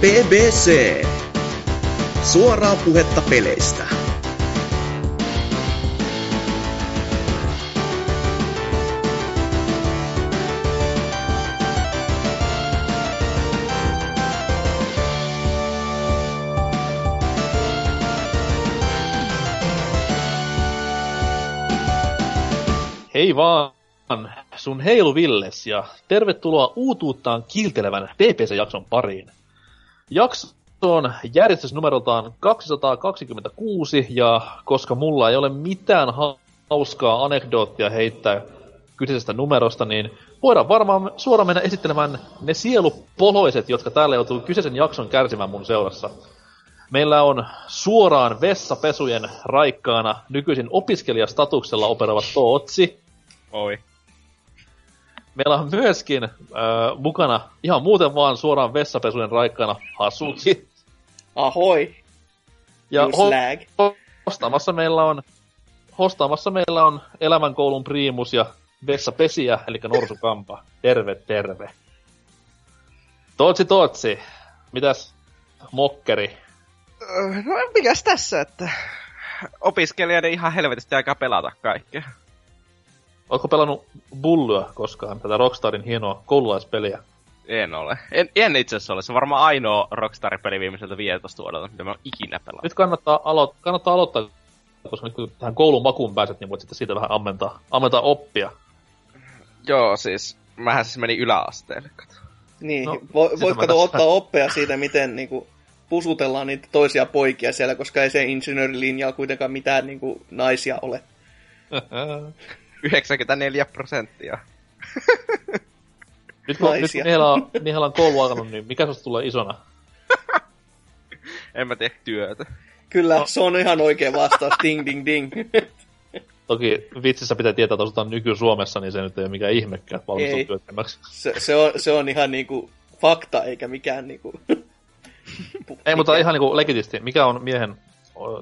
BBC. Suoraa puhetta peleistä. Hei vaan, sun heilu Villes ja tervetuloa uutuuttaan kiiltelevän PPC-jakson pariin. Jakso on järjestysnumeroltaan 226 ja koska mulla ei ole mitään hauskaa anekdoottia heittää kyseisestä numerosta, niin voidaan varmaan suoraan mennä esittelemään ne sielupoloiset, jotka täällä joutuu kyseisen jakson kärsimään mun seurassa. Meillä on suoraan vessapesujen raikkaana nykyisin opiskelijastatuksella operava Tootsi. Oi. Meillä on myöskin äh, mukana ihan muuten vaan suoraan vessapesujen raikkaana Hasuki. Ahoi. Ja ho- hostaamassa meillä on hostaamassa meillä on elämänkoulun priimus ja vessapesiä, eli Norsukampa. Terve, terve. Tootsi, Tootsi. Mitäs mokkeri? Öö, No mikäs tässä, että opiskelijoiden ihan helvetisti aikaa pelata kaikkea. Oletko pelannut Bullyä koskaan, tätä Rockstarin hienoa koululaispeliä? En ole. En, en itse asiassa ole. Se on varmaan ainoa Rockstar-peli viimeiseltä 15 vuodelta, mitä mä oon ikinä pelannut. Nyt kannattaa, alo- kannattaa aloittaa, koska nyt kun tähän koulun makuun pääset, niin voit sitten siitä vähän ammentaa, ammentaa oppia. Joo, siis mähän siis menin yläasteelle. kato. Niin, No, vo, voit kato tässä- ottaa oppia siitä, miten niinku, pusutellaan niitä toisia poikia siellä, koska ei se insinöörilinjalla kuitenkaan mitään niinku, naisia ole. 94 prosenttia. nyt kun, nyt kun niillä on, on koulu alkanut, niin mikä susta tulee isona? En mä tee työtä. Kyllä, No. se on ihan oikea vastaus. ding, ding, ding. Toki vitsissä pitää tietää, että asutaan nyky-Suomessa, niin se nyt ei ole mikään ihmekään että työttömäksi. se, se, on, se on ihan niinku fakta, eikä mikään niinku... Ei, mutta ihan niinku legitisti, mikä on miehen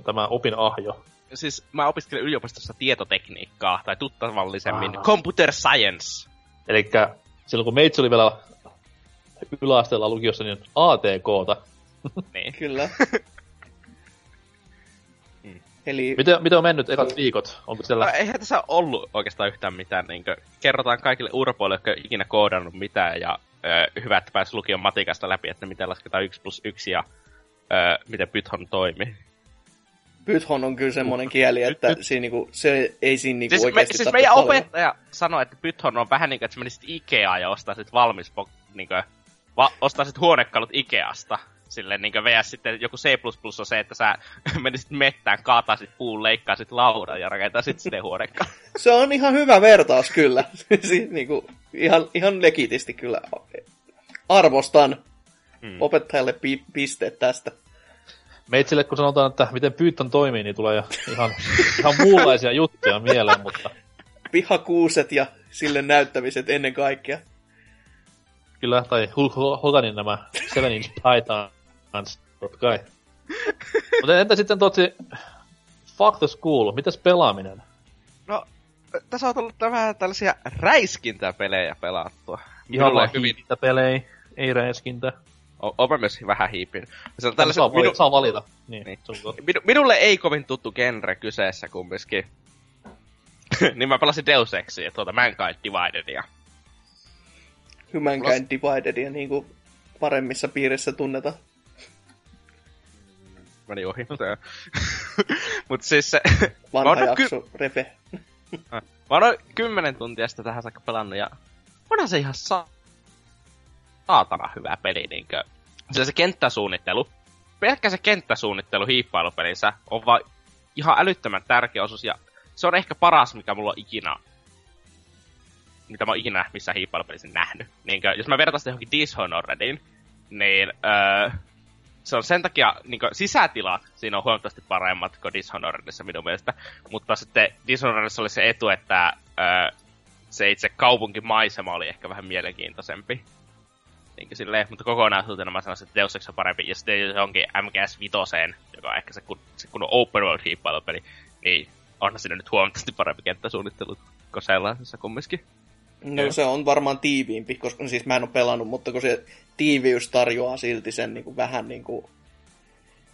tämä opin ahjo? Siis mä opiskelin yliopistossa tietotekniikkaa, tai tuttavallisemmin Ah. computer science. Eli silloin kun meitsi oli vielä yläasteella lukiossa, niin ATKta. Niin. Kyllä. Mm. Eli Miten, miten on mennyt ekat viikot? Onko No, siellä... eihän tässä ollut oikeastaan yhtään mitään. Niin kerrotaan kaikille urpoille, jotka ei ikinä koodannut mitään, ja ö, hyvä, että pääsi lukion matikasta läpi, että miten lasketaan 1 plus 1 ja ö, miten Python toimii. Python on kyllä semmoinen kieli, että siinä niinku, se ei siinä niinku Siis, me, oikeasti siis tarvitse meidän paljon. opettaja sanoi, että Python on vähän niin kuin, että sä menisit Ikeaan ja ostaisit valmis, niin kuin, va- ostaisit huonekalut Ikeasta. Silleen niin kuin VS sitten joku C++ on se, että sä menisit mettään, kaataisit puun, leikkaisit laudan ja rakentaisit sinne huonekalut. Se on ihan hyvä vertaus kyllä. siis niinku, ihan, ihan legitisti kyllä. Arvostan Hmm. opettajalle pi- pisteet tästä. Meitsille kun sanotaan, että miten Python toimii, niin tulee jo ihan, ihan muunlaisia juttuja mieleen, mutta Pihakuuset ja sille näyttämiset ennen kaikkea. kyllä, tai Hoganin nämä 7 inch Pythons, totta kai. Mutta entä sitten totsi, fuck the school, mitäs pelaaminen? No, tässä on tullut vähän tällaisia räiskintäpelejä pelattua. Ihan vaan hyvin, hiihtäpelejä, ei räiskintä. O- olen myös vähän hiipin. Se on Tällaiset saa, minu, saa valita. Niin, Niin. Minu, minulle ei kovin tuttu genre kyseessä kumminkin. niin mä pelasin Deus Exia, tuota Mankind Dividedia. Humankind Dividedia niin kuin paremmissa piirissä tunnetaan. Meni ohi. Mut siis se... Vanha Mä jakso, refe. Mä oon kymmenen tuntia sitä tähän saakka pelannut ja onhan se ihan sa- saatana hyvä peli niinkö. Sillä se kenttäsuunnittelu, pelkkä se kenttäsuunnittelu hiippailupelissä on vaan ihan älyttömän tärkeä osuus ja se on ehkä paras, mikä mulla on ikinä mitä mä oon ikinä missään hiippailupelissä nähnyt. Niinkö, jos mä vertaan sitä johonkin Dishonorediin, niin öö, se on sen takia, niin sisätilat siinä on huomattavasti paremmat kuin Dishonoredissa minun mielestä. Mutta sitten Dishonoredissa oli se etu, että öö, se itse kaupunkimaisema oli ehkä vähän mielenkiintoisempi. Niin silleen, mutta kokonaisuutena mä sanoisin, että Deus Ex on parempi. Ja sitten johonkin MGS 5, joka on ehkä se, kun, se kun on open world hiippailupeli, niin onhan siinä nyt huomattavasti parempi kenttäsuunnittelu kuin sellaisessa kumminkin. No Joo. se on varmaan tiiviimpi, koska siis mä en ole pelannut, mutta kun se tiiviys tarjoaa silti sen niin kuin vähän niin kuin...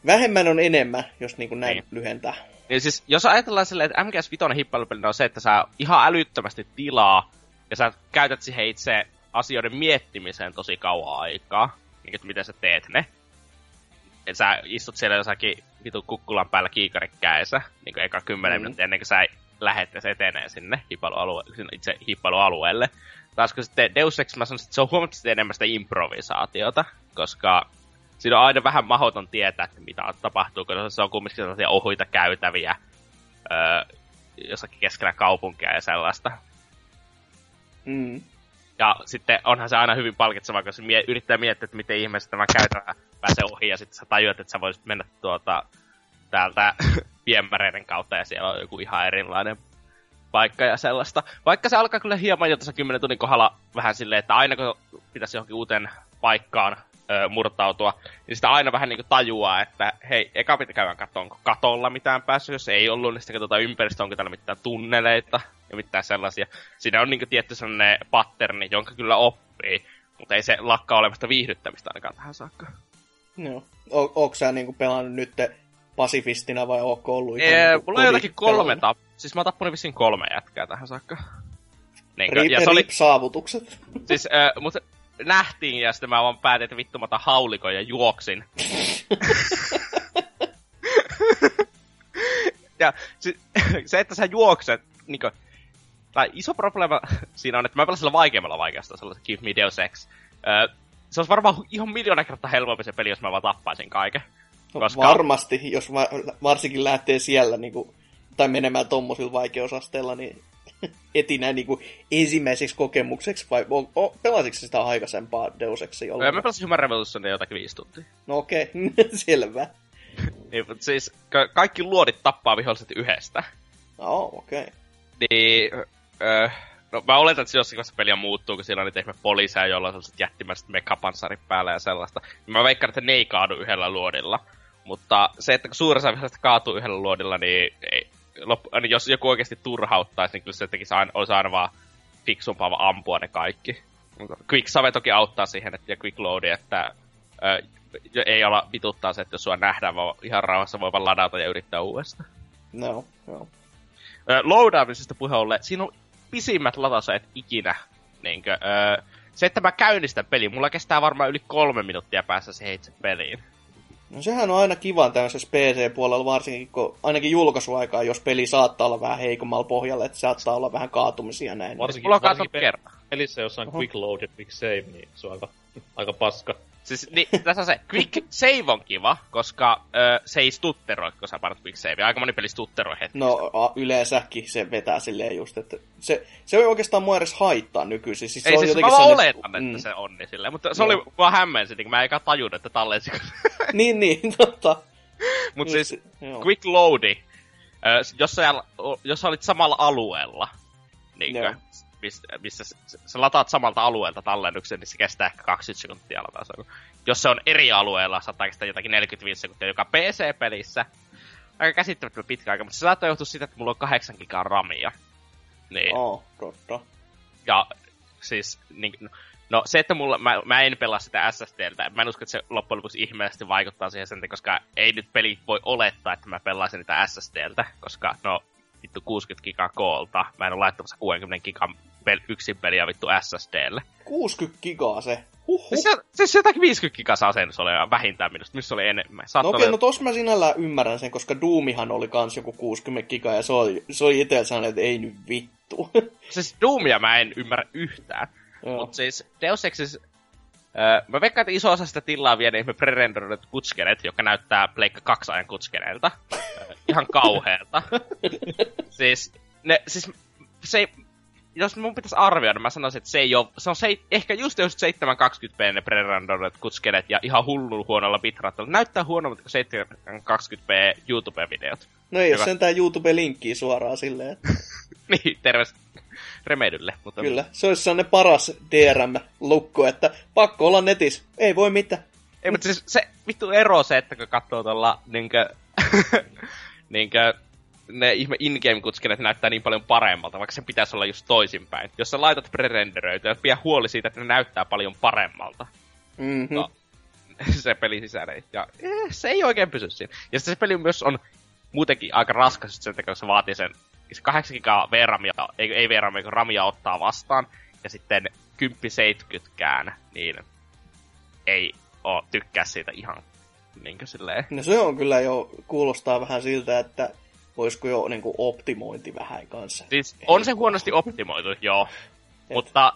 Vähemmän on enemmän, jos niin kuin näin Niin. lyhentää. Niin siis, jos ajatellaan silleen, että MGS 5 hippailupelinä on se, että sä ihan älyttömästi tilaa, ja sä käytät siihen itse asioiden miettimiseen tosi kauan aikaa, niin että miten sä teet ne. Et sä istut siellä jossakin vitun kukkulan päällä kiikarit käessä, niin kuin eka kymmenen Mm. minuuttia ennen kuin sä lähdet edes etenee sinne, itse hippailualueelle. Taas kun sitten Deus Ex, mä sanoisin, että se on huomattavasti enemmän sitä improvisaatiota, koska siinä on aina vähän mahdoton tietää, että mitä tapahtuu, koska se on kumminkin sellaisia ohuita käytäviä öö, jossakin keskellä kaupunkia ja sellaista. Mm. Ja sitten onhan se aina hyvin palkitsevaa, kun se mie- yrittää miettiä, että miten ihmeessä tämä käytävä pääsee ohi, ja sitten sä tajuat, että sä voisit mennä tuota, täältä viemäreiden kautta, ja siellä on joku ihan erilainen paikka ja sellaista. Vaikka se alkaa kyllä hieman jo tässä 10 tunnin kohdalla vähän silleen, että aina kun pitäisi johonkin uuteen paikkaan ö, murtautua, niin sitä aina vähän niinku tajuaa, että hei, eka pitää käydä katsoa, onko katolla mitään päässyt, jos ei ollut, niin sitten katsotaan ympäristöä, onko täällä mitään tunneleita ja mitään sellaisia. Siinä on niinku tietty sellainen patterni, jonka kyllä oppii, mutta ei se lakkaa olemasta viihdyttämistä ainakaan tähän saakka. Joo. O- sä niinku pelannut nyt pasifistina vai ootko ollut ihan Ee, niinku mulla on jotakin kolme tap... Siis mä oon tappanut vissiin kolme jätkää tähän saakka. Niin, Rip, ja se oli, saavutukset. siis, äh, mut nähtiin ja sitten mä vaan päätin, että vittu mä ja juoksin. ja se, se, että sä juokset, niinku, tai iso probleema siinä on, että mä pelasin sillä vaikeammalla vaikeasta, sellaisen Give Me Deus Ex. Se olisi varmaan ihan miljoona kertaa helpompi se peli, jos mä vaan tappaisin kaiken. No, Koska- Varmasti, jos va- varsinkin lähtee siellä niinku, tai menemään tommosilla vaikeusasteilla, niin etinä niinku ensimmäiseksi kokemukseksi, vai o, o, pelasitko sitä aikaisempaa Deus Exia jollain? mä pelasin Human Revolutionia jotakin viisi tuntia. No okei, okay. selvä. Niin, mutta siis ka- kaikki luodit tappaa viholliset yhdestä. No okei. Okay. Niin, öö, no mä oletan, että se jossain vaiheessa peliä muuttuu, kun siinä on niitä poliiseja, joilla on sellaiset jättimäiset mekapanssarit päällä ja sellaista. Niin mä veikkaan, että ne ei kaadu yhdellä luodilla. Mutta se, että kun suurin osa kaatuu yhdellä luodilla, niin ei, loppu, niin jos joku oikeasti turhauttaisi, niin kyllä se tekisi aina, olisi aina vaan fiksumpaa vaan ampua ne kaikki. Mutta Quick Save toki auttaa siihen, että, ja Quick Load, että ö, ei olla vituttaa se, että jos sua nähdään, vaan ihan rauhassa voi vaan ladata ja yrittää uudestaan. No, joo. Ö, loadaamisesta puheen ollen, siinä on pisimmät latausajat ikinä. Niinkö, ö, se, että mä käynnistän pelin, mulla kestää varmaan yli kolme minuuttia päässä se itse peliin. No sehän on aina kiva tämmöisessä PC-puolella, varsinkin kun ainakin julkaisuaikaa, jos peli saattaa olla vähän heikommalla pohjalla, että saattaa olla vähän kaatumisia näin. Varsinkin, varsinkin pe- kerran. pelissä, jossa on Oho. quick load ja quick save, niin se on aika, aika paska. Siis niin, tässä on se, quick save on kiva, koska ö, se ei stutteroi, kun sä painat quick save. Aika moni peli stutteroi hetki. No a, yleensäkin se vetää silleen just, että se, se ei oikeastaan mua edes haittaa nykyisin. Siis se ei on siis, mä sellainen- oletan, että mm. se on niin silleen. Mutta se Joo. oli vaan hämmensi, niin mä eikä tajunnut, että tallensi. Niin, niin, totta. Mutta siis Just- joo. quick loadi, ö, jos sä, jos sä olit samalla alueella, niin. Missä, missä sä, lataat samalta alueelta tallennuksen, niin se kestää ehkä 20 sekuntia lataa. Jos se on eri alueella, saattaa kestää jotakin 45 sekuntia, joka PC-pelissä aika käsittämättömän pitkä aika, mutta se saattaa johtua siitä, että mulla on 8 gigaa ramia. Niin, Oh, totta. ja siis, niin, no se, että mulla, mä, mä en pelaa sitä SSDltä, mä en usko, että se loppujen lopuksi ihmeellisesti vaikuttaa siihen sen, koska ei nyt peli voi olettaa, että mä pelaisin niitä SSDltä, koska no vittu 60 gigaa koolta, mä en ole laittamassa 60 gigan pel, yksin peliä vittu SSDlle. 60 gigaa se. Huhhuh. Siis, se, siis jotakin 50 gigaa se asennus oli vähintään minusta, missä oli enemmän. No Saattaa okei, olla- no tos mä sinällään ymmärrän sen, koska Doomihan oli kans joku 60 gigaa ja se oli, se oli itsellä sellainen, että ei nyt vittu. Siis Doomia mä en ymmärrä yhtään. Mutta siis Deus Exis, öö, mä veikkaan, että iso osa sitä tilaa vie ne prerenderoidut kutskenet, jotka näyttää Pleikka 2 ajan kutskeneilta. Öö, ihan kauheelta. siis, ne, siis se ei, jos mun pitäisi arvioida, mä sanoisin, että se ei ole, se on se, ehkä just just 720p ne prerenderoidut kutskenet ja ihan hullun huonolla bitrattilla. Näyttää huonommalta kuin 720p YouTube-videot. No ei Hyvä. sentään YouTube-linkkiä suoraan silleen. niin, terveys Remedylle. Mutta Kyllä, se olisi sellainen paras DRM-lukko, että pakko olla netis. Ei voi mitään. Ei, mutta siis se vittu ero se, että kun katsoo tuolla niinkö, niinkö ne ihme in-game kutskenet näyttää niin paljon paremmalta, vaikka se pitäisi olla just toisinpäin. Jos sä laitat prerenderöitä, pidä huoli siitä, että ne näyttää paljon paremmalta. Mm-hmm. No. se peli sisäinen. Ja eh, se ei oikein pysy siinä. Ja sitten se peli myös on muutenkin aika raskas, sen takia se vaatii sen se 8 gigaa VRAMia, ei, ei VRAMia, kun RAMia ottaa vastaan, ja sitten 10-70 kään, niin ei oo tykkää siitä ihan niinkö silleen. No se on kyllä jo, kuulostaa vähän siltä, että voisiko jo niin kuin optimointi vähän kanssa. Siis on se huonosti optimoitu, joo. Et. Mutta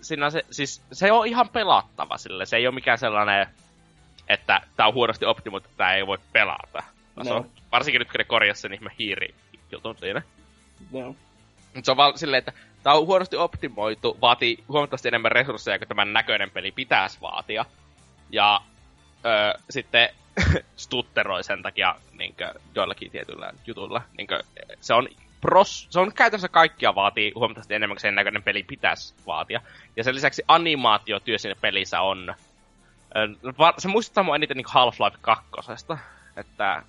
siinä se, siis se on ihan pelattava sille. Se ei ole mikään sellainen, että tämä on huonosti optimoitu, että tämä ei voi pelata. No. On, varsinkin nyt, kun ne korjasi sen ihme hiiri jutun siinä. No. Mutta se on vaan silleen, että tämä on huonosti optimoitu, vaatii huomattavasti enemmän resursseja kuin tämän näköinen peli pitäisi vaatia. Ja öö, sitten stutteroi sen takia niinkö, joillakin tietyillä jutuilla. Niinkö, se on pros, se on käytännössä kaikkia vaatii huomattavasti enemmän kuin sen näköinen peli pitäisi vaatia. Ja sen lisäksi animaatiotyö siinä pelissä on... Se muistuttaa mua eniten niin Half-Life 2. Että...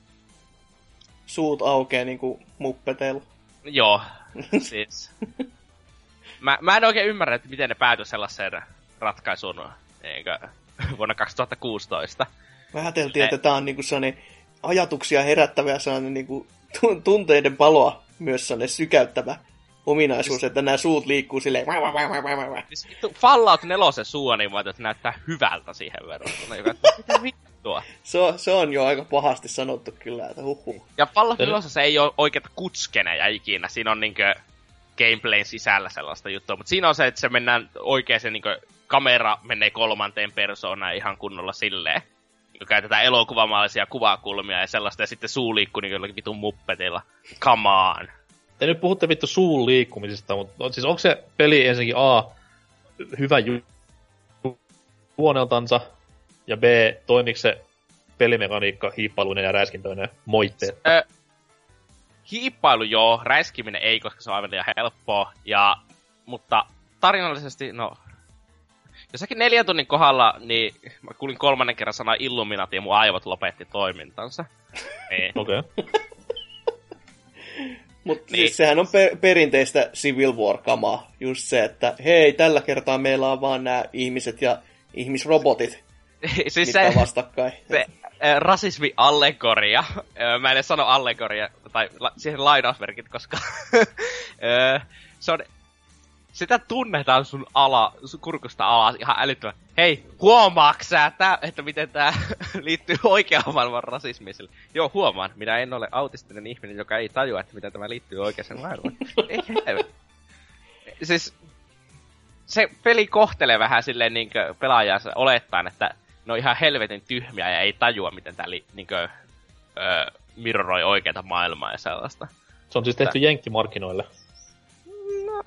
Suut aukeaa niinku muppeteilla. Joo, siis... mä, mä en oikein ymmärrä, että miten ne päätyi sellaiseen ratkaisuun eikö, vuonna 2016. Mä ajateltiin, että tämä on niinku sellainen ajatuksia herättävä ja sellainen niinku tunteiden paloa myös sellainen sykäyttävä ominaisuus, että nämä suut liikkuu silleen... Siis Fallout 4 suuanimaatiot niin näyttää hyvältä siihen verrattuna. Mitä vittua? Se on, se on jo aika pahasti sanottu kyllä, että huhu. Ja Fallout 4 se ei ole oikeita kutskeneja ikinä. Siinä on niinkö gameplayn sisällä sellaista juttua. Mutta siinä on se, että se mennään oikein se niinkö kamera menee kolmanteen persoonaan ihan kunnolla silleen. Käytetään elokuvamaallisia kuvakulmia ja sellaista, ja sitten suu liikkuu niin jollakin vitun muppetilla. Come on. Te nyt puhutte vittu suun liikkumisesta, mutta siis onko se peli ensinnäkin A, hyvä ju- ja B, toimiko se pelimekaniikka hiippailuinen ja räiskintöinen moitteet? Ö, hiippailu joo, räiskiminen ei, koska se on aivan liian helppoa, ja, mutta tarinallisesti, no Jossakin neljän tunnin kohdalla, niin mä kuulin kolmannen kerran sana Illuminati ja mun aivot lopetti toimintansa. Okei. Okay. Mutta niin. siis sehän on per- perinteistä Civil War-kamaa. Just se, että hei, tällä kertaa meillä on vaan nämä ihmiset ja ihmisrobotit, siis se, vastakkain. Se äh, rasismi-allegoria, mä en edes sano allegoria, tai la- siihen lainausmerkit, koska se on sitä tunnetaan sun ala, sun kurkusta alas ihan älyttömän. Hei, huomaaksä, tää, että miten tää liittyy oikeaan maailman rasismiselle? Joo, huomaan. Minä en ole autistinen ihminen, joka ei tajua, että miten tämä liittyy oikeaan maailmaan. ei Siis, se peli kohtelee vähän silleen niin pelaajaa olettaen, että ne on ihan helvetin tyhmiä ja ei tajua, miten tää li, niin kuin, öö, mirroroi oikeata maailmaa ja sellaista. Se on siis tehty jenkkimarkkinoille. No,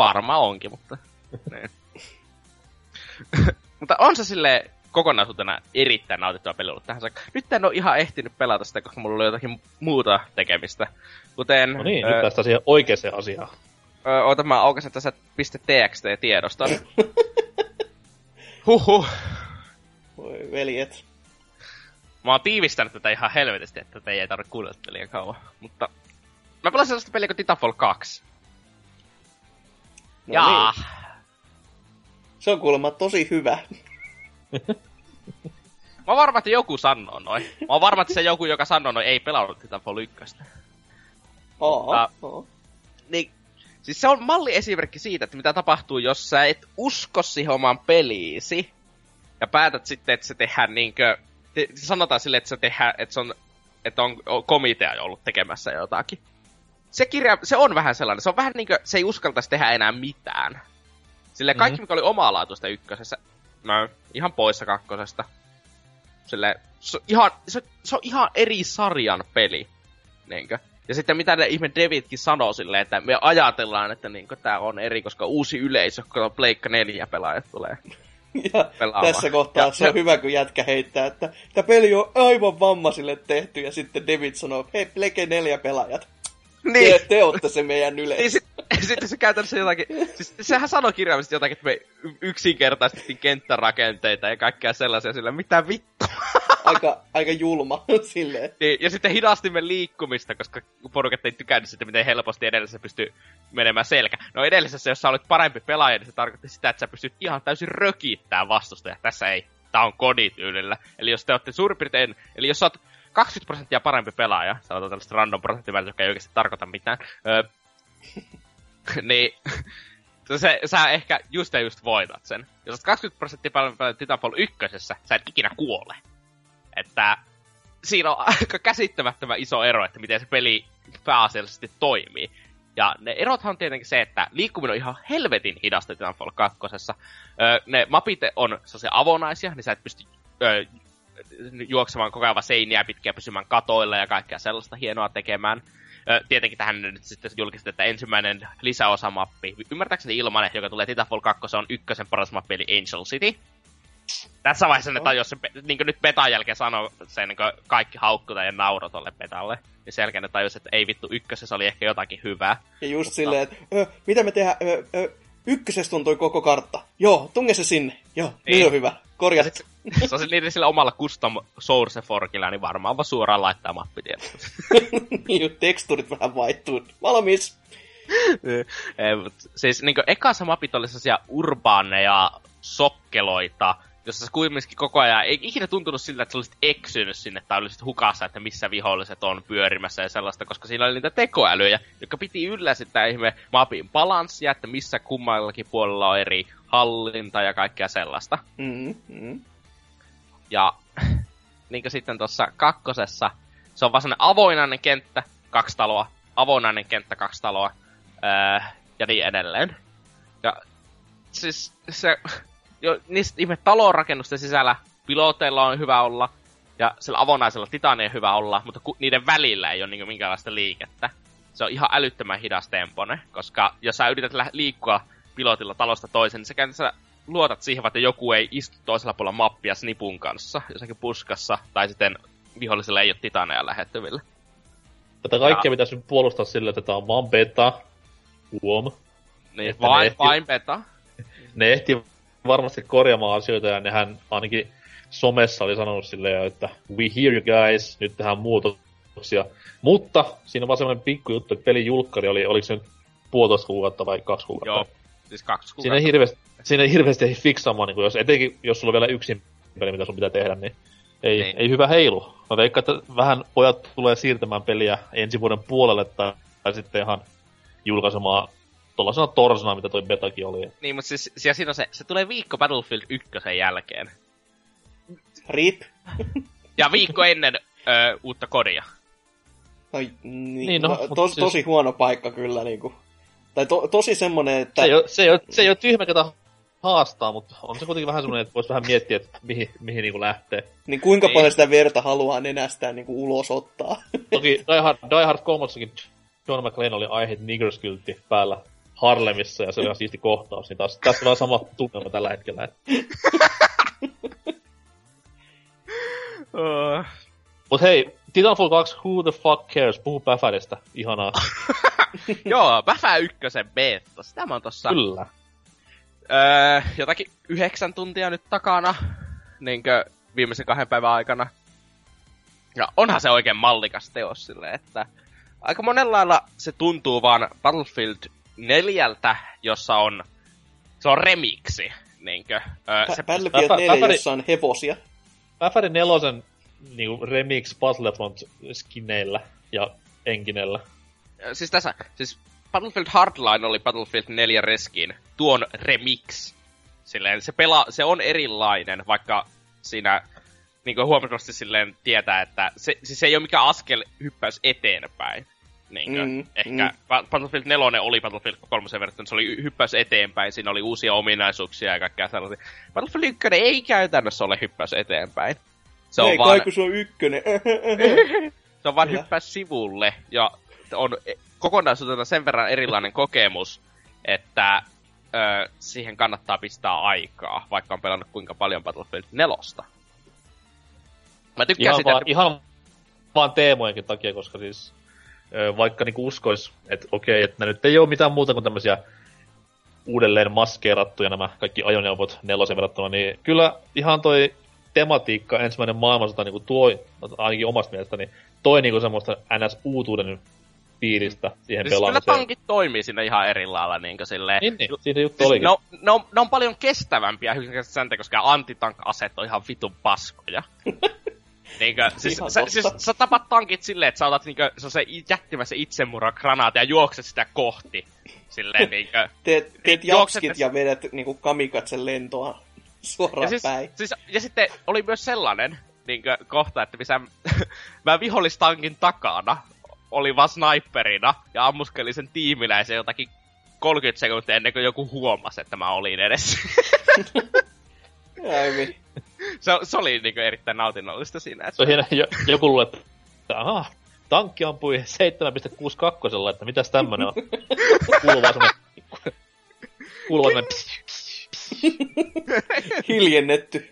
Varmaan onkin, mutta... niin. mutta on se sille kokonaisuutena erittäin nautittava peli ollut tähän saakka. Nyt en ole ihan ehtinyt pelata sitä, koska mulla oli jotakin muuta tekemistä. Kuten... No niin, ö, nyt päästään siihen oikeaan asiaan. Ö, oota, mä aukasen tässä .txt-tiedosta. Huhhuh. Voi veljet. Mä oon tiivistänyt tätä ihan helvetisti, että te ei tarvitse kuunnella liian kauan. Mutta mä pelasin sellaista peliä kuin Titanfall 2. No Jaa. Niin. Se on kuulemma tosi hyvä. Mä oon varma, että joku sanoo noin. Mä oon varma, että se joku, joka sanoo noin, ei pelannut Titanfall 1. Oo, oo. Niin, siis se on malliesimerkki siitä, että mitä tapahtuu, jos sä et usko siihen omaan peliisi. Ja päätät sitten, että se tehdään niinkö... Te, sanotaan silleen, että se tehdään, että se on, että on komitea ollut tekemässä jotakin se kirja, se on vähän sellainen, se on vähän niinkö, se ei uskaltaisi tehdä enää mitään. Sille kaikki, mm-hmm. mikä oli omalaatuista ykkösessä, no, ihan poissa kakkosesta. Sille, se on ihan, se, se on ihan eri sarjan peli. Niinkö? Ja sitten mitä ne ihme devitkin sanoo silleen, että me ajatellaan, että niinkö tää on eri, koska uusi yleisö, kun Pleikka 4 pelaajat tulee. Ja pelaamaan. tässä kohtaa ja, se on hyvä, kun jätkä heittää, että tämä peli on aivan vammaisille tehty, ja sitten David sanoo, hei, Pleke 4 pelaajat. Niin. Te, te olette se meidän yleisö. Niin, sitten sit se käytännössä jotakin, siis sehän sanoi kirjaimisesti jotakin, että me yksinkertaistettiin kenttärakenteita ja kaikkea sellaisia sillä, mitä vittu. aika, aika julma silleen. Niin, ja sitten hidastimme liikkumista, koska porukat ei tykännyt sitä, miten helposti edellisessä pystyy menemään selkä. No edellisessä, jos sä olet parempi pelaaja, niin se tarkoitti sitä, että sä pystyt ihan täysin rökittämään vastustaja. Tässä ei. Tää on kodityylillä. Eli jos te olette suurin piirtein, eli jos sä oot 20 prosenttia parempi pelaaja, sä otat tällaista random prosenttimäärä, joka ei oikeasti tarkoita mitään, öö, niin se, sä ehkä just ja just voitat sen. Jos olet 20 prosenttia parempi pelaaja Titanfall 1, sä et ikinä kuole. Että siinä on aika käsittämättömän iso ero, että miten se peli pääasiallisesti toimii. Ja ne erothan on tietenkin se, että liikkuminen on ihan helvetin hidasta Titanfall 2. Öö, ne mapit on sellaisia avonaisia, niin sä et pysty öö, juoksemaan koko ajan seiniä pitkiä pysymään katoilla ja kaikkea sellaista hienoa tekemään. Tietenkin tähän nyt sitten julkistettu, että ensimmäinen lisäosamappi, ymmärtääkseni ilmanen, joka tulee Titanfall 2, on ykkösen paras mappi, eli Angel City. Tässä vaiheessa ne tajus, niin kuin nyt betan jälkeen sanoo sen niin kaikki haukkuta ja nauro tolle betalle. Ja sen jälkeen ne tajus, että ei vittu, ykkösessä oli ehkä jotakin hyvää. Ja just mutta... silleen, että ö, mitä me tehdään, ö, ö, ykkösessä tuntui koko kartta. Joo, tunge se sinne. Joo, niin, niin on hyvä. Korjat. Se, se on niiden sillä omalla custom source forkilla, niin varmaan vaan suoraan laittaa mappitiedot. niin, teksturit vähän vaihtuu. Valmis. Ei, siis niin ekassa mapit oli sellaisia urbaaneja sokkeloita, jossa se kuitenkin koko ajan ei ikinä tuntunut siltä, että sä olisit eksynyt sinne tai olisit hukassa, että missä viholliset on pyörimässä ja sellaista, koska siinä oli niitä tekoälyjä, jotka piti yllä sitä ihme mapin balanssia, että missä kummallakin puolella on eri hallinta ja kaikkea sellaista. Mm-hmm. Ja niin kuin sitten tuossa kakkosessa, se on vaan sellainen avoinainen kenttä, kaksi taloa, avoinainen kenttä, kaksi taloa, öö, ja niin edelleen. Ja siis se jo, niistä ihme talonrakennusten sisällä piloteilla on hyvä olla, ja sillä avonaisella on hyvä olla, mutta ku, niiden välillä ei ole niinku minkäänlaista liikettä. Se on ihan älyttömän hidas tempone, koska jos sä yrität liikkua pilotilla talosta toiseen, niin sä käytännössä luotat siihen, että joku ei istu toisella puolella mappia snipun kanssa, jossakin puskassa, tai sitten vihollisella ei ole titaneja lähettyvillä. Tätä kaikkea ja... pitäisi puolustaa sillä, että tämä on vaan beta. Huom. Niin, vain, ehti... vain beta. Ne ehti varmasti korjaamaan asioita ja nehän ainakin somessa oli sanonut silleen, että we hear you guys, nyt tehdään muutoksia. Mutta siinä on vaan semmoinen pikku juttu, että pelin julkkari oli, oliko se nyt puolitoista kuukautta vai kaksi kuukautta? Joo, siis kaksi kuukautta. Siinä ei hirveästi, siinä ei hirveästi ei fiksaamaan, niin jos, etenkin jos sulla on vielä yksin peli, mitä sun pitää tehdä, niin ei, niin. ei hyvä heilu. Mä veikkaan, että vähän pojat tulee siirtämään peliä ensi vuoden puolelle tai, tai sitten ihan julkaisemaan tollasena torsana, mitä toi betakin oli. Niin, mutta siis, siis siinä on se, se tulee viikko Battlefield 1 jälkeen. Rip. ja viikko ennen ö, uutta kodia. Ai, niin, niin no, no to, siis... tosi huono paikka kyllä niinku. Tai to, tosi semmonen, että... Se ei, ole, se, ei ole, se ei ole tyhmä, ketä haastaa, mutta on se kuitenkin vähän semmoinen, että voisi vähän miettiä, että mihin, mihin niinku lähtee. Niin kuinka niin. paljon sitä verta haluaa nenästään niinku ulos ottaa. Toki Die Hard, Die Hard 3 John McClane oli I Hate Niggers päällä Harlemissa ja se oli ihan siisti kohtaus, niin taas, tässä on sama tunnelma tällä hetkellä. uh. Mut hei, Titanfall 2, who the fuck cares? Puhu Päfädestä, ihanaa. Joo, Päfä ykkösen beta, sitä mä oon tossa... Kyllä. Öö, jotakin yhdeksän tuntia nyt takana, niinkö viimeisen kahden päivän aikana. Ja onhan se oikein mallikas teos silleen, että aika monella lailla se tuntuu vaan Battlefield neljältä, jossa on, se on remiksi. Niinkö? Öö, se Battlefield 4, jossa on hevosia. Päfäri nelosen niinku remix Battlefront skineillä ja enkinellä. Siis tässä, siis Battlefield Hardline oli Battlefield 4 reskin, tuon remix. Silleen, se, pela, se on erilainen, vaikka siinä niin huomattavasti silleen tietää, että se, siis se ei ole mikään askel hyppäys eteenpäin. Niinkö? Mm, Ehkä mm. Battlefield 4 oli Battlefield 3 verrattuna, se oli hyppäys eteenpäin, siinä oli uusia ominaisuuksia ja kaikkea sellaisia. Battlefield 1 ei käytännössä ole hyppäys eteenpäin. Se on ei, vaan... kai se on ykkönen. se on vaan hyppäys sivulle, ja on kokonaisuutena sen verran erilainen kokemus, että ö, siihen kannattaa pistää aikaa, vaikka on pelannut kuinka paljon Battlefield 4. Mä tykkään ihan sitä, vaan, että... Ihan vaan teemojenkin takia, koska siis vaikka niinku uskois, että okei, että nyt ei ole mitään muuta kuin tämmöisiä uudelleen maskeerattuja nämä kaikki ajoneuvot nelosen verrattuna, niin kyllä ihan toi tematiikka ensimmäinen maailmansota niinku tuo, ainakin omasta mielestäni, toi niinku semmoista NS-uutuuden fiilistä siihen Siis kyllä pelaamiseen. tankit toimii siinä ihan eri lailla niinku silleen. Niin, niin, siinä juttu Siis olikin. ne, on, ne, on, ne on paljon kestävämpiä sen koska antitank-aseet on ihan vitun paskoja. Niinkö, siis, Ihan sä, totta. siis sä tapat tankit silleen, että sä otat niinkö, se on se jättimäisen itsemurra granaati ja juokset sitä kohti. Silleen niinkö. Teet, teet Juokset jakskit tässä- ja vedät niinku kamikatsen lentoa suoraan Ja, siis, päin. siis, ja sitten oli myös sellainen niinkö, kohta, että missä mä vihollistankin takana oli vaan sniperina ja ammuskelin sen tiimiläisen jotakin 30 sekuntia ennen kuin joku huomasi, että mä olin edessä. Aivi. se, se oli niinku erittäin nautinnollista siinä. Että Se on hieno, jo, joku luulee, että aha, tankki ampui 7.62, että mitäs tämmönen on. Kuuluu vaan semmonen, kuuluu vaan semmonen, Hiljennetty.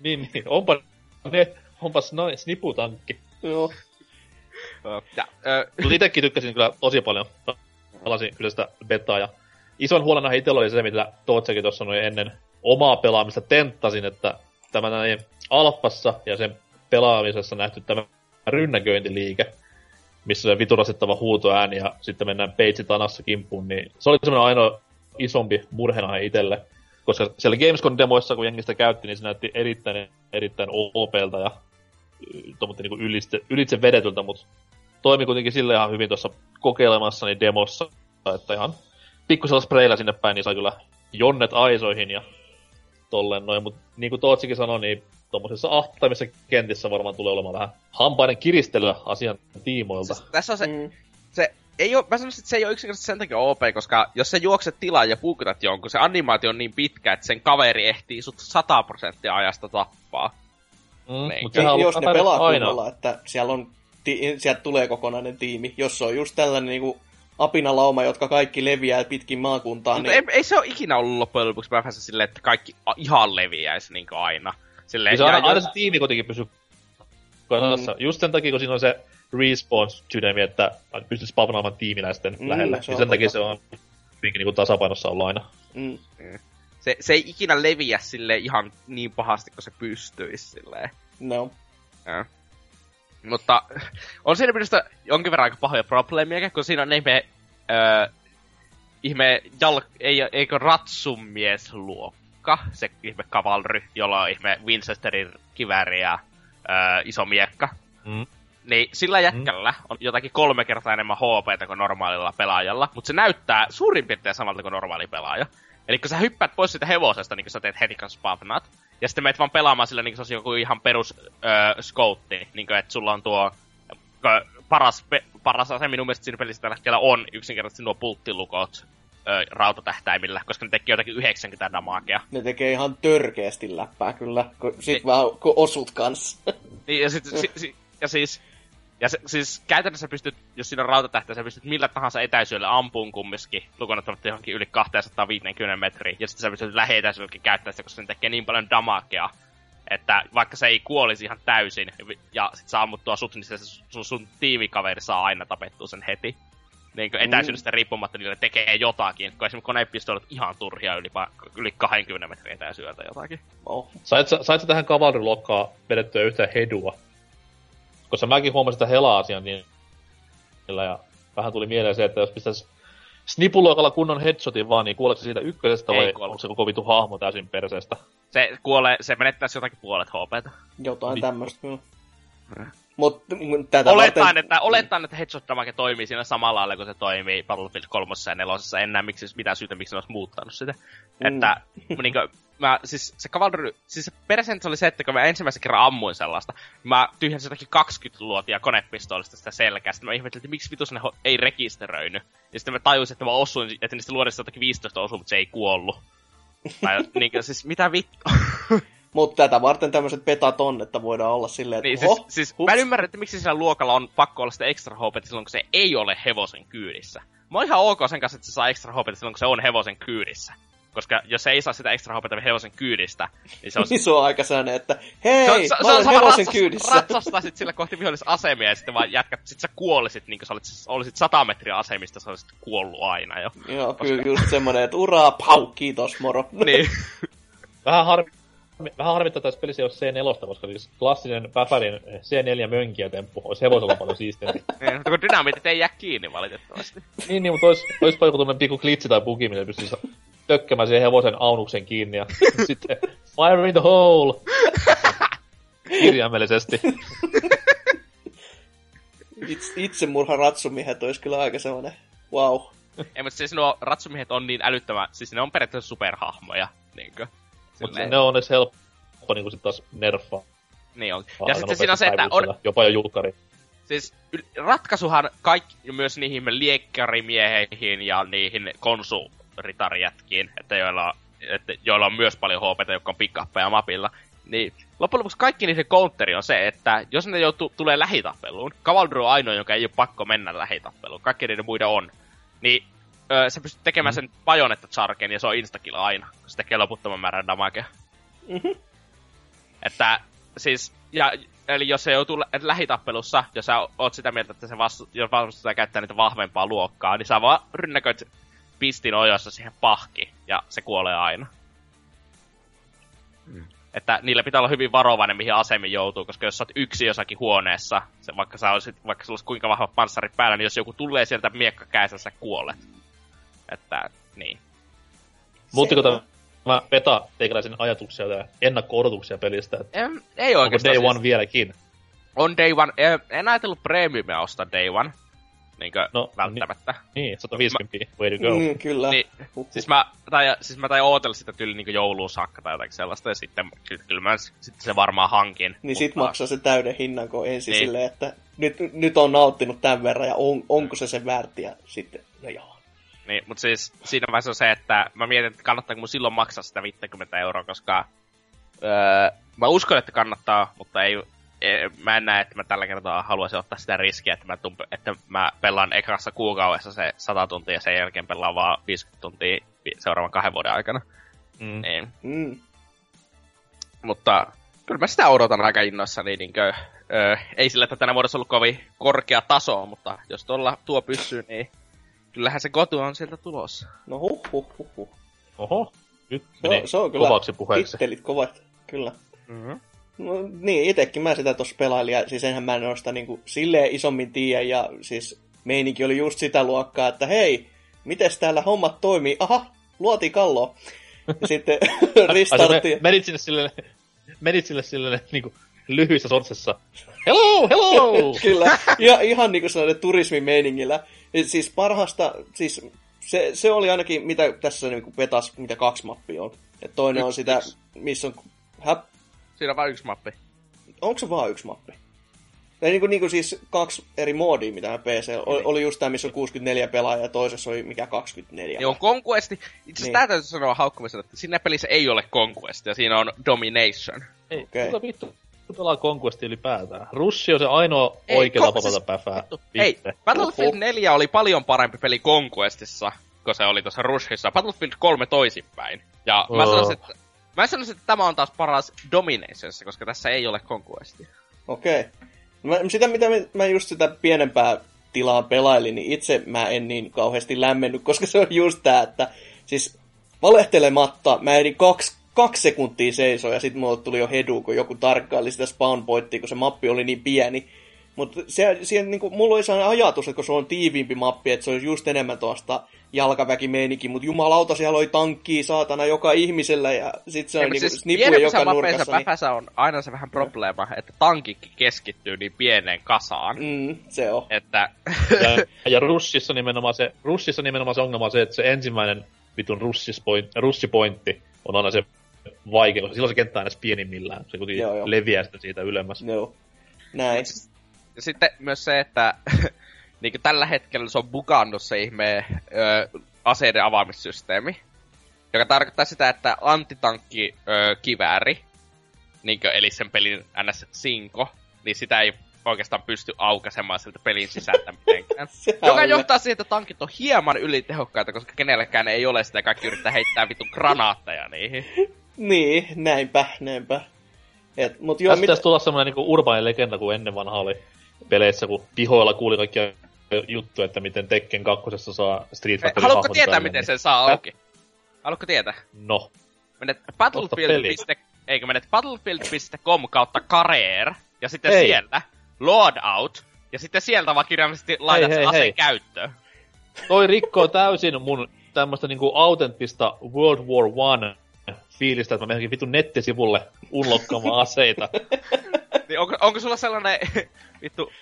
niin, niin, onpa ne, onpas noin sniputankki. Joo. Mutta itekin tykkäsin kyllä tosi paljon. Pelasin kyllä sitä betaa ja ison huolena itsellä oli se, mitä Tootsekin tuossa sanoi ennen omaa pelaamista tenttasin, että tämä näin alfassa ja sen pelaamisessa nähty tämä rynnäköintiliike, missä se viturasittava huutoääni ja sitten mennään peitsi tanassa kimppuun, niin se oli semmoinen ainoa isompi murhena itselle. Koska siellä Gamescom-demoissa, kun jengi sitä käytti, niin se näytti erittäin, erittäin OPlta ja tuommoinen niin ylitse, ylitse vedetyltä, mutta toimi kuitenkin sille ihan hyvin tuossa kokeilemassani demossa, että ihan pikkusella spreillä sinne päin, niin sai kyllä jonnet aisoihin ja tolleen noin, mutta niin kuin Tootsikin sanoi, niin tuommoisissa ahtaimissa kentissä varmaan tulee olemaan vähän hampaiden kiristelyä asian tiimoilta. siis tässä on se, Mm. se ei oo, mä sanoisin, että se ei ole yksinkertaisesti sen takia OP, koska jos sä juokset tilaa ja puukutat jonkun, se animaatio on niin pitkä, että sen kaveri ehtii sut 100 prosenttia ajasta tappaa. Mm, Niin. mutta on jos ne pelaa aina. kunnolla, että siellä on, ti- sieltä tulee kokonainen tiimi. Jos se on just tällainen niinku apinalauma, jotka kaikki leviää pitkin maakuntaa, Mutta niin ei, ei, se ole ikinä ollut loppujen lopuksi päässä silleen, että kaikki ihan leviäisi niin aina. Silleen, Ja se aina, aina se tiimi kuitenkin pysyy kasassa. Mm. Just sen takia, kun siinä on se respawn-sydämi, että pystyt spavnaamaan tiimiläisten Mm, mm, lähellä. se Niin sen takia totta. se on hyvinkin niin tasapainossa ollut aina. mm, se, se ei ikinä leviä sille ihan niin pahasti, kun se pystyisi silleen. no. Ja. Mutta on siinä minusta jonkin verran aika pahoja probleemia, kun siinä on ihme, öö, ihme jal, ei, eikö ratsumies luokka, se ihme kavalry, jolla on ihme Winchesterin kivääri ja öö, iso miekka. Mm. Niin sillä jätkällä on jotakin kolme kertaa enemmän HP kuin normaalilla pelaajalla, mutta se näyttää suurin piirtein samalta kuin normaali pelaaja. Eli kun sä hyppäät pois siitä hevosesta, niin kun sä teet heti spavnat, ja sitten meet vaan pelaamaan sillä niin kuin se olisi joku ihan perus öö, skoutti, niin kuin, että sulla on tuo paras, pe, paras ase minun mielestä siinä pelissä tällä hetkellä on yksinkertaisesti nuo pulttilukot ö, rautatähtäimillä, koska ne tekee jotakin 90 damakea. Ne tekee ihan törkeästi läppää kyllä, kun sit Niin. vähän kun osut kanssa. Niin, ja, sit, si, si, ja siis, ja se, siis käytännössä pystyt, jos siinä on rautatähtä, sä pystyt millä tahansa etäisyydellä ampuun kumminkin, lukuun ottamatta johonkin yli 250 metriä, ja sitten sä pystyt lähietäisyydelläkin käyttää sitä, koska se tekee niin paljon damakea, että vaikka se ei kuolisi ihan täysin, ja sit saa ammuttua sut, niin se sun, sun tiimikaveri saa aina tapettua sen heti. Niin kuin etäisyydestä riippumatta niille tekee jotakin, kun esimerkiksi konepistoolit ihan turhia yli, yli 20 metriä etäisyydeltä jotakin. Oh. Sait, sait sä tähän kavalryluokkaan vedettyä yhtään hedua? Koska mäkin huomasin sitä hela-asian niin ja vähän tuli mieleen se, että jos pistäis snipuloikalla kunnon headshotin vaan, niin kuoleeko se siitä ykkösestä Ei vai kuole. onko se koko vitu hahmo täysin perseestä? Se kuolee, se menettäisi jotakin puolet HPtä. Jotain Vittu. tämmöistä kyllä. Mutta tätä Olettaen, varten... että, olettaen, että Headshot Damage toimii siinä samalla lailla kuin se toimii Battlefield 3 ja 4. En näe miksi, mitään syytä, miksi ne olisi muuttanut sitä. Mm. Että niin kuin, mä, siis se Cavalry, siis se persentti oli se, että kun mä ensimmäisen kerran ammuin sellaista, niin mä tyhjensin jotakin 20 luotia konepistoolista sitä selkää. Sitten mä ihmettelin, että miksi vitus ne ei rekisteröinyt. Ja sitten mä tajusin, että mä osuin, että niistä luodista jotakin 15 osui, mutta se ei kuollut. Tai, niin kuin, siis mitä vittu. Mutta tätä varten tämmöiset betat on, että voidaan olla silleen, että Niin, siis, siis hups. mä en ymmärrä, että miksi sillä luokalla on pakko olla sitä extra HP silloin, kun se ei ole hevosen kyydissä. Mä oon ihan ok sen kanssa, että se saa extra HP silloin, kun se on hevosen kyydissä. Koska jos se ei saa sitä extra HP hevosen kyydistä, niin se on... niin se on aika sellainen, että hei, se, mä olen sama hevosen ratsas- kyydissä. Ratsastaisit sillä kohti vihollisasemia ja sitten vaan jätkät, sit sä kuolisit, niin kuin sä olisit, olisit 100 metriä asemista, sä olisit kuollut aina jo. Joo, kyllä just semmonen, että uraa, pau, kiitos, moro. niin. Vähän harmi, vähän harmittaa tässä pelissä jos C4, koska siis klassinen Päfärin C4 mönkiä temppu olisi hevosella paljon siistimpi. Niin, mutta kun dynamiitit ei jää kiinni valitettavasti. niin, niin, mutta olisi, olisipa joku tämmönen pikku klitsi tai bugi, millä pystyisi tökkämään siihen hevosen aunuksen kiinni ja sitten fire in the hole! Kirjaimellisesti. Itse, itsemurha ratsumiehet olisi kyllä aika semmoinen wow. Ei, mutta siis nuo ratsumiehet on niin älyttömän, siis ne on periaatteessa superhahmoja, niinkö? Mutta ne on edes helppo niinku sit taas nerfaa. Niin on. Ja sitten siinä on se, että on... Jopa jo julkari. Siis ratkaisuhan kaikki, myös niihin liekkärimieheihin ja niihin konsulitarijätkiin, että joilla, että joilla on myös paljon HP, jotka on pickappeja mapilla, niin loppujen lopuksi kaikki niiden counteri on se, että jos ne joutuu, tulee lähitappeluun, Cavalry on ainoa, joka ei ole pakko mennä lähitappeluun, kaikki niiden muiden on, niin öö, sä pystyt tekemään mm. sen pajonetta charken ja se on instakill aina, kun se tekee loputtoman määrän damagea. Mm-hmm. Että siis, ja, eli jos se joutuu lä- lähitappelussa, jos sä oot sitä mieltä, että se vastu, jos vastustaja käyttää niitä vahvempaa luokkaa, niin sä vaan rynnäköit pistin ojossa siihen pahki, ja se kuolee aina. Mm. Että niillä pitää olla hyvin varovainen, mihin asemiin joutuu, koska jos sä oot yksi jossakin huoneessa, se, vaikka, sä olisit, vaikka sulla olisi kuinka vahva panssarit päällä, niin jos joku tulee sieltä miekka käessä, sä kuolet. Että, niin. Muuttiko tämä peta teikäläisen ajatuksia ja ennakko-odotuksia pelistä? Että en, ei oikeastaan. Onko Day One siis... vieläkin? On Day One. En, en ajatellut premiumia ostaa Day One. Niinkö no, välttämättä. Niin, niin 150, mä, way to go. Niin, kyllä. Niin, siis mä, tai, siis mä tai ootella sitä tyyli niin jouluun saakka tai jotakin sellaista, ja sitten kyllä, kyllä mä sitten se varmaan hankin. Niin mutta... sit maksaa se täyden hinnan, kun ensin niin. silleen, että nyt, nyt on nauttinut tämän verran, ja on, onko se sen väärti, ja sitten, no joo. Niin, mutta siis siinä vaiheessa on se, että mä mietin, että kannattaako mun silloin maksaa sitä 50 euroa, koska öö, mä uskon, että kannattaa, mutta ei, ei, mä en näe, että mä tällä kertaa haluaisin ottaa sitä riskiä, että mä, tumpe, että mä pelaan ekassa kuukaudessa se 100 tuntia ja sen jälkeen pelaan vaan 50 tuntia seuraavan kahden vuoden aikana. Mm. Niin. Mm. Mutta kyllä mä sitä odotan aika innoissa, niin niinkö, öö, ei sillä, että tänä vuodessa ollut kovin korkea taso, mutta jos tuolla tuo pysyy, niin kyllähän se kotu on sieltä tulossa. No huh, huh, huh, huh. Oho, nyt meni se on kyllä kovaksi puheeksi. Kovat, kyllä. Mm-hmm. No, niin, itekin mä sitä tuossa pelailin, ja siis enhän mä noista niinku silleen isommin tiedä, ja siis meininki oli just sitä luokkaa, että hei, miten täällä hommat toimii? Aha, luoti kallo. Ja sitten restartti. menit sinne silleen, menit sille silleen niinku lyhyissä sorsessa. Hello, hello! Kyllä, ja ihan niinku sellainen turismimeiningillä. Siis parhaasta, siis se, se oli ainakin, mitä tässä niinku petas, mitä kaksi mappia on. Et toinen yksi, on sitä, missä on... Siinä on vain yksi mappi. Onko se vaan yksi mappi? Ja niin kuin, niin kuin siis kaksi eri moodia, mitä mä PC. Oli, oli just tämä, missä on 64 pelaajaa ja toisessa oli mikä 24. Joo, Conquesti. Itse asiassa niin. tää täytyy sanoa haukkumisen, että siinä pelissä ei ole Conquest ja siinä on Domination. Ei, okay. mutta vittu pelaa Conquesti ylipäätään. Russi on se ainoa ei, oikea tapa siis, päfää. Ei, Battlefield 4 oli paljon parempi peli Conquestissa, kun se oli tuossa Rushissa. Battlefield 3 toisinpäin. Ja oh. mä sanoisin, että Mä sanoisin, että tämä on taas paras Dominationissa, koska tässä ei ole Conquestia. Okei. Okay. Mä, sitä, mitä mä just sitä pienempää tilaa pelailin, niin itse mä en niin kauheasti lämmennyt, koska se on just tää, että siis valehtelematta mä ehdin kaksi, kaksi sekuntia seisoa ja sitten mulle tuli jo hedu, kun joku tarkkaili sitä spawn pointtia, kun se mappi oli niin pieni. Mutta se, siihen, niin kuin, mulla oli sellainen ajatus, että kun se on tiiviimpi mappi, että se olisi just enemmän tuosta jalkaväkimeininki, mutta jumalauta siellä oli tankkia saatana joka ihmisellä ja sit se on niinku siis nipuja joka nurkassa. Niin... on aina se vähän probleema, että tankikki keskittyy niin pieneen kasaan. Mm, se on. Että... ja, ja Russissa nimenomaan se, Russissa nimenomaan se ongelma on se, että se ensimmäinen vitun russipointti on aina se vaikea, koska silloin se kenttä on aina pienimmillään. Se kuitenkin joo, joo. leviää sitä siitä ylemmäs. Joo. Näin. Ja sitten myös se, että niin tällä hetkellä se on bugannut se ihme ö, aseiden avaamissysteemi. Joka tarkoittaa sitä, että antitankki ö, kivääri, niin kuin, eli sen pelin ns. sinko, niin sitä ei oikeastaan pysty aukaisemaan sieltä pelin sisältä mitenkään. Joka johtaa siihen, että tankit on hieman ylitehokkaita, koska kenellekään ei ole sitä ja kaikki yrittää heittää vitun granaatteja niihin. niin, näinpä, näinpä. Et, mut joo, Tästä mit... tulla semmoinen niinku urbaani legenda, kuin ennen vanha oli peleissä, kun pihoilla kuuli kaikkia juttu, että miten Tekken 2 saa Street Fighter Haluatko tietää, miten sen saa auki? Haluatko tietää? No. Menet battlefield.com eikö menet battlefield.com kautta career, ja sitten Ei. sieltä load out, ja sitten sieltä vaan kirjaimellisesti laitat hei, sen aseen hei. käyttöön. Toi rikkoo täysin mun tämmöstä niinku autenttista World War One fiilistä, että mä menenkin vitun nettisivulle unlokkaamaan aseita. Niin onko, onko sulla sellainen vittu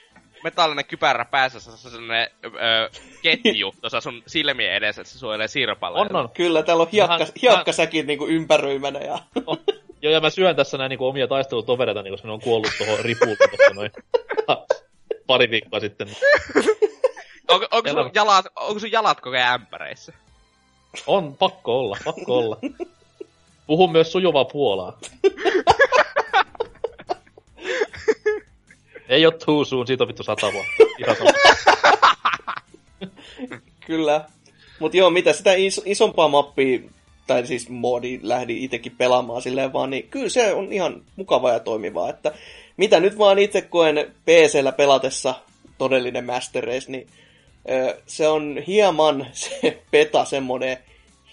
metallinen kypärä päässä, se on sellainen öö, ketju tuossa sun silmien edessä, että se suojelee sirpalla. On, on. Kyllä, täällä on hiekka, Vähän- hiekkasäkin niinku ympäröimänä ja... Joo, ja mä syön tässä näin niinku omia taistelutovereita, niin koska ne on kuollut tuohon ripuun tuossa noin pari viikkoa sitten. Onko, onko, sun jalat, onko sun jalat koko ajan ämpäreissä? On, pakko olla, pakko olla. Puhun myös sujuvaa puolaa. Ei oo too soon, siitä on vittu sata vuotta. Kyllä. Mutta joo, mitä sitä is- isompaa mappia, tai siis moodi lähdin itsekin pelaamaan silleen vaan, niin kyllä se on ihan mukavaa ja toimivaa. Että mitä nyt vaan itse koen PCllä pelatessa todellinen Master Race, niin se on hieman se peta semmonen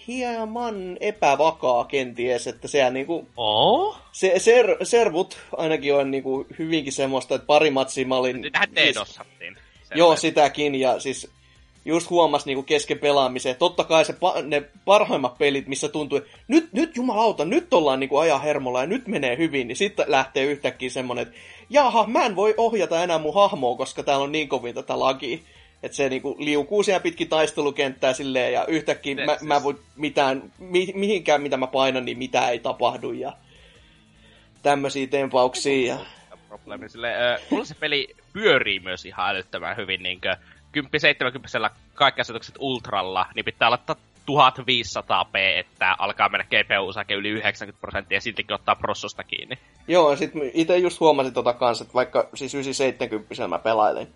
hieman epävakaa kenties, että sehän niinku, Oo? se, ser, servut ainakin on niinku hyvinkin semmoista, että pari matsia mä olin... Tähän DDoSattiin. Joo, sitäkin, ja siis just huomas niinku kesken pelaamiseen. Totta kai se, ne parhaimmat pelit, missä tuntuu, että nyt, nyt jumalauta, nyt ollaan niinku ajan hermolla ja nyt menee hyvin, niin sitten lähtee yhtäkkiä semmonen, että jaha, mä en voi ohjata enää mun hahmoa, koska täällä on niin kovin tätä lagia. Että se niinku liukuu siellä pitkin taistelukenttää silleen, ja yhtäkkiä Se- mä, siis- mä voin mitään, mi, mihinkään mitä mä painan, niin mitä ei tapahdu, ja tämmöisiä tempauksia. Ja... Probleemi. Sille, ö, mulla se peli pyörii myös ihan älyttömän hyvin, niinkö 10-70 kaikki asetukset ultralla, niin pitää laittaa 1500p, että alkaa mennä GPU-osake yli 90 prosenttia ja siltikin ottaa prossosta kiinni. Joo, ja sit itse just huomasin tota kanssa, että vaikka siis 970 mä pelailin,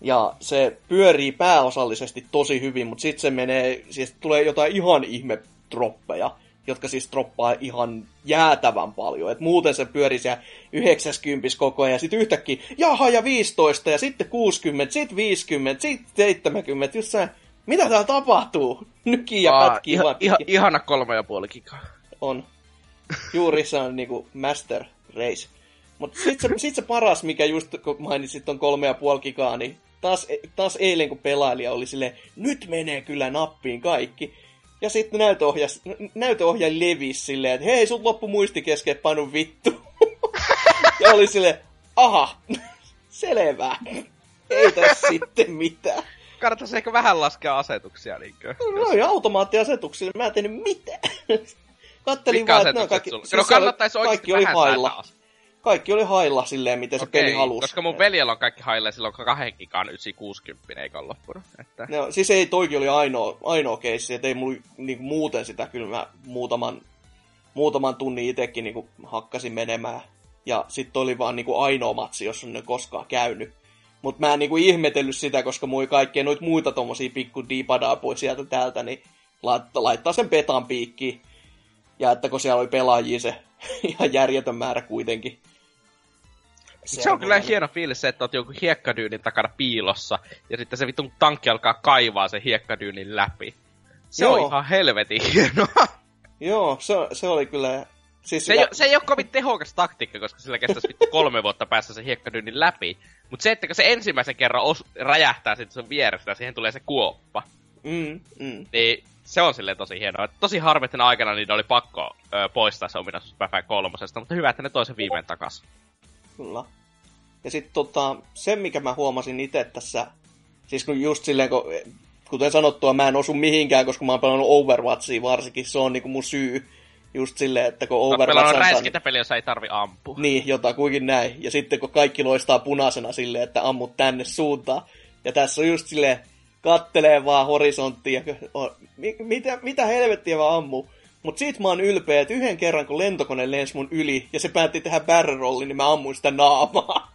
ja se pyörii pääosallisesti tosi hyvin, mutta sitten se menee, siis tulee jotain ihan ihme droppeja, jotka siis droppaa ihan jäätävän paljon. Et muuten se pyörii siellä 90 koko ajan, ja sitten yhtäkkiä, jaha, ja 15, ja sitten 60, sitten 50, sitten 70, just se, mitä täällä tapahtuu? Nyki ja vaan ihan, pitkin. ihana kolme ja puoli gigaa. On. Juuri se on niinku master race. Mutta sitten se, sit se paras, mikä just kun mainitsit on kolme ja puoli gigaa, niin taas, taas eilen kun pelailija oli silleen, nyt menee kyllä nappiin kaikki. Ja sitten näytöohja, näytöohjaaja levisi silleen, että hei, sun loppu muisti kesken, painu vittu. ja oli silleen, aha, selvä. Ei tässä sitten mitään. Kannattaisi ehkä vähän laskea asetuksia, niinkö? No ja automaattiasetuksilla mä en tehnyt mitään. Kattelin Mitkä vaan, että ne on kaikki... sulla? siis No kannattaisi oikeesti kaikki oli vähän hailla. Kaikki oli hailla silleen, miten se Okei, peli halusi. koska mun veljellä on kaikki haille silloin 2 gigan 960 eikä ole loppunut. Että... No, siis ei, toikin oli ainoa, ainoa keissi, että ei mulla niinku, muuten sitä kyllä mä muutaman, muutaman tunnin itsekin niinku, hakkasin menemään. Ja sitten oli vaan niinku, ainoa matsi, jos on ne koskaan käynyt. Mutta mä en niinku, ihmetellyt sitä, koska mui kaikkea noita muita tommosia pikku diipadaa pois sieltä täältä, niin laittaa, laittaa sen petan piikkiin. Ja että kun siellä oli pelaajia se ihan järjetön määrä kuitenkin. Se on kyllä hieno fiilis se, että oot jonkun hiekkadyynin takana piilossa, ja sitten se vitun tankki alkaa kaivaa sen hiekkadyynin läpi. Se Joo. on ihan helvetin hienoa. Joo, se, se oli kyllä... Siis Se ei, oo- se ei ole kovin tehokas taktiikka, koska sillä kestäisi vittu kolme vuotta päässä se hiekkadyynin läpi. Mutta se, että kun se ensimmäisen kerran os- räjähtää sitten sun vierestä ja siihen tulee se kuoppa, Mm, mm. niin se on silleen tosi hienoa. Tosi harmi, että aikana niiden oli pakko ö, poistaa se ominaisuus Päfä kolmosesta, mutta hyvä, että ne toi sen viimein takas. Kyllä. Ja sitten tota, se, mikä mä huomasin itse tässä, siis kun just silleen, kun, kuten sanottua, mä en osu mihinkään, koska mä oon pelannut Overwatchia varsinkin, se on niinku mun syy. Just silleen, että kun Overwatch Overwatch on räiskintäpeli, jossa ei tarvi ampua. Niin, jotakuinkin näin. Ja sitten kun kaikki loistaa punaisena silleen, että ammut tänne suuntaan. Ja tässä on just silleen, kattelee vaan horisonttia. mitä, mitä helvettiä mä ammu? Mut sit mä oon ylpeä, että yhden kerran kun lentokone lensi mun yli ja se päätti tehdä barrel rollin, niin mä ammuin sitä naamaa.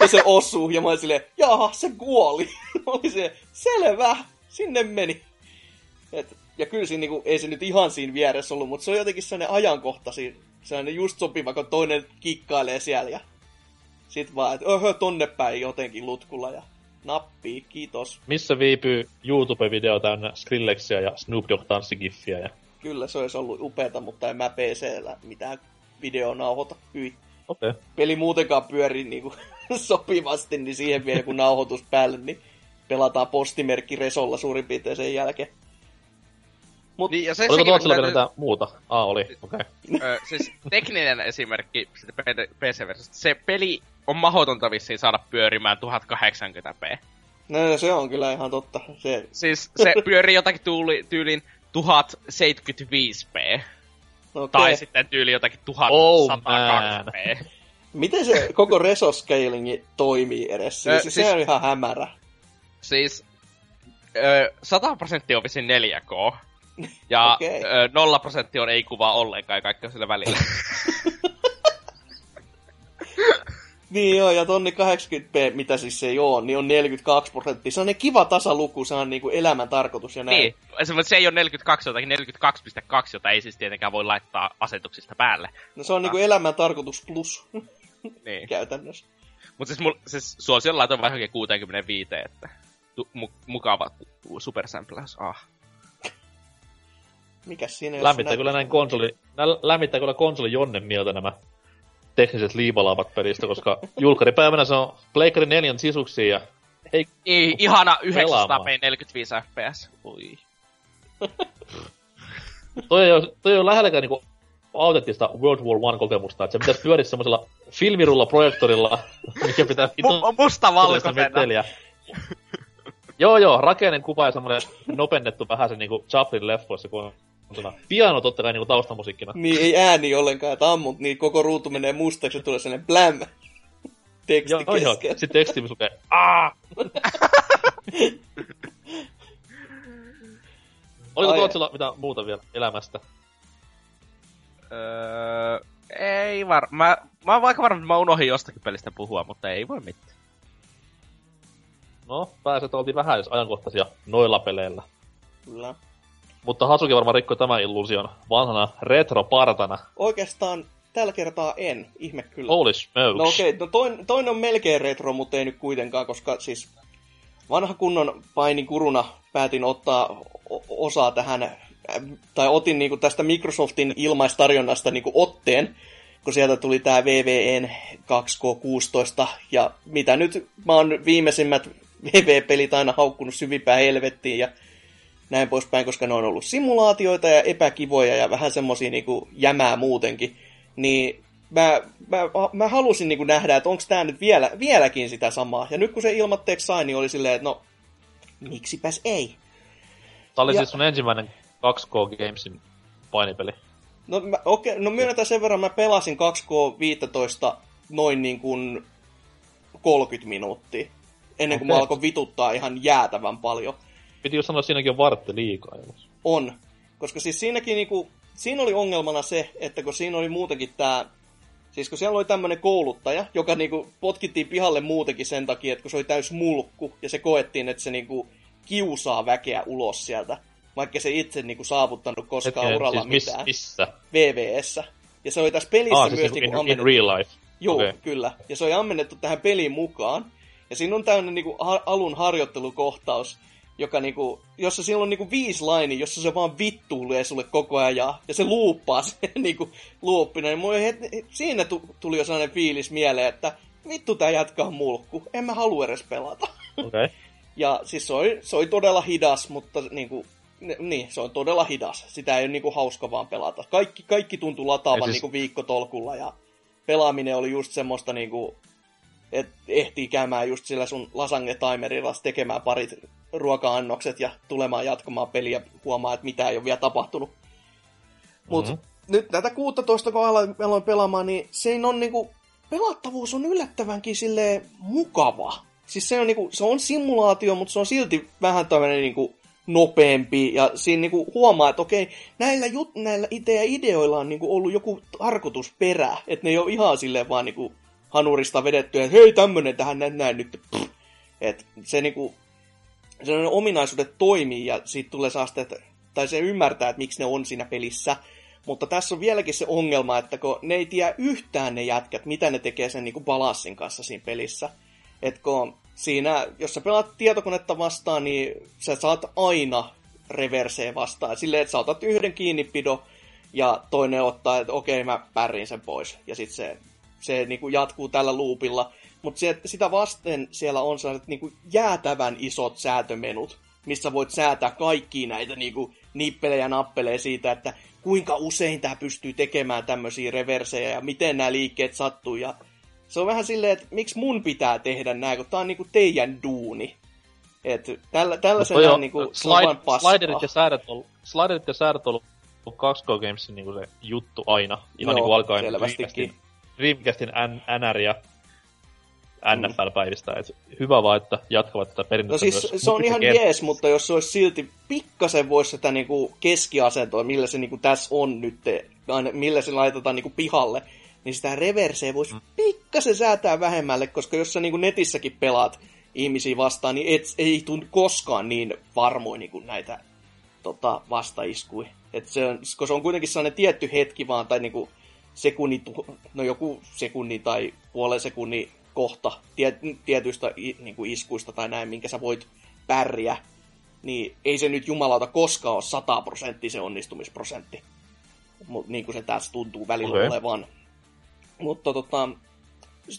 ja se osuu ja mä olin silleen, jaha, se kuoli. olin silleen, selvä, sinne meni. Et, ja kyllä siinä niinku, ei se nyt ihan siinä vieressä ollut, mutta se on jotenkin sellainen ajankohta siinä, sellainen just sopiva, kun toinen kikkailee siellä ja sit vaan, että öhö, tonne päin jotenkin lutkulla ja nappii, kiitos. Missä viipyy YouTube-video täynnä Skrillexia ja Snoop Dogg tanssigiffiä ja Kyllä se olisi ollut upeeta, mutta en mä PCllä mitään video nauhoita. Hyi. Okei. Okay. Peli muutenkaan pyörii niinku sopivasti, niin siihen vielä kun nauhoitus päälle, niin pelataan postimerkki Resolla suurin piirtein sen jälkeen. Mut, niin, ja se, Oliko tuolla vielä mitään muuta? Ah, oli, okei. Okay. siis tekninen esimerkki PC-versiosta. Se peli on mahdotonta vissiin saada pyörimään 1080p. No se on kyllä ihan totta. Se... Siis se pyörii jotakin tyyli, tyylin 1075p. Okay. Tai sitten tyyli jotakin 1102p. Oh, Miten se koko resoscalingi toimii edes? Siis, siis, se on ihan hämärä. Siis 100 prosenttia on vissiin 4K. Ja okay. 0 prosenttia on ei kuvaa ollenkaan ja kaikki on sillä välillä. Niin joo, ja tonni 80p, mitä siis se ei oo, niin on 42 prosenttia. Se on ne kiva tasaluku, se on niinku elämän tarkoitus ja näin. Niin, se ei ole 42, jotakin 42,2, jota ei siis tietenkään voi laittaa asetuksista päälle. No se on niinku elämän tarkoitus plus. niin. Käytännössä. Mutta siis, siis suosion laitoin vähän 65, että tu, mu, mukava supersampleus, ah. Mikäs siinä lämmittää kyllä näin konsoli, lämmittää kyllä konsoli Jonnen mieltä nämä tekniset liipalaavat pelistä, koska julkaripäivänä se on Pleikari 4 sisuksia ja ei, ei ihana 945 fps. Ui. toi, ei ole, toi ei ole lähelläkään niinku autenttista World War One kokemusta, että se pitäisi pyöriä semmoisella filmirulla projektorilla, mikä pitää M- musta valkoisena. joo joo, rakeinen kuva ja semmoinen nopennettu vähän se niinku Chaplin leffoissa, kun Tota, piano totta kai niinku taustamusiikkina. Niin, ei ääni ollenkaan, että ammut, niin koko ruutu menee mustaksi ja tulee sellainen bläm. Teksti joo, kesken. Joo, sitten teksti lukee Aa! Oliko Tootsilla mitä muuta vielä elämästä? Öö, ei var... Mä, mä oon vaikka varma, että mä unohdin jostakin pelistä puhua, mutta ei voi mitään. No, pääset oltiin vähän jos ajankohtaisia noilla peleillä. Kyllä. Mutta Hasuki varmaan rikkoi tämän illuusion vanhana retropartana. Oikeastaan tällä kertaa en, ihme kyllä. Holy smokes. No okei, okay, no toinen, toinen on melkein retro, mutta ei nyt kuitenkaan, koska siis vanha kunnon paini kuruna päätin ottaa osaa tähän, tai otin niinku tästä Microsoftin ilmaistarjonnasta niinku otteen, kun sieltä tuli tämä VVN 2K16, ja mitä nyt mä oon viimeisimmät VV-pelit aina haukkunut syvimpään helvettiin, ja näin poispäin, koska ne on ollut simulaatioita ja epäkivoja ja vähän semmosia niinku jämää muutenkin, niin mä, mä, mä halusin niinku nähdä, että onko tämä nyt vielä, vieläkin sitä samaa. Ja nyt kun se ilmatteeksi sai, niin oli silleen, että no, miksipäs ei. Tämä oli ja... siis sun ensimmäinen 2K Gamesin painipeli. No, mä, okay, no myönnetään sen verran, mä pelasin 2K15 noin niin kuin 30 minuuttia. Ennen okay. kuin mä alkoi vituttaa ihan jäätävän paljon. Piti jo sanoa, siinäkin on vartti liikaa. On. Koska siis siinäkin niinku, siinä oli ongelmana se, että kun siinä oli muutenkin tämä Siis kun siellä oli tämmöinen kouluttaja, joka niinku potkittiin pihalle muutenkin sen takia, että kun se oli täys mulkku, ja se koettiin, että se niinku kiusaa väkeä ulos sieltä, vaikka se itse niinku saavuttanut koskaan Hetken, uralla siis mitään. missä? VVS. Ja se oli tässä pelissä ah, myös siis niinku in, in real life. Joo, okay. kyllä. Ja se oli ammennettu tähän peliin mukaan. Ja siinä on tämmöinen niinku alun harjoittelukohtaus, joka niinku, jossa siellä on niinku viisi laini, jossa se vaan vittuulee sulle koko ajan ja, ja se luuppaa se niinku luuppina. Niin mulle het, siinä tuli jo sellainen fiilis mieleen, että vittu tää jatkaa mulkku, en mä halua edes pelata. Okay. ja siis se oli, se oli todella hidas, mutta niinku, niin, se on todella hidas. Sitä ei ole niinku hauska vaan pelata. Kaikki, kaikki tuntui lataavan siis... niinku viikkotolkulla ja pelaaminen oli just semmoista niinku, että ehtii käymään just sillä sun lasagne-timerilla tekemään parit ruoka-annokset ja tulemaan jatkamaan peliä huomaa, että mitä ei ole vielä tapahtunut. Mutta mm-hmm. nyt tätä 16, kun aloin, pelaamaan, niin se on niinku, pelattavuus on yllättävänkin sille mukava. Siis se on, niinku, se on simulaatio, mutta se on silti vähän tämmöinen niinku, nopeampi, ja siinä niinku huomaa, että okei, näillä, jut, näillä ideoilla on niinku ollut joku tarkoitusperä, että ne ei ole ihan silleen vaan niinku hanurista vedettyä, että hei tämmönen tähän näin, näin nyt. Et se niinku, se ominaisuudet toimii ja siitä tulee saa että, tai se ymmärtää, että miksi ne on siinä pelissä. Mutta tässä on vieläkin se ongelma, että kun ne ei tiedä yhtään ne jätkät, mitä ne tekee sen niinku balanssin kanssa siinä pelissä. Että kun siinä, jos sä pelaat tietokonetta vastaan, niin sä saat aina reverseen vastaan. Silleen, että sä otat yhden kiinnipidon ja toinen ottaa, että okei, mä pärrin sen pois. Ja sitten se, se niin kuin jatkuu tällä loopilla. Mutta sitä vasten siellä on sellaiset niin kuin jäätävän isot säätömenut, missä voit säätää kaikki näitä niin kuin nippelejä ja nappeleja siitä, että kuinka usein tämä pystyy tekemään tämmöisiä reversejä ja miten nämä liikkeet sattuu. Ja se on vähän silleen, että miksi mun pitää tehdä nämä, kun tää on niinku teidän duuni. Et tällä, tällaisena jo, niinku, slide, sliderit ja säädöt on, sliderit ja säädöt on ollut 2K Gamesin niinku se juttu aina. Ihan niinku alkaen Dreamcastin, Dreamcastin NR ja NFL-päivistä. Et hyvä vaan, että jatkavat tätä perinteistä No siis myös. se on ihan jees, mutta jos se olisi silti pikkasen voisi sitä niinku keskiasentoa, millä se niinku tässä on nyt, millä se laitetaan niinku pihalle, niin sitä reverseä voisi mm. pikkasen säätää vähemmälle, koska jos sä niinku netissäkin pelaat ihmisiä vastaan, niin et, ei tunnu koskaan niin varmoin niinku näitä tota, vastaiskui. Et se on, koska se on kuitenkin sellainen tietty hetki vaan, tai niinku sekunni, no joku sekunni tai puolen sekunnin kohta tiet, tietyistä niinku iskuista tai näin, minkä sä voit pärjää, niin ei se nyt jumalauta koskaan ole 100 prosenttia se onnistumisprosentti. Mutta niin kuin se tässä tuntuu välillä okay. olevan. Mutta tota,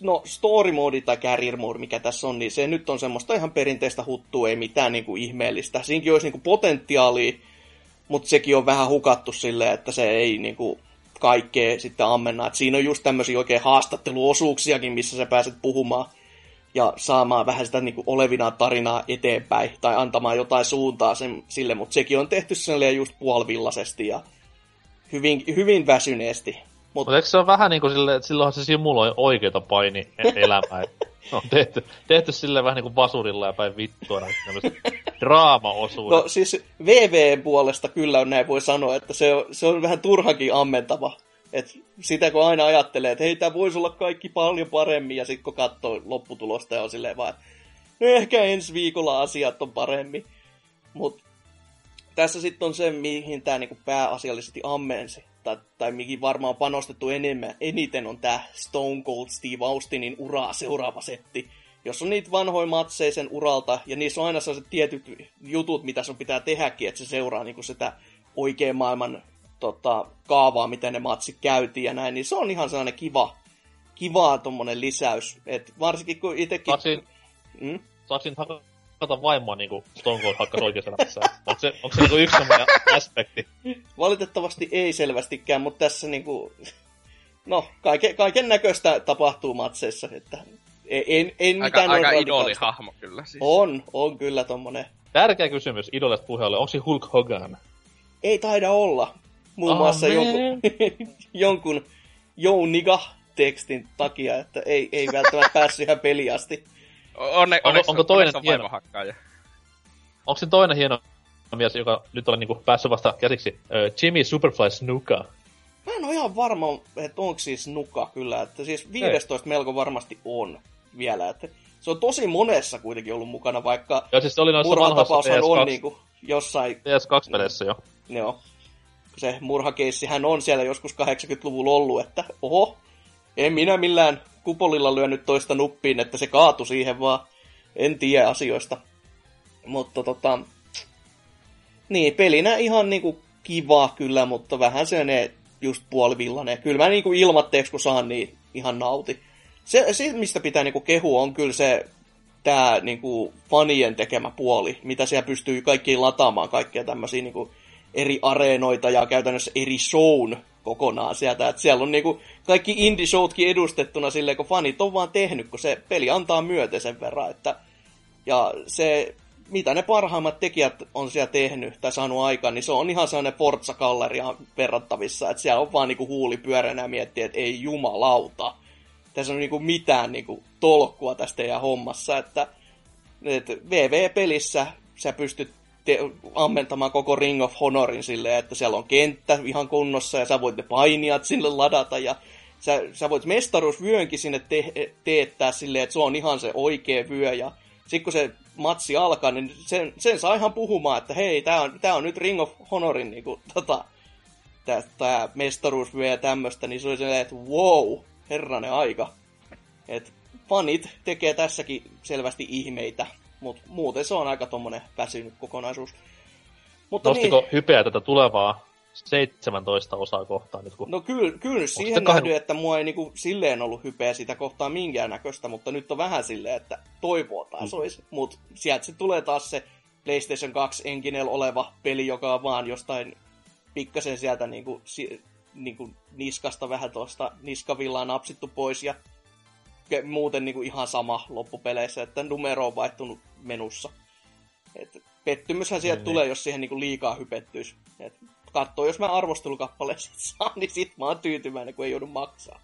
no story mode tai carrier mode, mikä tässä on, niin se nyt on semmoista ihan perinteistä huttua, ei mitään niinku ihmeellistä. Siinkin olisi niinku potentiaalia, mutta sekin on vähän hukattu silleen, että se ei niinku kaikkea sitten ammenna. Et siinä on just tämmöisiä oikein haastatteluosuuksiakin, missä sä pääset puhumaan ja saamaan vähän sitä niinku olevinaa tarinaa eteenpäin tai antamaan jotain suuntaa sen, sille, mutta sekin on tehty silleen just puolivillaisesti ja hyvin, hyvin väsyneesti. Mutta Mut eikö se ole vähän niin kuin silleen, että silloinhan se simuloi oikeita paini elämää. on tehty, tehty silleen vähän niin kuin vasurilla ja päin vittua draama-osuudet. No siis VVn puolesta kyllä on näin voi sanoa, että se on, se on vähän turhakin ammentava. Et sitä kun aina ajattelee, että hei, tämä voisi olla kaikki paljon paremmin, ja sitten kun katsoo lopputulosta ja on silleen vaan, no ehkä ensi viikolla asiat on paremmin. Mutta tässä sitten on se, mihin tämä niinku pääasiallisesti ammensi tai, tai mihin varmaan panostettu enemmän, eniten on tämä Stone Cold Steve Austinin uraa seuraava setti, jos on niitä vanhoja matseja sen uralta, ja niissä on aina sellaiset tietyt jutut, mitä sun pitää tehdäkin, että se seuraa niin sitä oikean maailman tota, kaavaa, miten ne matsit käytiin ja näin, niin se on ihan sellainen kiva, kiva tommonen lisäys. Et varsinkin kun itekin... Saaksin, mm? saaksin hakata vaimoa niinku Stone Cold hakkas oikeassa elämässä. Onko se, onko se niinku yksi semmoinen aspekti? Valitettavasti ei selvästikään, mutta tässä niinku... No, kaiken, kaiken näköistä tapahtuu matseissa, että en, en aika, mitään aika idolihahmo kyllä siis. On, on kyllä tommonen. Tärkeä kysymys idolista puheelle, onko se Hulk Hogan? Ei taida olla. Muun oh, muassa jonkun, jonkun Jouniga tekstin takia, että ei, ei välttämättä päässyt ihan peliasti. Onne, onko, onko toinen hieno? Onko se toinen hieno mies, joka nyt on niinku päässyt vasta käsiksi? Uh, Jimmy Superfly Snuka. Mä en ole ihan varma, että onko siis Nuka kyllä. Että siis 15 ei. melko varmasti on vielä. Että se on tosi monessa kuitenkin ollut mukana, vaikka Joo, siis se oli noissa vanhoissa PS2, on niinku jossain... PS2-peleissä jo. Joo. Se murhakeissi hän on siellä joskus 80-luvulla ollut, että oho, en minä millään kupolilla lyönyt toista nuppiin, että se kaatu siihen vaan. En tiedä asioista. Mutta tota... Niin, pelinä ihan niinku kiva kyllä, mutta vähän se ne just puolivillainen. Kyllä mä niinku ilmatteeksi kun saan, niin ihan nauti. Se, se mistä pitää niinku kehua, on kyllä se tää niinku fanien tekemä puoli, mitä siellä pystyy kaikkiin lataamaan kaikkia tämmöisiä niinku eri areenoita ja käytännössä eri shown kokonaan sieltä. Et siellä on niinku kaikki indie-showtkin edustettuna silleen, kun fanit on vaan tehnyt, kun se peli antaa myöten sen verran. Että, ja se, mitä ne parhaimmat tekijät on siellä tehnyt tai saanut aikaan, niin se on ihan sellainen Forza-galleria verrattavissa. Että siellä on vaan niinku huuli pyöränä ja miettii, että ei jumalauta. Tässä on niinku mitään niinku tolkkua tästä teidän hommassa. Että, että VV-pelissä sä pystyt te- ammentamaan koko Ring of Honorin silleen, että siellä on kenttä ihan kunnossa ja sä voit ne painijat sille ladata ja sä, sä voit mestaruusvyönkin sinne te- teettää silleen, että se on ihan se oikea vyö ja sitten kun se matsi alkaa, niin sen, sen saa ihan puhumaan, että hei, tää on, tää on nyt Ring of Honorin niinku, tota, tää, tää mestaruusvyö ja tämmöstä, niin se oli silleen, että wow, herranen aika. Et fanit tekee tässäkin selvästi ihmeitä. Mutta muuten se on aika tommonen väsynyt kokonaisuus. Mutta Nostiko niin... hypeä tätä tulevaa 17 osaa kohtaan nyt. Kun... No kyllä, kyllä siihen kahden... nähdy, että mua ei niinku silleen ollut hypeä sitä kohtaa minkäännäköistä, mutta nyt on vähän silleen, että toivoa taas mm. olisi. Mutta sieltä se tulee taas se PlayStation 2 enginellä oleva peli, joka on vaan jostain pikkasen sieltä niinku, si, niinku niskasta vähän tuosta niskavillaa napsittu pois ja muuten niinku ihan sama loppupeleissä, että numero on vaihtunut menussa. Et pettymyshän sieltä niin, tulee, niin. jos siihen niinku liikaa hypettyisi. Et katsoo, jos mä arvostelukappaleet sit saan, niin sit mä oon tyytyväinen, kun ei joudu maksaa.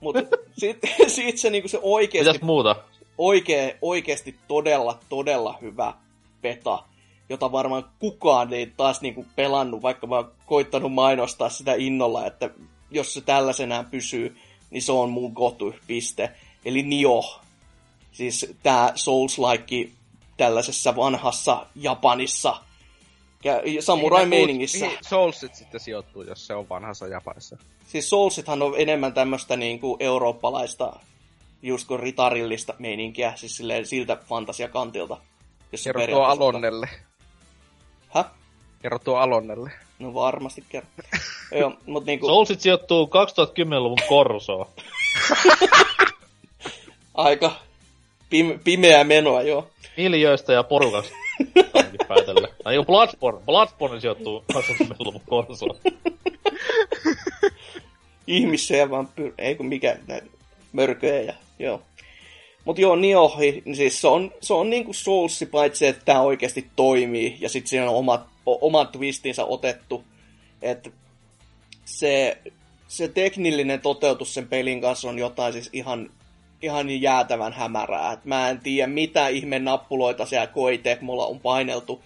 Mutta sit, sit se, niinku se oikeesti... Mitäs muuta? Oikee, oikeesti todella, todella hyvä beta, jota varmaan kukaan ei taas niinku pelannut, vaikka mä oon koittanut mainostaa sitä innolla, että jos se tällaisenään pysyy, niin se on mun piste. Eli Nio. Siis tää Souls-like tällaisessa vanhassa Japanissa samurai-meiningissä. Mihin Soulsit sitten sijoittuu, jos se on vanhassa Japanissa? Siis Soulsithan on enemmän tämmöistä niinku eurooppalaista, just kuin ritarillista meininkiä, siis silleen siltä fantasiakantilta. Kerro tuo Alonnelle. Häh? Kerro tuo Alonnelle. No varmasti kerro. Joo, mut niinku... Soulsit sijoittuu 2010-luvun Korsoon. Aika pim- pimeää menoa, joo. Miljöistä ja porukasta. Päätellä. Tai joku Bloodborne. Bloodborne sijoittuu 20-luvun Korsoon. Ihmissä ja vampyr... Ei kun mikä näitä mörköjä ja joo. Mut joo, Nioh, niin siis se on, se on niinku Soulsi, paitsi että tämä oikeasti toimii, ja sitten siinä on omat, omat twistinsä otettu. Että se, se teknillinen toteutus sen pelin kanssa on jotain siis ihan, ihan jäätävän hämärää. Et mä en tiedä, mitä ihme nappuloita siellä koite mulla on paineltu,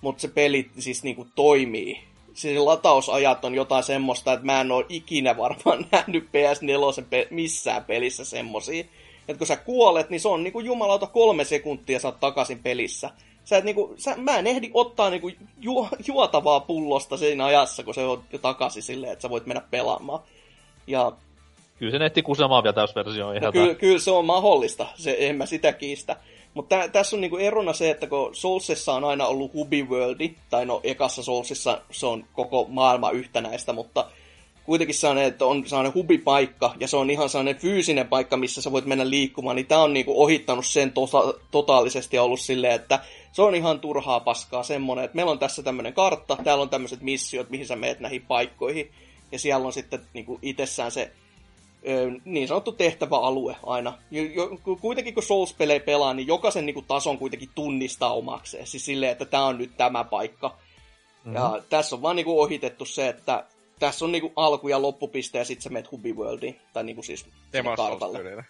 mutta se peli siis niinku toimii. Se latausajat on jotain semmoista, että mä en ole ikinä varmaan nähnyt PS4 pe- missään pelissä semmosia että kun sä kuolet, niin se on niinku jumalauta kolme sekuntia oot takaisin pelissä. Sä et niinku, sä, mä en ehdi ottaa niinku ju, juotavaa pullosta siinä ajassa, kun se on jo takaisin silleen, että sä voit mennä pelaamaan. Ja Kyllä se netti kusemaan vielä täysversio no, kyllä, kyllä, se on mahdollista, se, en mä sitä kiistä. Mutta tässä on niinku erona se, että kun Soulsissa on aina ollut Hubi Worldi, tai no ekassa Soulsissa se on koko maailma yhtenäistä, mutta kuitenkin sellainen, että on sellainen hubipaikka, ja se on ihan sellainen fyysinen paikka, missä sä voit mennä liikkumaan, niin tää on niinku ohittanut sen to- totaalisesti ja ollut silleen, että se on ihan turhaa paskaa semmonen, että meillä on tässä tämmöinen kartta, täällä on tämmöiset missiot, mihin sä meet näihin paikkoihin, ja siellä on sitten niinku itsessään se niin sanottu tehtäväalue aina. Kuitenkin kun Souls-pelejä pelaa, niin jokaisen niinku tason kuitenkin tunnistaa omakseen. Siis silleen, että tämä on nyt tämä paikka. Mm-hmm. Ja tässä on vaan niinku ohitettu se, että tässä on niinku alku- ja loppupiste ja sitten sä menet Hubi Worldiin. Tai niinku siis kartalle.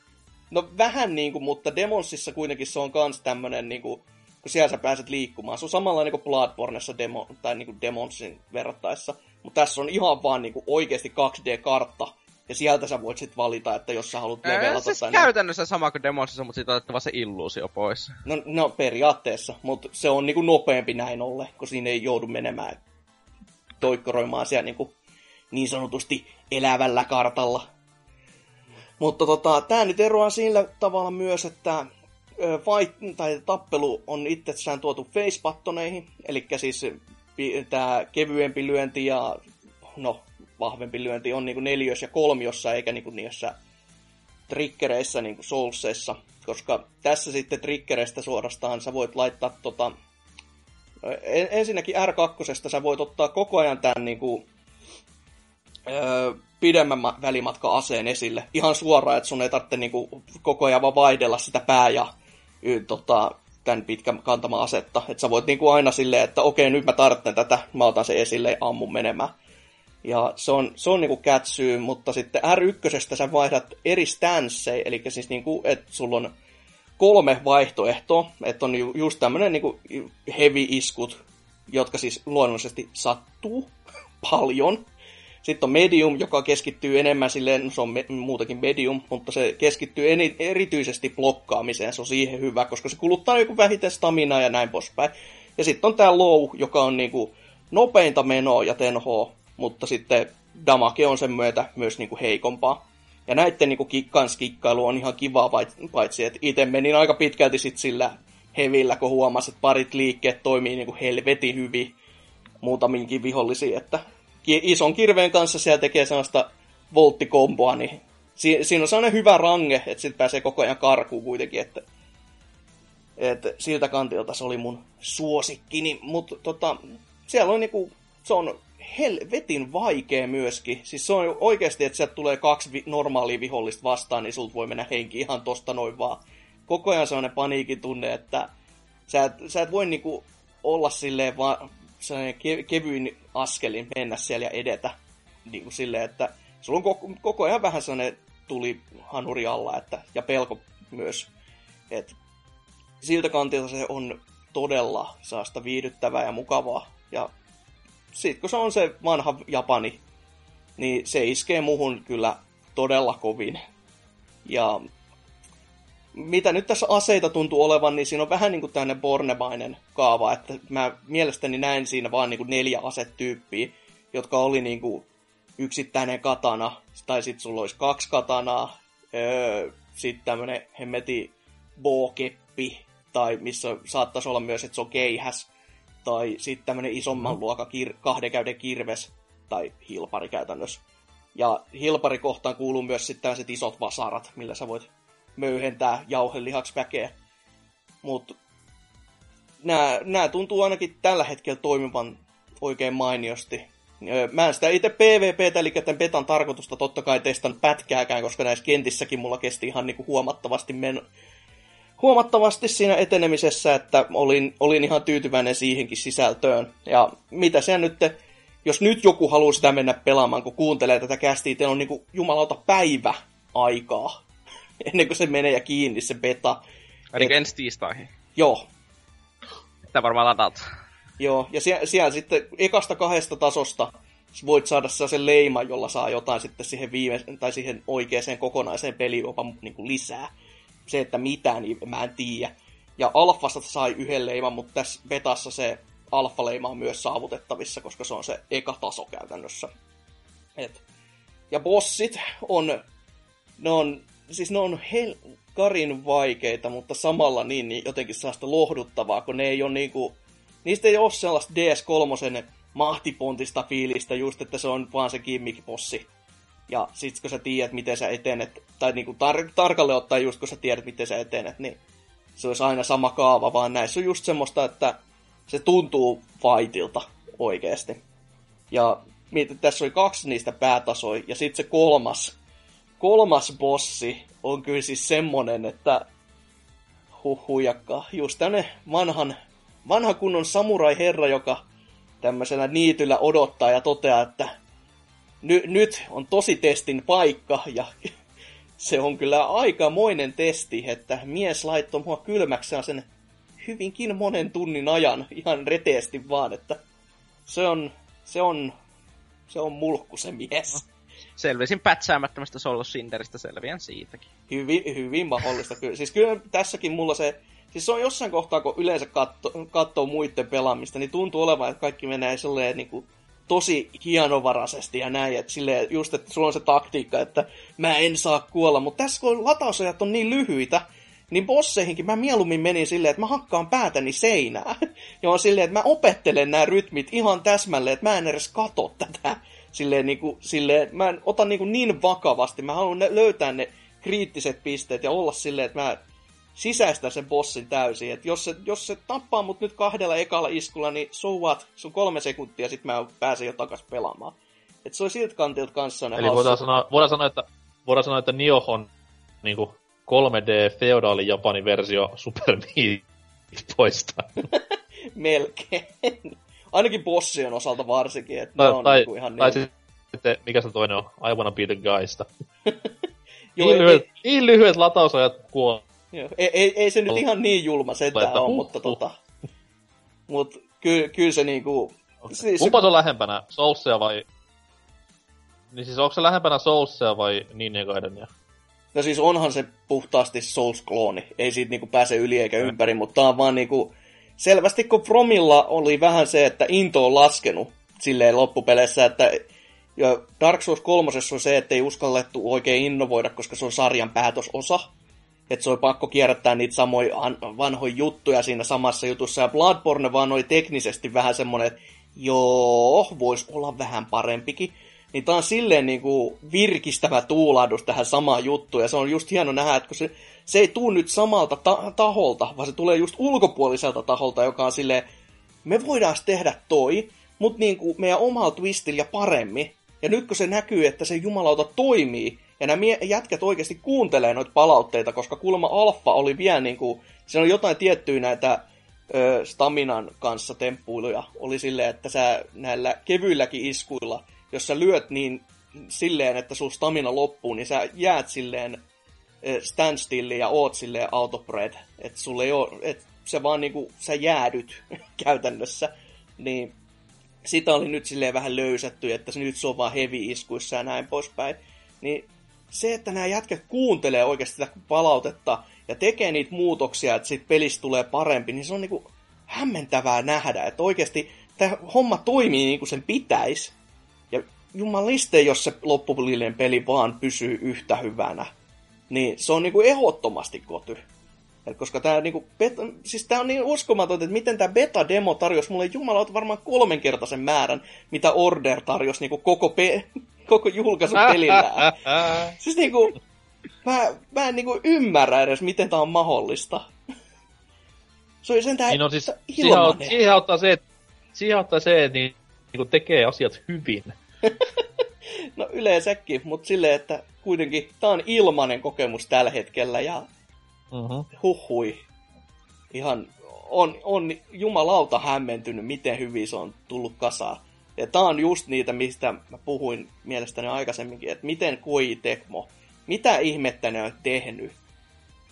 No vähän niinku, mutta Demonsissa kuitenkin se on kans tämmönen niinku, kun siellä sä pääset liikkumaan. Se on samanlainen kuin Bloodborneissa demo, tai niinku Demonsin verrattaessa. Mutta tässä on ihan vaan niinku oikeasti 2D-kartta, ja sieltä sä voit sitten valita, että jos sä haluat levelata siis tai käytännössä sama kuin Demonsissa, mutta siitä otettava se illuusio pois. No, no periaatteessa, mutta se on niinku nopeampi näin ollen, kun siinä ei joudu menemään toikkoroimaan siellä niinku niin sanotusti elävällä kartalla. Mutta tota, tämä nyt eroaa sillä tavalla myös, että fight, tai tappelu on itsessään tuotu facepattoneihin, eli siis tämä kevyempi lyönti ja no, vahvempi lyönti on niinku neljössä ja kolmiossa, eikä niinku niissä triggereissä niinku Soulsissa, koska tässä sitten triggereistä suorastaan sä voit laittaa tota, ensinnäkin R2 sä voit ottaa koko ajan tämän niinku öö, pidemmän välimatka aseen esille. Ihan suoraan, että sun ei tarvitse niinku koko ajan vaan vaihdella sitä pää ja y, tota, tämän pitkän kantama asetta. Että sä voit niinku aina silleen, että okei, nyt mä tarvitsen tätä, mä otan sen esille ja ammun menemään. Ja se on, se on niinku kätsyy, mutta sitten R1 sä vaihdat eri stanssei, eli siis niinku, että sulla on kolme vaihtoehtoa, että on just tämmönen niinku heavy iskut, jotka siis luonnollisesti sattuu paljon, sitten on Medium, joka keskittyy enemmän silleen, no se on me, muutakin Medium, mutta se keskittyy eni, erityisesti blokkaamiseen, se on siihen hyvä, koska se kuluttaa joku vähiten staminaa ja näin poispäin. Ja sitten on tämä Low, joka on niinku nopeinta menoa ja tenhoa, mutta sitten damage on sen myötä myös niinku heikompaa. Ja näiden niinku kans kikkailu on ihan kivaa, paitsi että itse menin aika pitkälti sit sillä hevillä, kun huomasin, että parit liikkeet toimii niinku helvetin hyvin muutaminkin vihollisiin, että ison kirveen kanssa siellä tekee sellaista volttikomboa, niin si- siinä on sellainen hyvä range, että sitten pääsee koko ajan karkuun kuitenkin, että, että siltä kantilta se oli mun suosikkini, mutta tota, siellä on niinku, se on helvetin vaikea myöskin. Siis se on oikeasti, että sieltä tulee kaksi vi- normaalia vihollista vastaan, niin sulta voi mennä henki ihan tosta noin vaan. Koko ajan sellainen paniikin tunne, että sä et, sä et voi niinku olla silleen vaan sellainen ke- kevyin askelin mennä siellä ja edetä. Niinku silleen, että sulla on koko, koko ajan vähän sellainen tuli hanuri alla, että, ja pelko myös. Et siltä kantilta se on todella saasta viihdyttävää ja mukavaa. Ja sit kun se on se vanha Japani, niin se iskee muhun kyllä todella kovin. Ja mitä nyt tässä aseita tuntuu olevan, niin siinä on vähän niin kuin tämmöinen Bornemainen kaava, että mä mielestäni näin siinä vaan niin kuin neljä asetyyppiä, jotka oli niin kuin yksittäinen katana, tai sitten sulla olisi kaksi katanaa, öö, sitten tämmönen hemmeti bookeppi, tai missä saattaisi olla myös, että se on keihäs, tai sitten tämmönen isomman mm. luokan kir- kahden käyden kirves, tai hilpari käytännössä. Ja hilpari kohtaan kuuluu myös sitten tällaiset isot vasarat, millä sä voit möyhentää jauhelihaksi väkeä. Mutta nämä, nämä tuntuu ainakin tällä hetkellä toimivan oikein mainiosti. Mä en sitä itse PvP, eli tämän betan tarkoitusta totta kai testan pätkääkään, koska näissä kentissäkin mulla kesti ihan niinku huomattavasti men... huomattavasti siinä etenemisessä, että olin, olin ihan tyytyväinen siihenkin sisältöön. Ja mitä se nyt, jos nyt joku haluaa sitä mennä pelaamaan, kun kuuntelee tätä kästiä, teillä on niinku jumalauta päivä aikaa ennen kuin se menee ja kiinni se beta. Eli Et... ensi tiistaihin? Joo. Tämä varmaan ladata. Joo, ja siellä, siellä sitten ekasta kahdesta tasosta voit saada sen leiman, jolla saa jotain sitten siihen, viime, tai siihen oikeaan kokonaiseen peliin jopa niin kuin lisää. Se, että mitä, niin mä en tiedä. Ja alfasta sai yhden leiman, mutta tässä betassa se alfa-leima on myös saavutettavissa, koska se on se eka taso käytännössä. Et. Ja bossit on, ne on, siis ne on hel- karin vaikeita, mutta samalla niin, niin jotenkin sellaista lohduttavaa, kun ne ei ole niinku, niistä ei ole sellaista DS3 mahtipontista fiilistä, just että se on vaan se gimmick-bossi. Ja sit kun sä tiedät, miten sä etenet, tai niinku tar- tarkalleen ottaen just kun sä tiedät, miten sä etenet, niin se olisi aina sama kaava, vaan näissä on just semmoista, että se tuntuu fightilta oikeesti. Ja mietin, tässä oli kaksi niistä päätasoja, ja sitten se kolmas, kolmas bossi on kyllä siis semmonen, että huhujakka, just tämmönen vanhan vanha kunnon samurai-herra, joka tämmöisellä niityllä odottaa ja toteaa, että ny, nyt on tosi testin paikka ja se on kyllä aikamoinen testi, että mies laittoi mua kylmäksi sen hyvinkin monen tunnin ajan ihan reteesti vaan, että se on, se on, se on mulkku se mies. Selvisin pätsäämättömästä Soul Cinderistä, selviän siitäkin. Hyvin, hyvin mahdollista kyllä. Siis kyllä tässäkin mulla se Siis se on jossain kohtaa, kun yleensä katso, katsoo muiden pelaamista, niin tuntuu olevan, että kaikki menee silleen niin kuin, tosi hienovaraisesti ja näin, että silleen just, että sulla on se taktiikka, että mä en saa kuolla, mutta tässä kun latausajat on niin lyhyitä, niin bosseihinkin mä mieluummin menin silleen, että mä hakkaan päätäni seinää. Ja on silleen, että mä opettelen nämä rytmit ihan täsmälleen, että mä en edes kato tätä. Silleen, niin kuin, silleen mä en ota niin, kuin niin vakavasti. Mä haluan löytää ne kriittiset pisteet ja olla silleen, että mä sisäistä sen bossin täysin. Et jos, se, jos se tappaa mut nyt kahdella ekalla iskulla, niin so what? Se on kolme sekuntia, sit mä pääsen jo takas pelaamaan. Et se on siltä kantilta kanssa Eli voidaan sanoa, voidaan sanoa, että, voidaan sanoa, että Nioh on niinku 3D feodaali Japanin versio Super Meat poista. Melkein. Ainakin bossien osalta varsinkin, että tai, on tai, niinku ihan tai niin. sitten, mikä se toinen on? I wanna be the guysta. Joo, niin, lyhyet, niin lyhyet latausajat kuo. Joo, ei, ei, ei se nyt ihan niin julma ole, huh, mutta huh. tota... Mut ky, kyllä se niinku... Siis, Kumpa se on lähempänä, Soulsia vai... Niin siis onko se lähempänä Soulsia vai Ninja Gaidenia? no siis onhan se puhtaasti Souls-klooni. Ei siitä niinku pääse yli eikä ympäri, mutta tää on vaan niinku... Selvästi kun Fromilla oli vähän se, että into on laskenut silleen loppupeleissä, että ja Dark Souls 3 on se, että ei uskallettu oikein innovoida, koska se on sarjan päätösosa. Että se oli pakko kierrättää niitä samoja an- vanhoja juttuja siinä samassa jutussa. Ja Bloodborne vaan oli teknisesti vähän semmoinen, että joo, voisi olla vähän parempikin. Niin tää on silleen niin kuin virkistävä tuulahdus tähän samaan juttuun. Ja se on just hieno nähdä, että kun se, se ei tuu nyt samalta ta- taholta, vaan se tulee just ulkopuoliselta taholta, joka on silleen, me voidaan tehdä toi, mutta niin kuin meidän omalla twistillä paremmin. Ja nyt kun se näkyy, että se jumalauta toimii, ja nämä jätkät oikeasti kuuntelee noita palautteita, koska kuulemma alfa oli vielä niin kuin, siinä on jotain tiettyjä näitä ö, staminan kanssa temppuiluja. Oli silleen, että sä näillä kevyilläkin iskuilla, jos sä lyöt niin silleen, että sun stamina loppuu, niin sä jäät silleen standstilli ja oot silleen autopred. Että sulle ei ole, että se vaan niinku, sä jäädyt käytännössä. Niin sitä oli nyt silleen vähän löysätty, että se nyt se on vaan heavy-iskuissa ja näin poispäin. Niin se, että nämä jätkät kuuntelee oikeasti sitä palautetta ja tekee niitä muutoksia, että siitä pelistä tulee parempi, niin se on niinku hämmentävää nähdä, että oikeasti tämä homma toimii niin kuin sen pitäisi. Ja jumaliste, jos se loppupuolinen peli vaan pysyy yhtä hyvänä, niin se on niinku ehdottomasti koty. Et koska tämä niinku siis on niin uskomatonta, että miten tämä beta-demo tarjosi mulle jumalauta varmaan kolmenkertaisen määrän, mitä Order tarjosi niinku koko, pe- koko julkaisupelillä. siis niinku, mä, mä en niinku ymmärrä edes, miten tämä on mahdollista. Se oli sentään niin no siis, siihen, siihen auttaa se, että, siihen auttaa se, että niin, niin tekee asiat hyvin. no yleensäkin, mutta silleen, että kuitenkin tämä on ilmainen kokemus tällä hetkellä ja uh-huh. huhui. Ihan on, on jumalauta hämmentynyt, miten hyvin se on tullut kasaan. Ja tää on just niitä, mistä mä puhuin mielestäni aikaisemminkin, että miten Kui Tekmo, mitä ihmettä ne on tehnyt.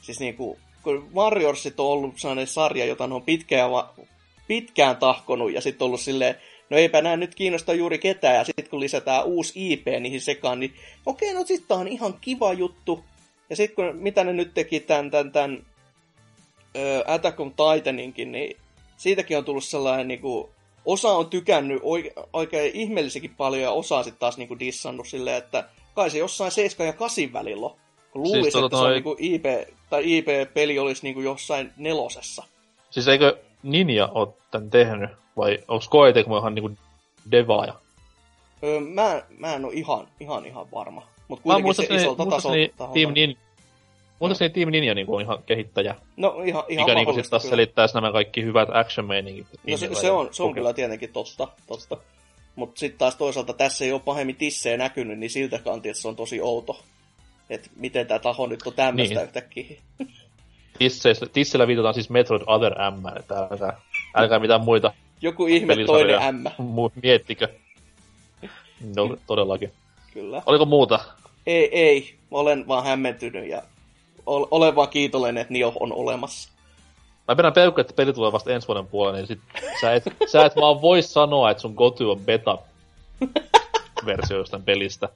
Siis niinku, kun Warriorsit on ollut sellainen sarja, jota ne on pitkään, pitkään tahkonut ja sitten ollut silleen, no eipä nää nyt kiinnosta juuri ketään, ja sitten kun lisätään uusi IP niihin sekaan, niin okei, no sitten on ihan kiva juttu. Ja sitten kun, mitä ne nyt teki tämän, tämän, tämän ö, Attack on Titaninkin, niin siitäkin on tullut sellainen, niin kuin, osa on tykännyt oikein, oikein ihmeellisikin paljon, ja osa sitten taas niin kuin dissannut silleen, että kai se jossain 7 ja 8 välillä kun luulisi, siis, että tota, se on niinku IP, tai IP-peli olisi niinku jossain nelosessa. Siis eikö Ninja ole tän tehnyt, vai onko Koei ihan niinku devaaja? Öö, mä, mä en ole ihan, ihan, ihan varma. Mutta kuitenkin se isolta tasolta. Team Nin... Muistaakseni Team Ninja niinku on ihan kehittäjä. No ihan, ihan Mikä niinku sit taas selittäisi nämä kaikki hyvät action-meiningit. No se, se, on, se on kyllä tietenkin totta. totta. Mutta sitten taas toisaalta tässä ei ole pahemmin tissejä näkynyt, niin siltä kantilta se on tosi outo. Että miten tämä taho nyt on tämmöistä niin. yhtäkkiä. Tissellä viitataan siis Metroid Other M, että älkää, älkää mitään muita Joku ihme toinen M. Miettikö. No, todellakin. Kyllä. Oliko muuta? Ei, ei. Olen vaan hämmentynyt ja olen vaan kiitollinen, että Nio on olemassa. Mä pidän peukku, että peli tulee vasta ensi vuoden puolella, niin sit sä et, sä et vaan voi sanoa, että sun Goty on beta-versio jostain pelistä.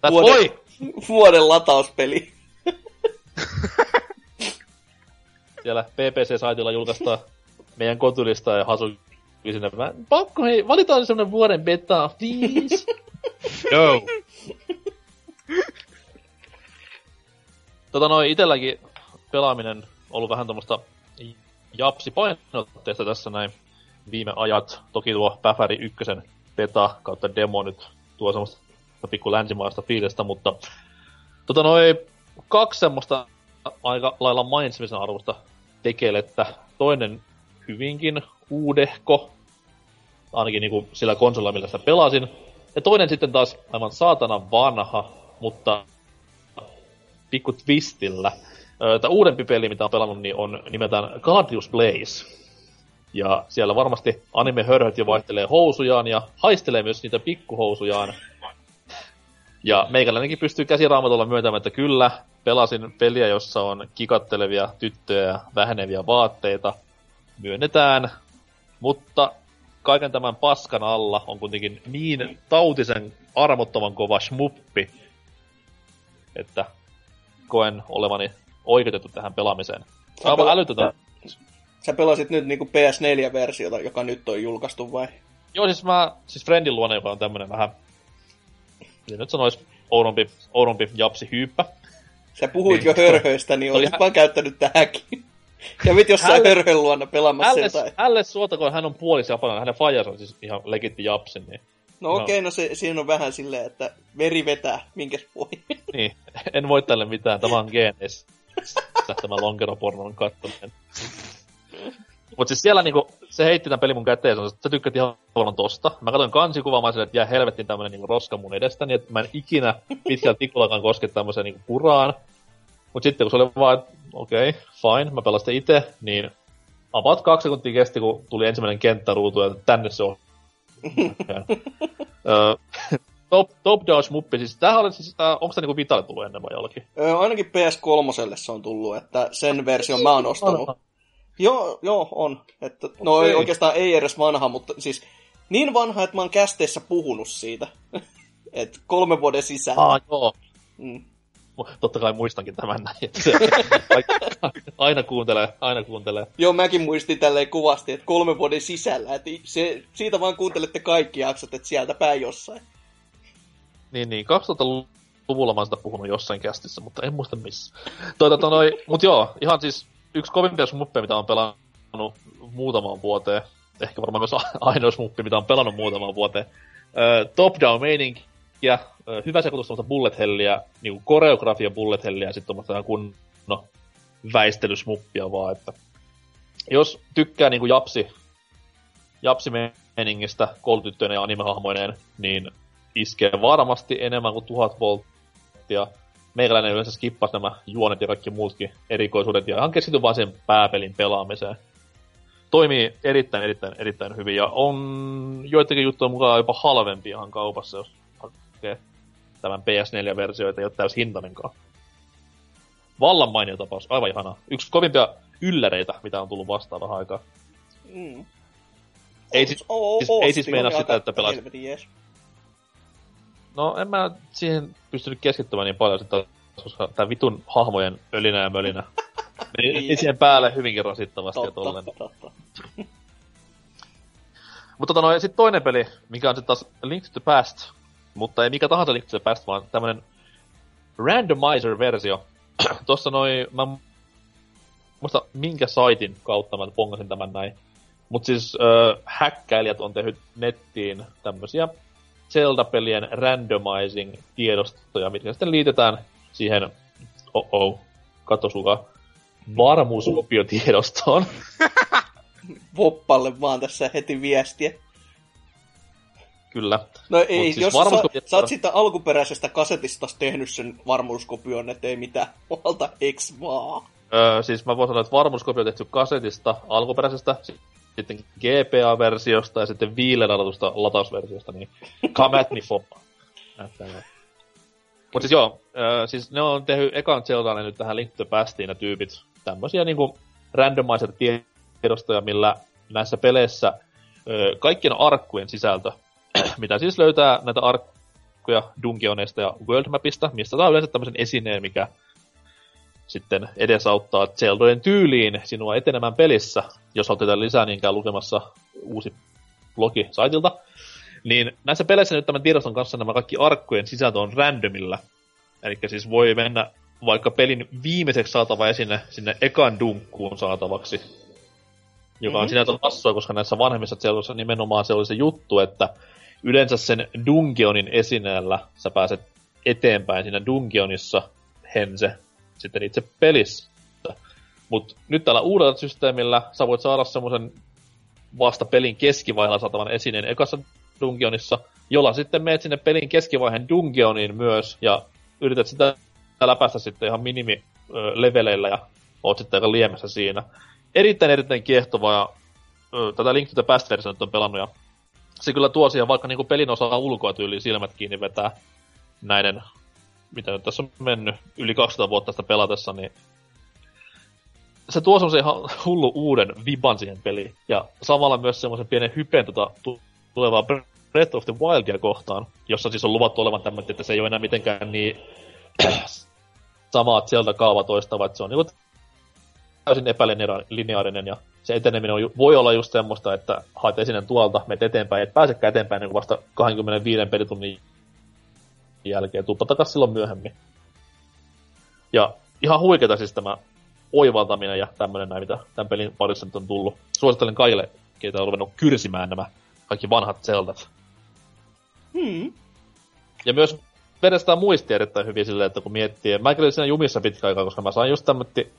Tät vuoden, voi! Vuoden latauspeli. Siellä PPC-saitilla julkaistaan meidän kotulista ja Hasu sinne. Mä, pakko hei, valitaan semmonen vuoden beta, please. no. tota noin, itelläkin pelaaminen ollut vähän tommoista japsi painotteesta tässä näin viime ajat. Toki tuo Päfäri ykkösen beta kautta demo nyt tuo semmoista pikku länsimaista fiilistä, mutta tota noin, kaksi semmoista aika lailla mainitsemisen arvosta tekelettä. Toinen hyvinkin uudehko, ainakin niinku sillä konsolilla, millä sitä pelasin. Ja toinen sitten taas aivan saatana vanha, mutta pikku twistillä. Tämä uudempi peli, mitä on pelannut, niin on nimeltään Guardius Blaze. Ja siellä varmasti anime-hörhöt jo vaihtelee housujaan ja haistelee myös niitä pikkuhousujaan. Ja meikäläinenkin pystyy käsiraamatulla myöntämään, että kyllä, pelasin peliä, jossa on kikattelevia tyttöjä ja väheneviä vaatteita. Myönnetään, mutta kaiken tämän paskan alla on kuitenkin niin tautisen armottoman kova smuppi, että koen olevani oikeutettu tähän pelaamiseen. Sä, pel- älytöntä. Sä pelasit nyt niinku PS4-versiota, joka nyt on julkaistu vai? Joo, siis mä, siis Friendin luonne, joka on tämmönen vähän miten nyt sanois, oudompi, oudompi japsi hyyppä. Sä puhuit niin, jo hörhöistä, niin olisit vaan käyttänyt tähänkin. Kävit jossain Hälle- hörhön luona pelaamassa Älles, jotain. älles suotakoon, hän on puolis japanilainen, hänen fajansa on siis ihan legitti japsi, niin, No okei, okay, no se, siinä on vähän silleen, että veri vetää, minkäs voi. niin en voi tälle mitään, tämä on geeneissä, tämä lonkeropornon kattominen. Mut siis siellä niinku, se heitti tämän pelin mun käteen, se, sä tykkäät ihan paljon tosta. Mä katsoin kansikuvaa, mä silleen, että jää helvettiin tämmönen niinku roska mun edestäni, että mä en ikinä pitkällä tikullakaan koske tämmöiseen niinku puraan. Mut sitten kun se oli vaan, että okei, okay, fine, mä pelastin itse, niin about kaksi sekuntia kesti, kun tuli ensimmäinen kenttäruutu, ja tänne se on. Top, top Dodge Muppi, siis tämähän oli siis, tää, onko tää niinku Vitalle tullut ennen vai jollakin? Öö, ainakin PS3 se on tullut, että sen version mä oon ostanut. Joo, joo, on. Että, no Okei. ei, oikeastaan ei edes vanha, mutta siis niin vanha, että mä oon kästeessä puhunut siitä. Et kolme vuoden sisällä. Ah, joo. Mm. Totta kai muistankin tämän näin. aina kuuntelee, aina kuuntelee. Joo, mäkin muistin tälleen kuvasti, että kolme vuoden sisällä. Että se, siitä vaan kuuntelette kaikki jaksot, että sieltä päin jossain. Niin, niin, 2000-luvulla mä oon sitä puhunut jossain kästissä, mutta en muista missä. Toi, tota, noi, mut joo, ihan siis yksi kovimpia smuppeja, mitä on pelannut muutamaan vuoteen. Ehkä varmaan myös ainoa smuppi, mitä on pelannut muutamaan vuoteen. Top-down meininkiä, ö, hyvä sekoitus tuommoista bullet helliä, niinku koreografia bullet helliä ja sitten tuommoista ihan kunnon väistelysmuppia vaan, että jos tykkää niinku japsi, japsi meiningistä koulutyttöinen ja animehahmoineen, niin iskee varmasti enemmän kuin 1000 volttia. Meikäläinen yleensä skippasi nämä juonet ja kaikki muutkin erikoisuudet ja ihan keskity vaan sen pääpelin pelaamiseen. Toimii erittäin, erittäin, erittäin hyvin ja on joidenkin juttujen mukaan jopa halvempi ihan kaupassa, jos hakee tämän PS4-versioita, ei ole täys hintainenkaan. Vallan mainio tapaus, aivan ihana. Yksi kovimpia ylläreitä, mitä on tullut vastaan vähän aikaa. Mm. Ei siis- Oo, siis- oo, ei siis meinaa sitä, että helvetin jees. No en mä siihen pystynyt keskittymään niin paljon sitten, koska tää vitun hahmojen ölinä ja mölinä meni Niin. meni siihen päälle hyvinkin rasittavasti ja tolleen. Totta, totta. Mutta tota noin, sit toinen peli, mikä on sitten taas Link to the Past, mutta ei mikä tahansa Link Past, vaan tämmönen randomizer-versio. Tossa noin, mä muista minkä saitin kautta mä pongasin tämän näin. Mut siis äh, häkkäilijät on tehnyt nettiin tämmösiä Zelda-pelien randomizing-tiedostoja, mitkä sitten liitetään siihen, oh, katso suka, varmuusopiotiedostoon. Voppalle vaan tässä heti viestiä. Kyllä. No ei, siis jos varmuuskopio- sä, sä oot siitä alkuperäisestä kasetista tehnyt sen varmuuskopion, ettei mitään huolta, eks vaan. Öö, siis mä voin sanoa, että varmuuskopio on tehty kasetista, alkuperäisestä, sitten GPA-versiosta ja sitten viilenaratusta latausversiosta, niin come at me for. Mutta siis joo, öö, siis ne on tehnyt ekan Zeldalle nyt tähän Link Pastiin ne tyypit. Tämmösiä niinku randomizer tiedostoja, millä näissä peleissä öö, kaikkien arkkujen sisältö, mitä siis löytää näitä arkkuja Dungeoneista ja Worldmapista, mistä saa yleensä tämmöisen esineen, mikä sitten edesauttaa Zeldojen tyyliin sinua etenemään pelissä. Jos haluat jotain lisää, niin käy lukemassa uusi blogi saitilta. Niin näissä peleissä nyt tämän tiedoston kanssa nämä kaikki arkkujen sisältö on randomilla. Eli siis voi mennä vaikka pelin viimeiseksi saatava esine sinne ekan dunkkuun saatavaksi. Joka on Mhm. sinänsä hassua, koska näissä vanhemmissa Zeldoissa nimenomaan se oli se juttu, että yleensä sen Dungeonin esineellä sä pääset eteenpäin siinä Dungeonissa hense sitten itse pelissä. Mutta nyt tällä uudella systeemillä sä voit saada semmoisen vasta pelin keskivaiheella saatavan esineen ekassa Dungeonissa, jolla sitten meet sinne pelin keskivaiheen Dungeoniin myös, ja yrität sitä läpäistä sitten ihan minimileveleillä, ja oot sitten aika liemessä siinä. Erittäin erittäin kiehtovaa, ja tätä Link to the Past on pelannut, ja se kyllä tuo siihen vaikka niinku pelin osaa ulkoa tyyliin silmät kiinni vetää näiden, mitä nyt tässä on mennyt, yli 200 vuotta sitä pelatessa, niin se tuo semmoisen ihan hullu uuden viban siihen peliin. Ja samalla myös semmoisen pienen hypen tota tu- tulevaa Breath of the Wildia kohtaan, jossa siis on luvattu olevan tämmöinen, että se ei ole enää mitenkään niin samaa sieltä kaava toistava, että se on niinku täysin epälineaarinen ja se eteneminen on, voi olla just semmoista, että haet esinen tuolta, menet eteenpäin, et pääsekään eteenpäin niin vasta 25 pelitunnin jälkeen, tuuppa takas silloin myöhemmin. Ja ihan huikeeta siis tämä oivaltaminen ja tämmönen näin, mitä tämän pelin parissa nyt on tullut. Suosittelen kaikille, keitä on ruvennut kyrsimään nämä kaikki vanhat Zeldat. Hmm. Ja myös vedestää muistia erittäin hyvin silleen, että kun miettii, mä olin siinä jumissa pitkä aikaa, koska mä sain just tämmötti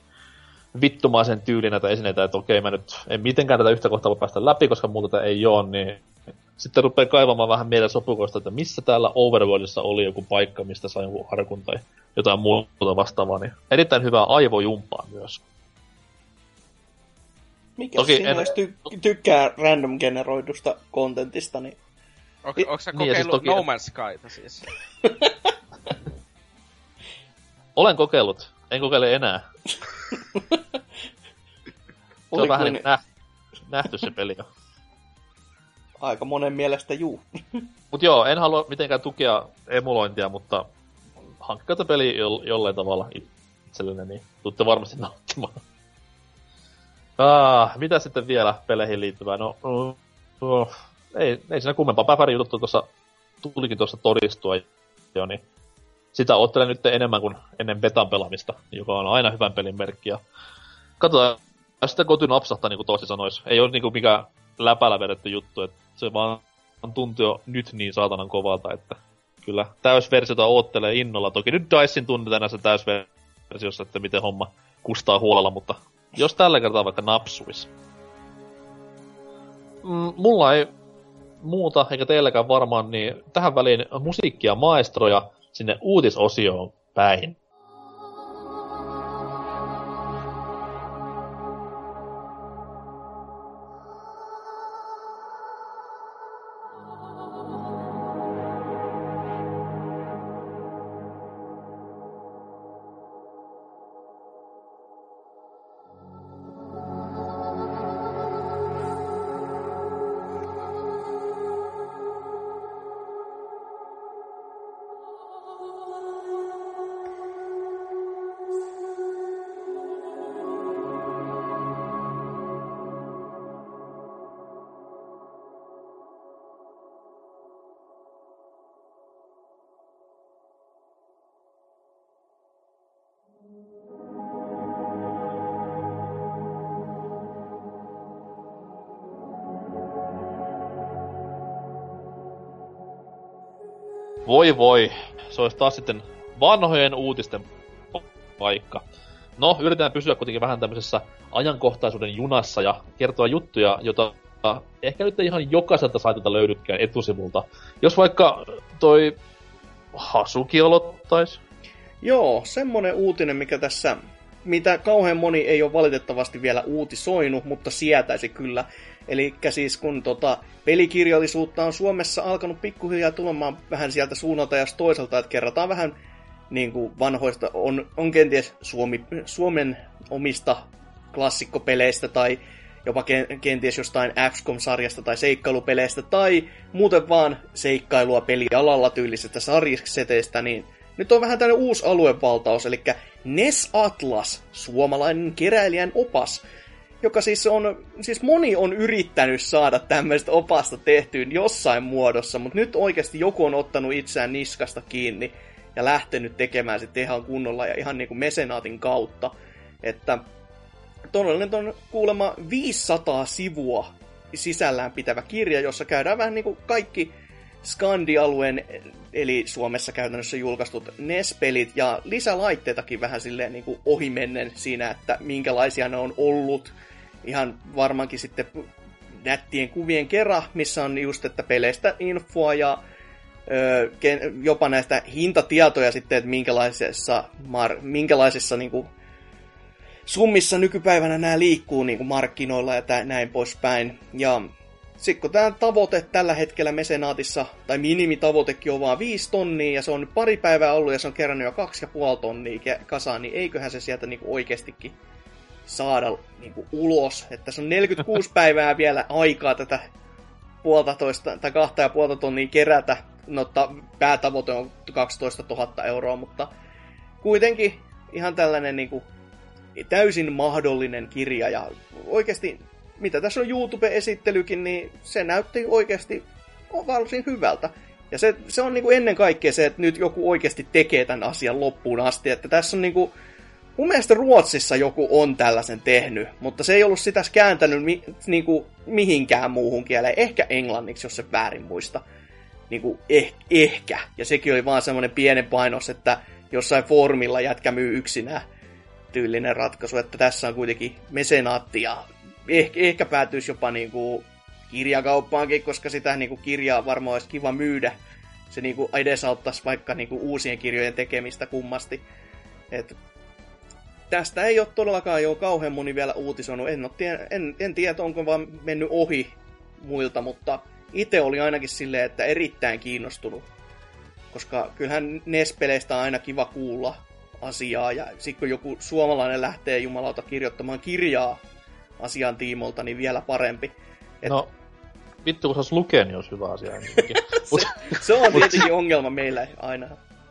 vittumaisen tyylin näitä esineitä, että okei mä nyt en mitenkään tätä yhtä kohtaa voi päästä läpi, koska muuta tätä ei ole, niin sitten rupeaa kaivamaan vähän mieleen sopukoista, että missä täällä Overworldissa oli joku paikka, mistä sai joku harkun tai jotain muuta vastaavaa, niin erittäin hyvää aivojumpaa myös. Mikä Toki siinä en... ty- tykkää random generoidusta kontentista, niin... On, onko sä kokeillut niin, siis toki... No Man's Skyta siis? Olen kokeillut. En kokeile enää. se on vähän kuin... nähty, nähty se peli jo. Aika monen mielestä juu. Mut joo, en halua mitenkään tukea emulointia, mutta hankkikaa peli jo- jollain tavalla itsellenne, niin tuutte varmasti nauttimaan. Ah, mitä sitten vielä peleihin liittyvää? No, uh, uh, ei, ei siinä kummempaa. Päiväri-juttu tuossa tulikin tuossa todistua jo, niin sitä ottelen nyt enemmän kuin ennen betan pelaamista, joka on aina hyvän pelin merkki. Ja katsotaan, ja sitten koty napsahtaa, niin kuin tosi sanois. Ei ole niin kuin mikään läpällä vedetty juttu, että se vaan tuntuu jo nyt niin saatanan kovalta, että kyllä täysversiota oottelee innolla. Toki nyt Dicein tunnetaan näissä täysversiossa, että miten homma kustaa huolella, mutta jos tällä kertaa vaikka napsuis. Mm, mulla ei muuta, eikä teilläkään varmaan, niin tähän väliin musiikkia maestroja sinne uutisosioon päin. Voi voi, se olisi taas sitten vanhojen uutisten paikka. No, yritetään pysyä kuitenkin vähän tämmöisessä ajankohtaisuuden junassa ja kertoa juttuja, jota ehkä nyt ei ihan jokaiselta saitilta löydykään etusivulta. Jos vaikka toi Hasuki aloittaisi. Joo, semmonen uutinen, mikä tässä, mitä kauhean moni ei ole valitettavasti vielä uutisoinut, mutta sietäisi kyllä. Eli siis kun tota, pelikirjallisuutta on Suomessa alkanut pikkuhiljaa tulemaan vähän sieltä suunnalta ja toiselta, että kerrotaan vähän niin kuin vanhoista, on, on kenties Suomi, Suomen omista klassikkopeleistä tai jopa kenties jostain XCOM-sarjasta tai seikkailupeleistä tai muuten vaan seikkailua pelialalla tyylisestä sarjiseteistä, niin nyt on vähän tämmöinen uusi aluevaltaus, eli NES Atlas, suomalainen keräilijän opas, joka siis on, siis moni on yrittänyt saada tämmöistä opasta tehtyyn jossain muodossa, mutta nyt oikeasti joku on ottanut itseään niskasta kiinni ja lähtenyt tekemään sitten ihan kunnolla ja ihan niinku mesenaatin kautta. Että todellinen on kuulemma 500 sivua sisällään pitävä kirja, jossa käydään vähän niinku kaikki Skandi-alueen, eli Suomessa käytännössä julkaistut NES-pelit ja lisälaitteitakin vähän silleen niin kuin ohimennen siinä, että minkälaisia ne on ollut, ihan varmaankin sitten nättien kuvien kerran, missä on just, että peleistä infoa ja jopa näistä hintatietoja sitten, että minkälaisessa, mar, minkälaisessa niin kuin, summissa nykypäivänä nämä liikkuu niin kuin markkinoilla ja näin poispäin. Ja sitten kun tämä tavoite tällä hetkellä mesenaatissa, tai minimitavoitekin on vaan 5 tonnia, ja se on pari päivää ollut, ja se on kerännyt jo 2,5 tonnia kasaan, niin eiköhän se sieltä niinku oikeastikin saada niin kuin, ulos. Että se on 46 päivää vielä aikaa tätä puolta toista, tai kahta ja puolta tonnia kerätä. No, ta, päätavoite on 12 000 euroa, mutta kuitenkin ihan tällainen niin kuin, täysin mahdollinen kirja. Ja oikeasti, mitä tässä on YouTube-esittelykin, niin se näytti oikeasti varsin hyvältä. Ja se, se on kuin ennen kaikkea se, että nyt joku oikeasti tekee tämän asian loppuun asti. Että tässä on niin kuin, mun mielestä Ruotsissa joku on tällaisen tehnyt, mutta se ei ollut sitä kääntänyt mi, kuin, mihinkään muuhun kieleen. Ehkä englanniksi, jos se väärin muista. Niin kuin, eh, ehkä. Ja sekin oli vaan semmoinen pienen painos, että jossain foorumilla jätkä myy yksinään tyylinen ratkaisu, että tässä on kuitenkin mesenaatti ja ehkä, ehkä päätyisi jopa niin kuin kirjakauppaankin, koska sitä niin kuin kirjaa varmaan olisi kiva myydä. Se niin kuin edesauttaisi vaikka niin kuin uusien kirjojen tekemistä kummasti. Et tästä ei ole todellakaan jo kauhean moni vielä uutisoinut. En, tie, en, en tiedä, onko vaan mennyt ohi muilta, mutta itse oli ainakin silleen, että erittäin kiinnostunut. Koska kyllähän NES-peleistä on aina kiva kuulla asiaa, ja sitten kun joku suomalainen lähtee jumalauta kirjoittamaan kirjaa asian tiimolta, niin vielä parempi. Et... No, vittu kun se olisi lukenut, niin olisi hyvä asia. se, se on tietenkin ongelma meillä aina.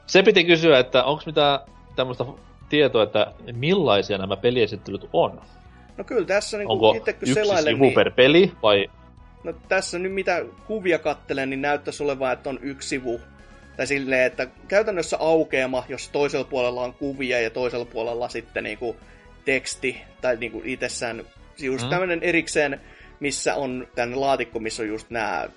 Se piti kysyä, että onko mitään tämmöistä tietoa, että millaisia nämä peliesittelyt on? No kyllä tässä niin Onko itse kun yksi selailen, sivu niin... per peli vai No tässä nyt mitä kuvia kattelen, niin näyttäisi olevan, että on yksi sivu. Tai silleen, että käytännössä aukeama, jos toisella puolella on kuvia ja toisella puolella sitten niinku teksti, tai niinku itsessään just mm. tämmöinen erikseen, missä on tänne laatikko, missä on just nämä,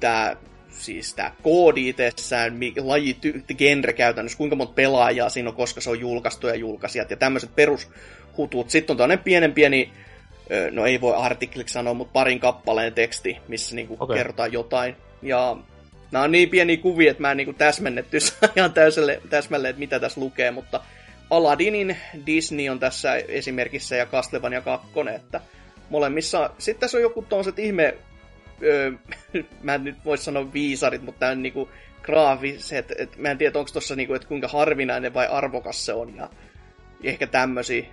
tää, siis tää koodi itsessään, laji, genre käytännössä, kuinka monta pelaajaa siinä on, koska se on julkaistu ja julkaisijat ja tämmöiset perushutut. Sitten on tämmöinen pienen pieni no ei voi artikliksi sanoa, mutta parin kappaleen teksti, missä niinku okay. kerrotaan jotain. Ja nämä on niin pieniä kuvia, että mä en niinku täsmennetty ihan täyselle, täsmälleen, että mitä tässä lukee, mutta Aladdinin Disney on tässä esimerkissä ja Castlevania 2, että molemmissa, sitten tässä on joku tuollaiset ihme, öö, mä en nyt voi sanoa viisarit, mutta on niinku graafiset, että mä en tiedä, onko tuossa niinku, että kuinka harvinainen vai arvokas se on, ja ehkä tämmöisiä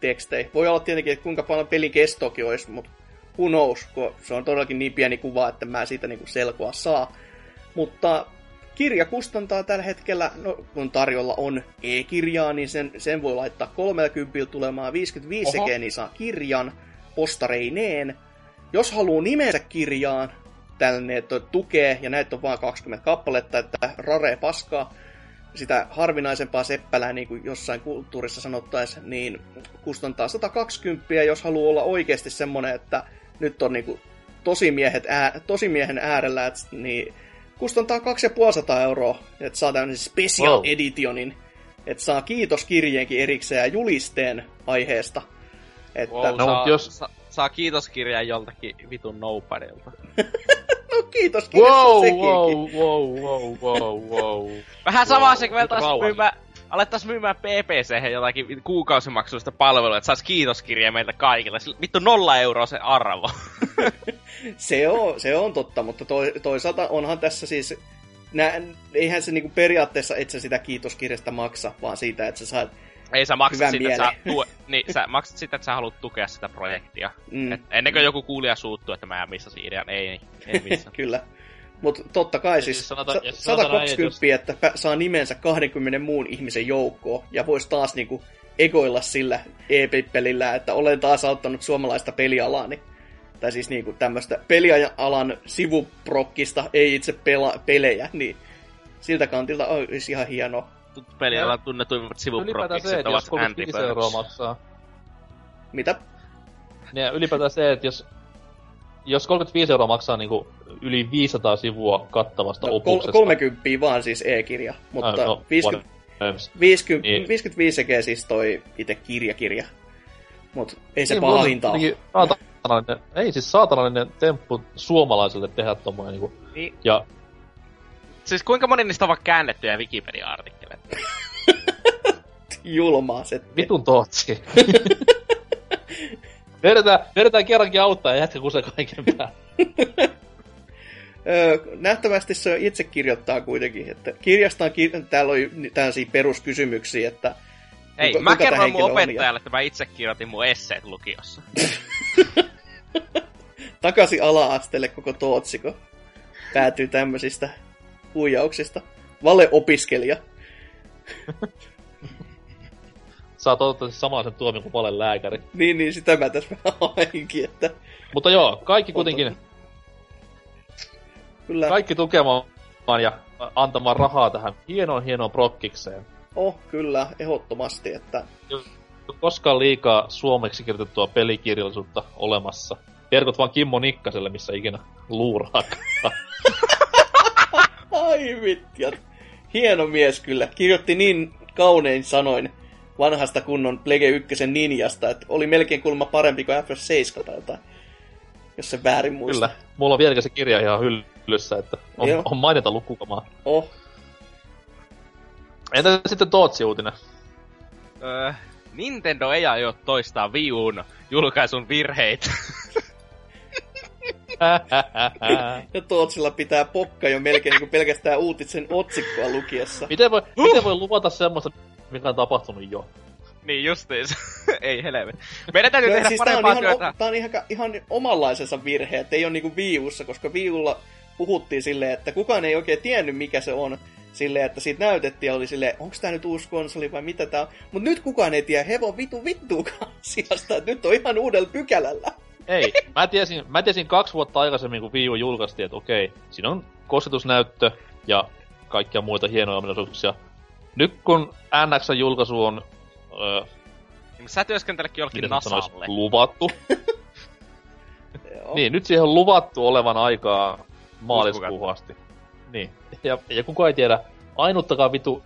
tekstejä. Voi olla tietenkin, että kuinka paljon pelin kestokin olisi, mutta who knows, kun se on todellakin niin pieni kuva, että mä siitä niinku selkoa saa. Mutta kirja kustantaa tällä hetkellä, no, kun tarjolla on e-kirjaa, niin sen, sen voi laittaa 30 tulemaan. 55 sekeä, niin saa kirjan postareineen. Jos haluaa nimensä kirjaan, tällainen, että tukee, ja näitä on vain 20 kappaletta, että rare paskaa, sitä harvinaisempaa seppälää, niin kuin jossain kulttuurissa sanottaisiin, niin kustantaa 120, jos haluaa olla oikeasti semmonen, että nyt on niin kuin tosimiehet ää, tosimiehen äärellä, että, niin kustantaa 2500 euroa, että saa tämmöisen special wow. editionin, että saa kiitoskirjeenkin erikseen ja julisteen aiheesta. Että... Wow, no, saa, jos... sa, saa kiitoskirjeen joltakin vitun nobodyilta. no kiitos wow, sekin. wow, wow, wow, wow, wow. Vähän sama se, kun myymään, alettais myymään PPC jotakin kuukausimaksuista palvelua, että sais kiitoskirja meiltä kaikille. Vittu nolla euroa se arvo. se, on, se on totta, mutta to, toisaalta onhan tässä siis... Nä, eihän se niinku periaatteessa et sä sitä kiitoskirjasta maksa, vaan siitä, että sä saat ei sä maksat sitä, että sä, tuo, niin, sä maksat sitä, että sä haluat tukea sitä projektia. Mm. Et ennen kuin joku kuulija suuttuu, että mä missasin idean, ei, ei, ei missään. Kyllä. Mutta totta kai siis, siis sanota, 120, näin, että, että saa nimensä 20 muun ihmisen joukkoon, ja voisi taas niinku egoilla sillä e-pelillä, että olen taas auttanut suomalaista pelialaa, niin, tai siis niinku tämmöistä pelialan sivuprokkista, ei itse pela, pelejä, niin siltä kantilta olisi ihan hienoa pelialan tunnetuimmat sivuprokkikset ovat Andy euroa maksaa. Mitä? Niin, ylipäätään se, että jos, jos 35 euroa maksaa niinku yli 500 sivua kattavasta no, opuksesta. 30 vaan siis e-kirja, mutta ah, no, 50, 50, niin. 55 sekee siis toi itse kirjakirja. Mut ei se niin, paha hinta ole. Ei siis saatanallinen temppu suomalaiselle tehdä tommonen niinku. Niin. Ja Siis kuinka moni niistä on käännettyjä Wikipedia-artikkeleita? Julmaa se. Vitun tootsi. vedetään, vedetään kerrankin auttaa ja jätkä kusee kaiken päälle. nähtävästi se itse kirjoittaa kuitenkin, että kirjastaan, täällä oli tällaisia peruskysymyksiä, että Ei, kuka, mä kerron mun opettajalle, ja... että mä itse kirjoitin mun esseet lukiossa. Takaisin ala-asteelle koko Tootsiko päätyy tämmöisistä huijauksista. Vale-opiskelija. Saa toivottavasti samanlaisen tuomion kuin vale lääkäri. Niin, niin, sitä mä tässä hainkin, että... Mutta joo, kaikki kuitenkin... Kyllä. Kaikki tukemaan ja antamaan rahaa tähän hienoon hienoon prokkikseen. Oh, kyllä, ehdottomasti, että... koskaan liikaa suomeksi kirjoitettua pelikirjallisuutta olemassa. Terkut vaan Kimmo Nikkaselle, missä ikinä luuraakaan. Ai vittjat. Hieno mies kyllä. Kirjoitti niin kaunein sanoin vanhasta kunnon Plege 1 ninjasta, että oli melkein kulma parempi kuin FF7 tai jotain. Jos se väärin muista. Kyllä. Mulla on vieläkin se kirja ihan hyllyssä, että on, Joo. on mainita lukukamaa. Oh. Entä sitten Tootsi-uutinen? Öö, Nintendo ei aio toistaa Wii Uun julkaisun virheitä. Ja Tootsilla pitää pokka jo melkein niin kuin pelkästään uutisen otsikkoa lukiessa. miten, voi, miten voi luvata semmoista, mikä on tapahtunut jo? niin justiis. ei helvet. Meidän täytyy No, tehdä siis tää on, parempaa ihan, työtä. tää on ihan, ihan omanlaisensa virhe, että ei ole niinku Viussa, koska Viulla puhuttiin silleen, että kukaan ei oikein tiennyt mikä se on. Silleen, että siitä näytettiin ja oli silleen, onko tää nyt uusi konsoli vai mitä tää on. Mut nyt kukaan ei tiedä hevon vitu vittuukaan asiasta, että nyt on ihan uudella pykälällä. Ei, mä tiesin, mä tiesin kaksi vuotta aikaisemmin, kun Wii U julkaistiin, että okei, siinä on kosketusnäyttö ja kaikkia muita hienoja ominaisuuksia. Nyt kun NX-julkaisu on, öö, Sä työskentelekin jollekin miten se sanois, Nasalle. luvattu, niin nyt siihen on luvattu olevan aikaa maaliskuuhun asti. Niin, ja, ja kukaan ei tiedä ainuttakaan vitu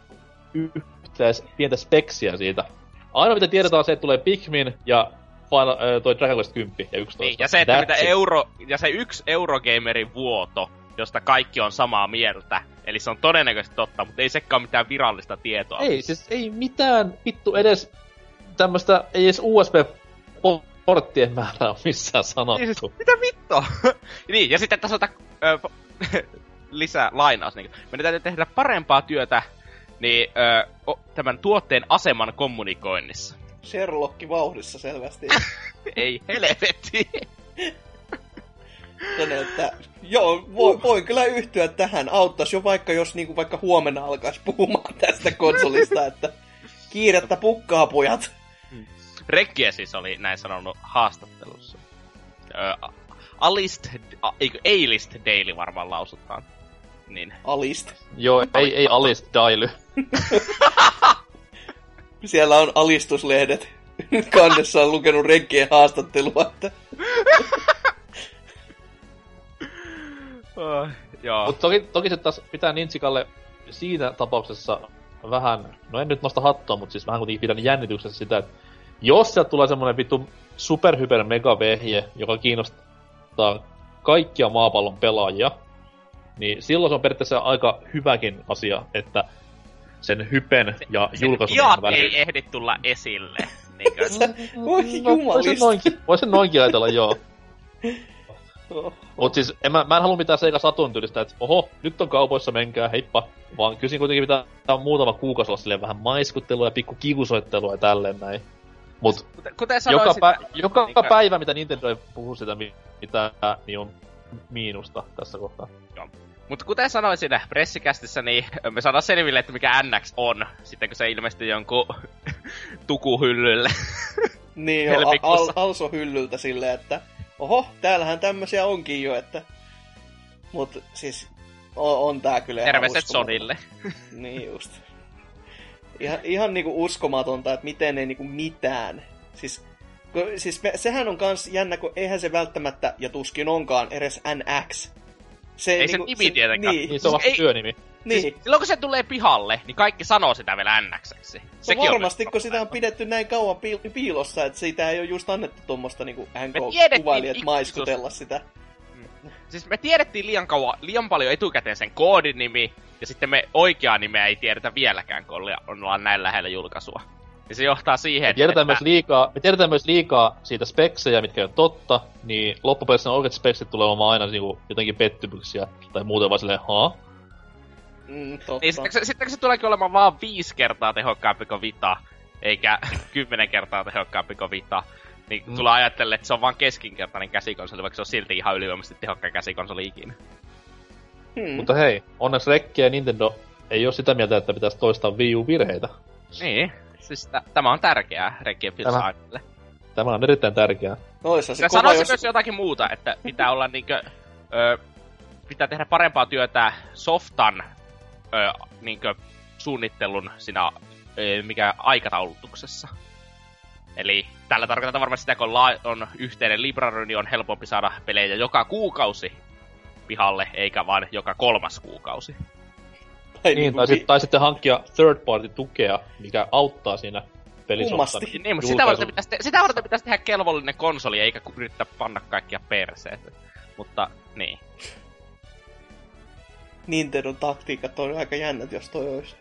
yhtä pientä speksiä siitä. Ainoa mitä tiedetään on se, että tulee Pikmin ja Final, äh, toi Dragon Quest 10 ja 11. Niin, ja se, että That's mitä it. euro, ja se yksi Eurogamerin vuoto, josta kaikki on samaa mieltä. Eli se on todennäköisesti totta, mutta ei sekään mitään virallista tietoa. Ei, siis ei mitään vittu edes tämmöstä, ei edes USB-porttien määrää ole missään sanottu. Niin, siis, mitä vittua? niin, ja sitten tässä on ö, lisää lainaus. Niin, meidän täytyy tehdä parempaa työtä niin, ö, o, tämän tuotteen aseman kommunikoinnissa. Sherlock vauhdissa selvästi. ei helvetti. Tänne, että joo, voin, voin kyllä yhtyä tähän. Auttaisi jo vaikka, jos niinku vaikka huomenna alkaisi puhumaan tästä konsolista, että kiirettä pukkaa pojat. Rekkiä siis oli näin sanonut haastattelussa. Ö, Alist, a, eikö, A-list daily varmaan lausutaan. Niin. Alist. Joo, ei, ei Alice Daily. Siellä on alistuslehdet. Kannessa on lukenut renkien haastattelua, että Uh, joo. Mutta toki, toki se taas pitää Nintsikalle siinä tapauksessa vähän, no en nyt nosta hattua, mutta siis vähän kuitenkin pidän jännityksessä sitä, että jos sieltä tulee semmonen vittu superhyper mega vehje, joka kiinnostaa kaikkia maapallon pelaajia, niin silloin se on periaatteessa aika hyväkin asia, että sen hypen ja Sen julkaisun iat välillä. ei ehdi tulla esille. Niinkö? voi voisin jumalista. noinkin, voisin noinkin ajatella, joo. Mut siis en mä, mä en halua mitään Sega Saturn tyylistä, että oho, nyt on kaupoissa, menkää, heippa. Vaan kysin kuitenkin pitää on muutama kuukausi olla silleen vähän maiskuttelua ja pikku kivusoittelua ja tälleen näin. Mut Kuten, kuten joka, sanoisin, pä- joka niinkö- päivä, mitä Nintendo ei puhu sitä, mi- mitä, niin on miinusta tässä kohtaa. Mutta kuten sanoin siinä pressikästissä, niin me saadaan selville, että mikä NX on, sitten kun se ilmestyi jonkun tukuhyllylle. Niin jo, al, also hyllyltä silleen, että oho, täällähän tämmösiä onkin jo, että... Mut siis on, on tää kyllä Terveiset. Sonille. Niin just. Ihan, ihan niinku uskomatonta, että miten ei niinku mitään. Siis, kun, siis me, sehän on kans jännä, kun eihän se välttämättä, ja tuskin onkaan, edes NX. Se, Ei se nimi tietenkään. Niin, Niin se on vasta ei- työnimi. niin. Siis, silloin kun se tulee pihalle, niin kaikki sanoo sitä vielä NXksi. No Sekin varmasti, kun sitä on pidetty näin kauan piil- piilossa, että siitä ei ole just annettu tuommoista niinku tiedettiin NK-kuvailijat maiskutella sitä. Siis me tiedettiin liian, kauan, liian paljon etukäteen sen koodinimi, ja sitten me oikeaa nimeä ei tiedetä vieläkään, kun olla- ollaan näin lähellä julkaisua. Ja se johtaa siihen, Me tiedetään, että... myös liikaa, me tiedetään myös liikaa siitä speksejä, mitkä on totta, niin loppupeleissä ne oikeat speksit tulee olemaan aina niinku jotenkin pettymyksiä, tai muuten vaan silleen, haa? Mm, totta. Niin sitten, se, sitten se tuleekin olemaan vaan viisi kertaa tehokkaampi kuin Vita, eikä kymmenen kertaa tehokkaampi kuin Vita, niin Mm. tulee ajatella, että se on vaan keskinkertainen käsikonsoli, vaikka se on silti ihan ylivoimaisesti tehokkain käsikonsoli ikinä. Hmm. Mutta hei, onneksi Rekki ja Nintendo ei ole sitä mieltä, että pitäisi toistaa Wii U-virheitä. Niin, siis t- tämä on tärkeää Rekkien Filsaarille. Tämä on erittäin tärkeää. Noissa se kova, sanoisin jos... myös jotakin muuta, että pitää olla niinkö, ö, pitää tehdä parempaa työtä softan ö, niinkö, suunnittelun siinä ö, mikä aikataulutuksessa. Eli tällä tarkoitetaan varmasti sitä, kun la- on yhteinen library, niin on helpompi saada pelejä joka kuukausi pihalle, eikä vain joka kolmas kuukausi. Tai, Niin, niinku tai, sit, tai sitten hankkia third party tukea, mikä auttaa siinä pelissä. Niin, mutta sitä varten, pitäisi te- sitä varten pitäisi tehdä kelvollinen konsoli, eikä yrittää panna kaikkia perseet. Mutta, niin. Nintendon taktiikat on aika jännät, jos toi olisi.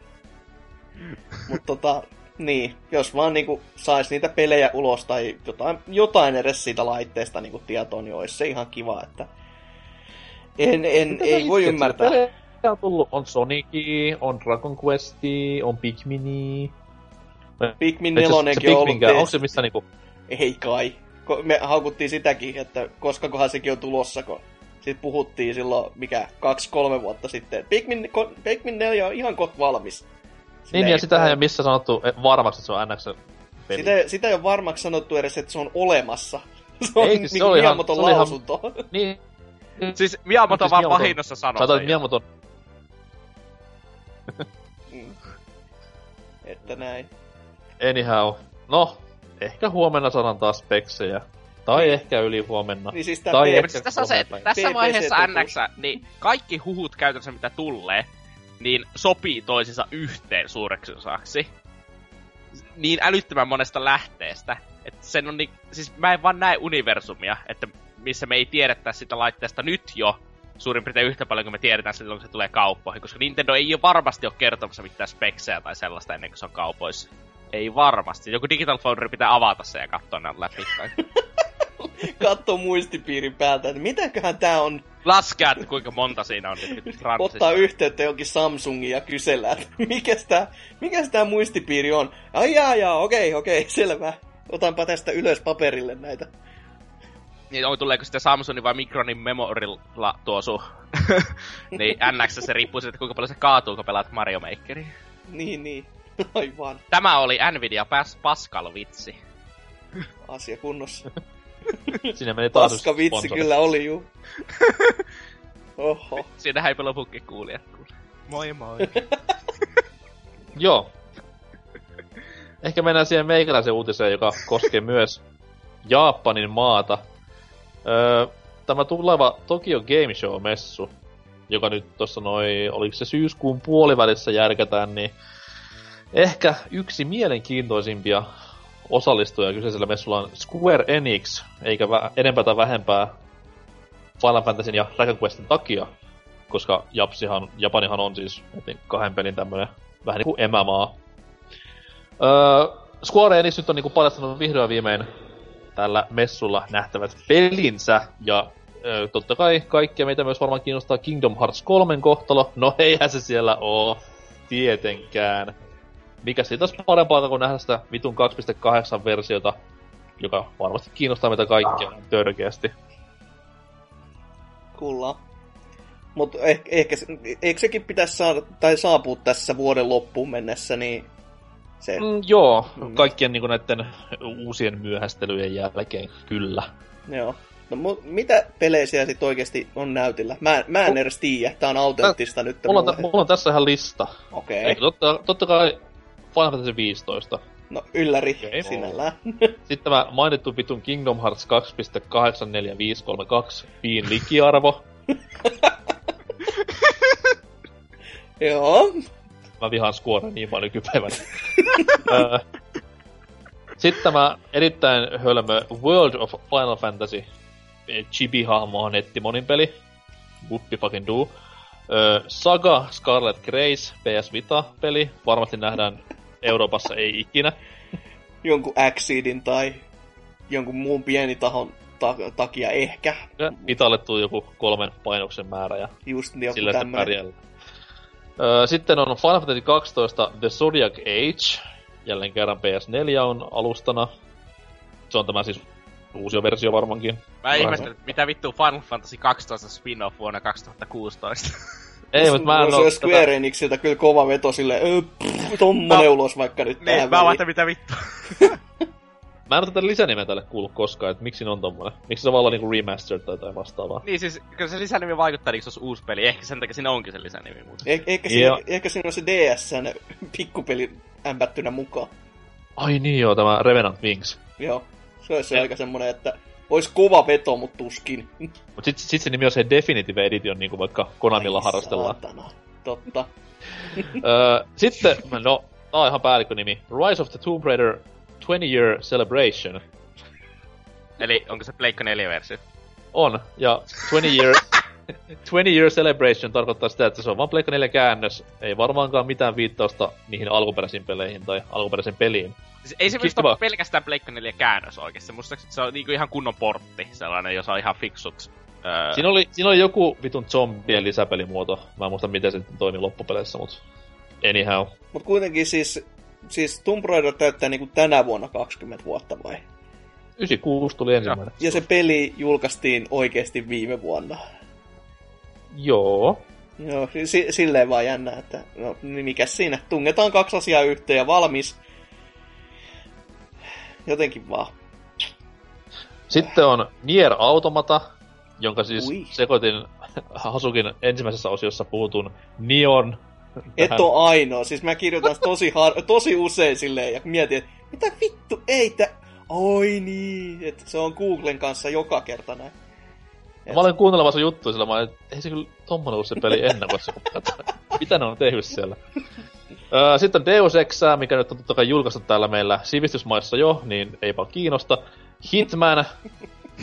Mutta tota, niin, jos vaan niinku sais niitä pelejä ulos tai jotain, jotain edes siitä laitteesta niinku tietoon, niin olisi se ihan kiva, että en, en, Mitä ei voi ymmärtää. Pelejä on tullut, on Soniki, on Dragon Questi, on Pikmini. Pikmin Itse asiassa nelonenkin on ollut onko se missä niinku... Ei kai. Me haukuttiin sitäkin, että koska kohan sekin on tulossa, kun sitten puhuttiin silloin, mikä, kaksi-kolme vuotta sitten. Pikmin, ko- Pikmin 4 on ihan kohta valmis. Sitä Niin, ja sitähän ei ole missä sanottu eh, varmaksi, että se on NX peli. Sitä, sitä ei ole varmaksi sanottu edes, että se on olemassa. Se on Ei, siis se niinku oli ihan- se oli ihan- lausunto. Niin, Siis Miyamoto Siis vaan Miyamoto- vahinnossa sanoi. Sä. Miyamoton Mm. että näin. anyhow. No, ehkä huomenna saadaan taas speksejä. Tai ehkä yli huomenna. Niin siis Tai ehkä siis tässä on se, tässä vaiheessa NX, niin kaikki huhut käytännössä mitä tulee, niin sopii toisinsa yhteen suureksi osaksi. Niin älyttömän monesta lähteestä. Että sen on niin, siis mä en vaan näe universumia, että missä me ei tiedetä sitä laitteesta nyt jo suurin piirtein yhtä paljon kuin me tiedetään silloin, kun se tulee kauppoihin. Koska Nintendo ei ole varmasti ole kertomassa mitään speksejä tai sellaista ennen kuin se on kaupoissa. Ei varmasti. Joku Digital Foundry pitää avata se ja katsoa ne läpi. katso muistipiirin päältä, että mitäköhän tää on. Laskea, että kuinka monta siinä on. Ottaa yhteyttä jonkin Samsungiin ja kysellä, että mikäs tää, mikäs tää muistipiiri on. Ai jaa, jaa, okei, okei, selvä. Otanpa tästä ylös paperille näitä. Niin on, tuleeko sitten Samsungin vai Micronin memorilla tuo sun... niin NX se riippuu siitä, kuinka paljon se kaatuu, kun pelaat Mario Makeria. Niin, niin. Aivan. Tämä oli Nvidia Pas- Pascal vitsi. Asia kunnossa. Sinne meni taas Paska vitsi sponsori. kyllä oli juu. Oho. Siinä häipä lopukki kuulijat kuule. Moi moi. Joo. Ehkä mennään siihen meikäläisen uutiseen, joka koskee myös Japanin maata. Öö, tämä tuleva Tokyo Game Show-messu, joka nyt tuossa noin, oliko se syyskuun puolivälissä järkätään, niin ehkä yksi mielenkiintoisimpia osallistujia kyseisellä messulla on Square Enix, eikä vä- enempää tai vähempää Final Fantasyn ja Dragon Questin takia, koska Japsihan, Japanihan on siis kahden pelin tämmönen vähän niinku emämaa. Öö, Square Enix nyt on niinku paljastanut vihdoin viimein tällä messulla nähtävät pelinsä, ja öö, totta kai kaikkia meitä myös varmaan kiinnostaa Kingdom Hearts 3 kohtalo. No eihän se siellä oo, tietenkään. Mikä siitä olisi parempaa kuin nähdä sitä vitun 2.8 versiota, joka varmasti kiinnostaa meitä kaikkia törkeästi. Kulla. Mutta ehkä, ehkä, eikö sekin pitäisi saada, tai saapua tässä vuoden loppuun mennessä, niin se... Mm, joo, Mm. kaikkien niinku näiden uusien myöhästelyjen jälkeen, kyllä. Joo. No mu- mitä pelejä sit oikeasti on näytillä? Mä, mä en edes tiedä, tää on autenttista nyt. Mulla on, mulle. tä- mulla on tässä ihan lista. Okei. Eli totta, totta kai Final Fantasy 15. No ylläri Okei. sinällään. Sitten tämä mainittu vitun Kingdom Hearts 2.84532 piin likiarvo. Joo. Mä vihaan Square niin paljon nykypäivänä. Sitten tämä erittäin hölmö World of Final Fantasy eh, Chibi-hahmo nettimonin peli. Whoopi fucking do. Saga Scarlet Grace PS Vita-peli. Varmasti nähdään Euroopassa ei ikinä. Jonkun Exceedin tai jonkun muun pieni tahon ta- takia ehkä. Vitalle tuli joku kolmen painoksen määrä ja Just joku sillä tämmönen. pärjällä. Öö, sitten on Final Fantasy 12 The Zodiac Age. Jälleen kerran PS4 on alustana. Se on tämä siis uusi versio varmaankin. Mä ihmettelen, mitä vittu Final Fantasy 12 spin-off vuonna 2016. Ei, mutta mä en no, se Square Enixiltä kyllä kova veto sille, tommonen No. ulos vaikka nyt niin, tähän mä mitä vittu. Mä en oo tätä lisänimeä tälle kuullut koskaan, että miksi ne on tommonen. Miksi se vaan olla niinku remastered tai jotain vastaavaa. Niin siis, kyllä se lisänimi vaikuttaa, niin se olisi uusi peli. Ehkä sen takia siinä onkin se lisänimi muuten. Eh- ehkä, siinä, ehkä siinä on se DSn pikkupeli ämpättynä mukaan. Ai niin joo, tämä Revenant Wings. Joo, se olisi Ja- aika semmonen, että olisi kova veto, mutta tuskin. Mut sit, sit se nimi on se Definitive Edition, niin kuin vaikka Konamilla Ai harrastellaan. saatana. Totta. Öö, sitten, no, tää on ihan päällikkönimi. Rise of the Tomb Raider 20 Year Celebration. Eli onko se Pleikka 4-versio? On, ja 20 Year, 20 Year Celebration tarkoittaa sitä, että se on vaan Pleikka 4 käännös. Ei varmaankaan mitään viittausta niihin alkuperäisiin peleihin tai alkuperäiseen peliin. Siis ei se minusta ole pelkästään Pleikka 4 käännös oikeesti. Musta se on niinku ihan kunnon portti. Sellainen, jossa on ihan fiksut. Öö, Siinä oli, siinä oli joku vitun zombien lisäpelimuoto. Mä en muista miten se toimi loppupeleissä, mut anyhow. Mutta kuitenkin siis, siis Tomb Raider täyttää niinku tänä vuonna 20 vuotta vai? 96 tuli ensimmäinen. Ja se peli julkaistiin oikeasti viime vuonna. Joo. Joo, si- silleen vaan jännä, että no niin mikäs siinä, tungetaan kaksi asiaa yhteen ja valmis. Jotenkin vaan. Sitten on Nier Automata, jonka siis Ui. Sekoitin Hasukin ensimmäisessä osiossa puhutun Neon. Et tähän- oo ainoa, siis mä kirjoitan tosi, har- tosi usein silleen ja mietin, että mitä vittu, ei tä... Oi niin, että se on Googlen kanssa joka kerta näin. Mä olin kuuntelemassa juttuja sillä, mä että ei se kyllä tommonen ollut se peli ennakossa. Mitä ne on tehnyt siellä? Sitten Deus Ex, mikä nyt on totta kai julkaistu täällä meillä sivistysmaissa jo, niin eipä kiinnosta. Hitman,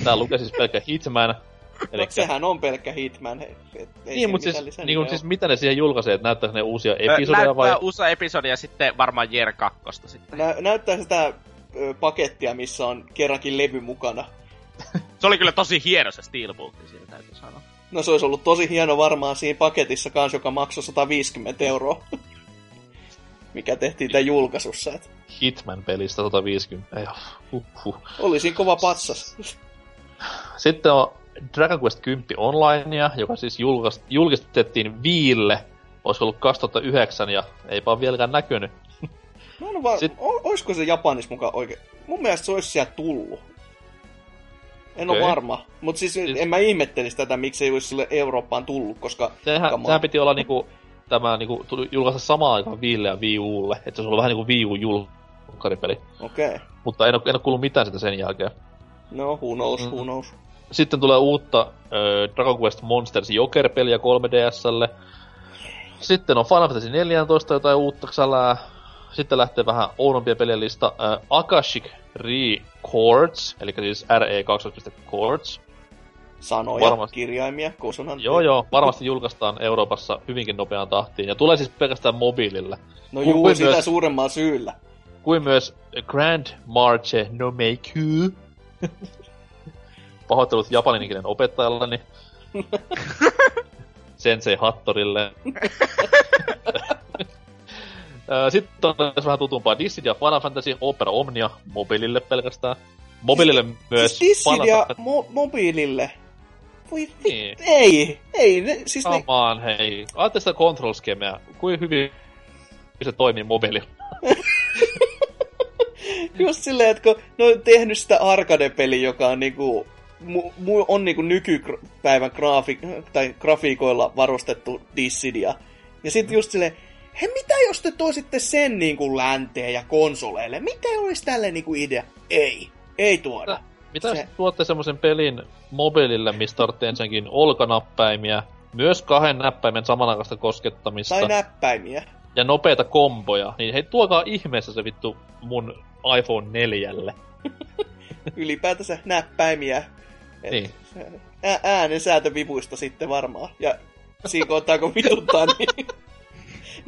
tää lukee siis pelkkä Hitman. Elikkä, sehän on pelkkä Hitman. Ei niin, mutta siis, niin, nimeä siis mitä ne siihen julkaisee, että näyttää ne uusia episodeja näyttää vai? uusia episodia ja sitten varmaan Jer 2 sitten. Nä- näyttää sitä ö, pakettia, missä on kerrankin levy mukana. Se oli kyllä tosi hieno se Steelbook, siinä täytyy sanoa. No se olisi ollut tosi hieno varmaan siinä paketissa kans, joka maksoi 150 euroa. Mikä tehtiin tämän julkaisussa. Et Hitman-pelistä 150. Ja, huh, huh. oli siinä kova patsas. Sitten on Dragon Quest 10 Onlinea, joka siis julkaist, julkistettiin Viille, olisiko ollut 2009 ja eipä ole vieläkään näkynyt. No, no va- Sit- olisiko se Japanissa mukaan oikein? Mun mielestä se olisi siellä tullut. En Okei. ole varma. Mutta siis, Siis- en mä ihmettelisi tätä, miksi ei olisi sille Eurooppaan tullut, koska... Sehän, on. sehän piti olla niinku, tämä niinku, tuli julkaista samaan aikaan Viille ja Wii Ulle, että se olisi ollut vähän niinku Wii U. Okei. Okay. Mutta en ole, en ole kuullut mitään sitä sen jälkeen. No, who knows, who Mm. knows. Sitten tulee uutta äh, Dragon Quest Monsters Joker-peliä 3DSlle. Sitten on Final Fantasy 14 jotain uutta sälää. Sitten lähtee vähän oudompia pelien lista. Äh, Akashic Records, eli siis RE2 Chords. Sanoja, Varmasti. kirjaimia, konsonantteja. Joo joo, varmasti julkaistaan Euroopassa hyvinkin nopeaan tahtiin. Ja tulee siis pelkästään mobiilille. No juu, kuin sitä myös- suuremmalla syyllä. Kuin myös Grand Marche no Meiku. Pahoittelut japaninkinen opettajalleni. Sensei Hattorille. Sitten on vähän tutumpaa Dissidia Final Fantasy Opera Omnia mobiilille pelkästään. Mobiilille myös Siis Dissidia Fantasy- mo- mobiilille. Voi Niin. Ei, ei, ne, siis ne, Come on, hei. Aatte sitä control skemeä. Kuin hyvin se toimii mobiililla. just silleen, että kun ne on tehnyt sitä arcade-peliä, joka on niinku, mu, mu, on niinku nykypäivän graafi, tai grafiikoilla varustettu Dissidia. Ja sitten just silleen, he mitä jos te toisitte sen niinku länteen ja konsoleille? Mikä olisi tälle niinku idea? Ei, ei tuoda. Mitä Se- jos tuotte semmoisen pelin mobiilille, mistä tarvitsee ensinnäkin olkanäppäimiä, myös kahden näppäimen samanaikaista koskettamista Tai näppäimiä. ja nopeita komboja, niin hei tuokaa ihmeessä se vittu mun iPhone 4. Ylipäätänsä näppäimiä. Niin. Ä- äänen säätövivuista sitten varmaan. Ja siinä kohtaa kun vituttaa, niin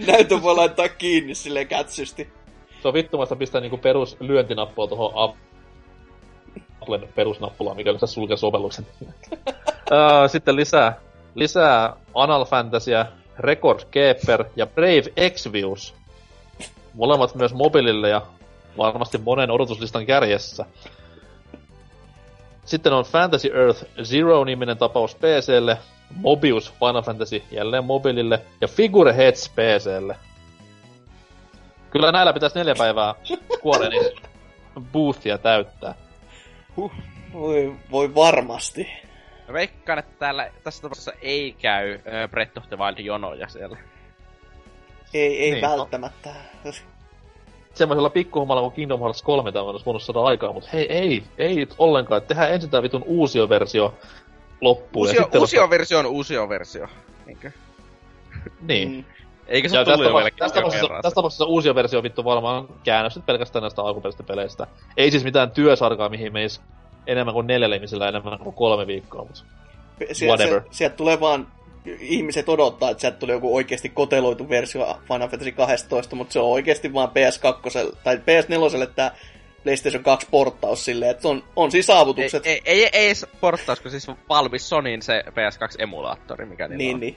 näytön voi laittaa kiinni silleen kätsysti. Se on vittumasta pistää niinku perus lyöntinappua tuohon Applen perusnappulaan, mikä se sulkee sovelluksen. Sitten lisää, lisää Anal Fantasia, Record Keeper ja Brave Exvius. Molemmat myös mobiilille ja varmasti monen odotuslistan kärjessä. Sitten on Fantasy Earth Zero-niminen tapaus PClle, Mobius Final Fantasy jälleen mobiilille ja Figure Heads PClle. Kyllä näillä pitäisi neljä päivää Squarenin boothia täyttää. Voi, voi varmasti. Veikkaan, että täällä tässä tapauksessa ei käy äh, Breath of the Wild jonoja siellä. Ei, ei Niin, välttämättä. Semmoisella pikkuhommalla kuin Kingdom Hearts 3 tämä olisi voinut saada aikaa, mutta hei, ei, ei ollenkaan. Tehdään ensin tämä vitun uusioversio loppuun. Uusio, ja sitten uusio vasta... versio on uusio versio. Niinkö? Niin. Mm. Eikö se Ja ole tullut tästä, jo jo tapauksessa, uusia versio vittu varmaan käännökset pelkästään näistä alkuperäisistä peleistä. Ei siis mitään työsarkaa, mihin meis enemmän kuin neljällä ihmisellä enemmän kuin kolme viikkoa, mutta Whatever. Se, sieltä tulee vaan, ihmiset odottaa, että sieltä tulee joku oikeasti koteloitu versio Final Fantasy 12, mutta se on oikeasti vaan PS2 tai PS4 tämä PlayStation 2 porttaus silleen, että on, on siis Ei, saavutukset. ei, ei, ei edes porttausko siis valmis Sonyin se PS2-emulaattori, mikä niillä niin, on. niin.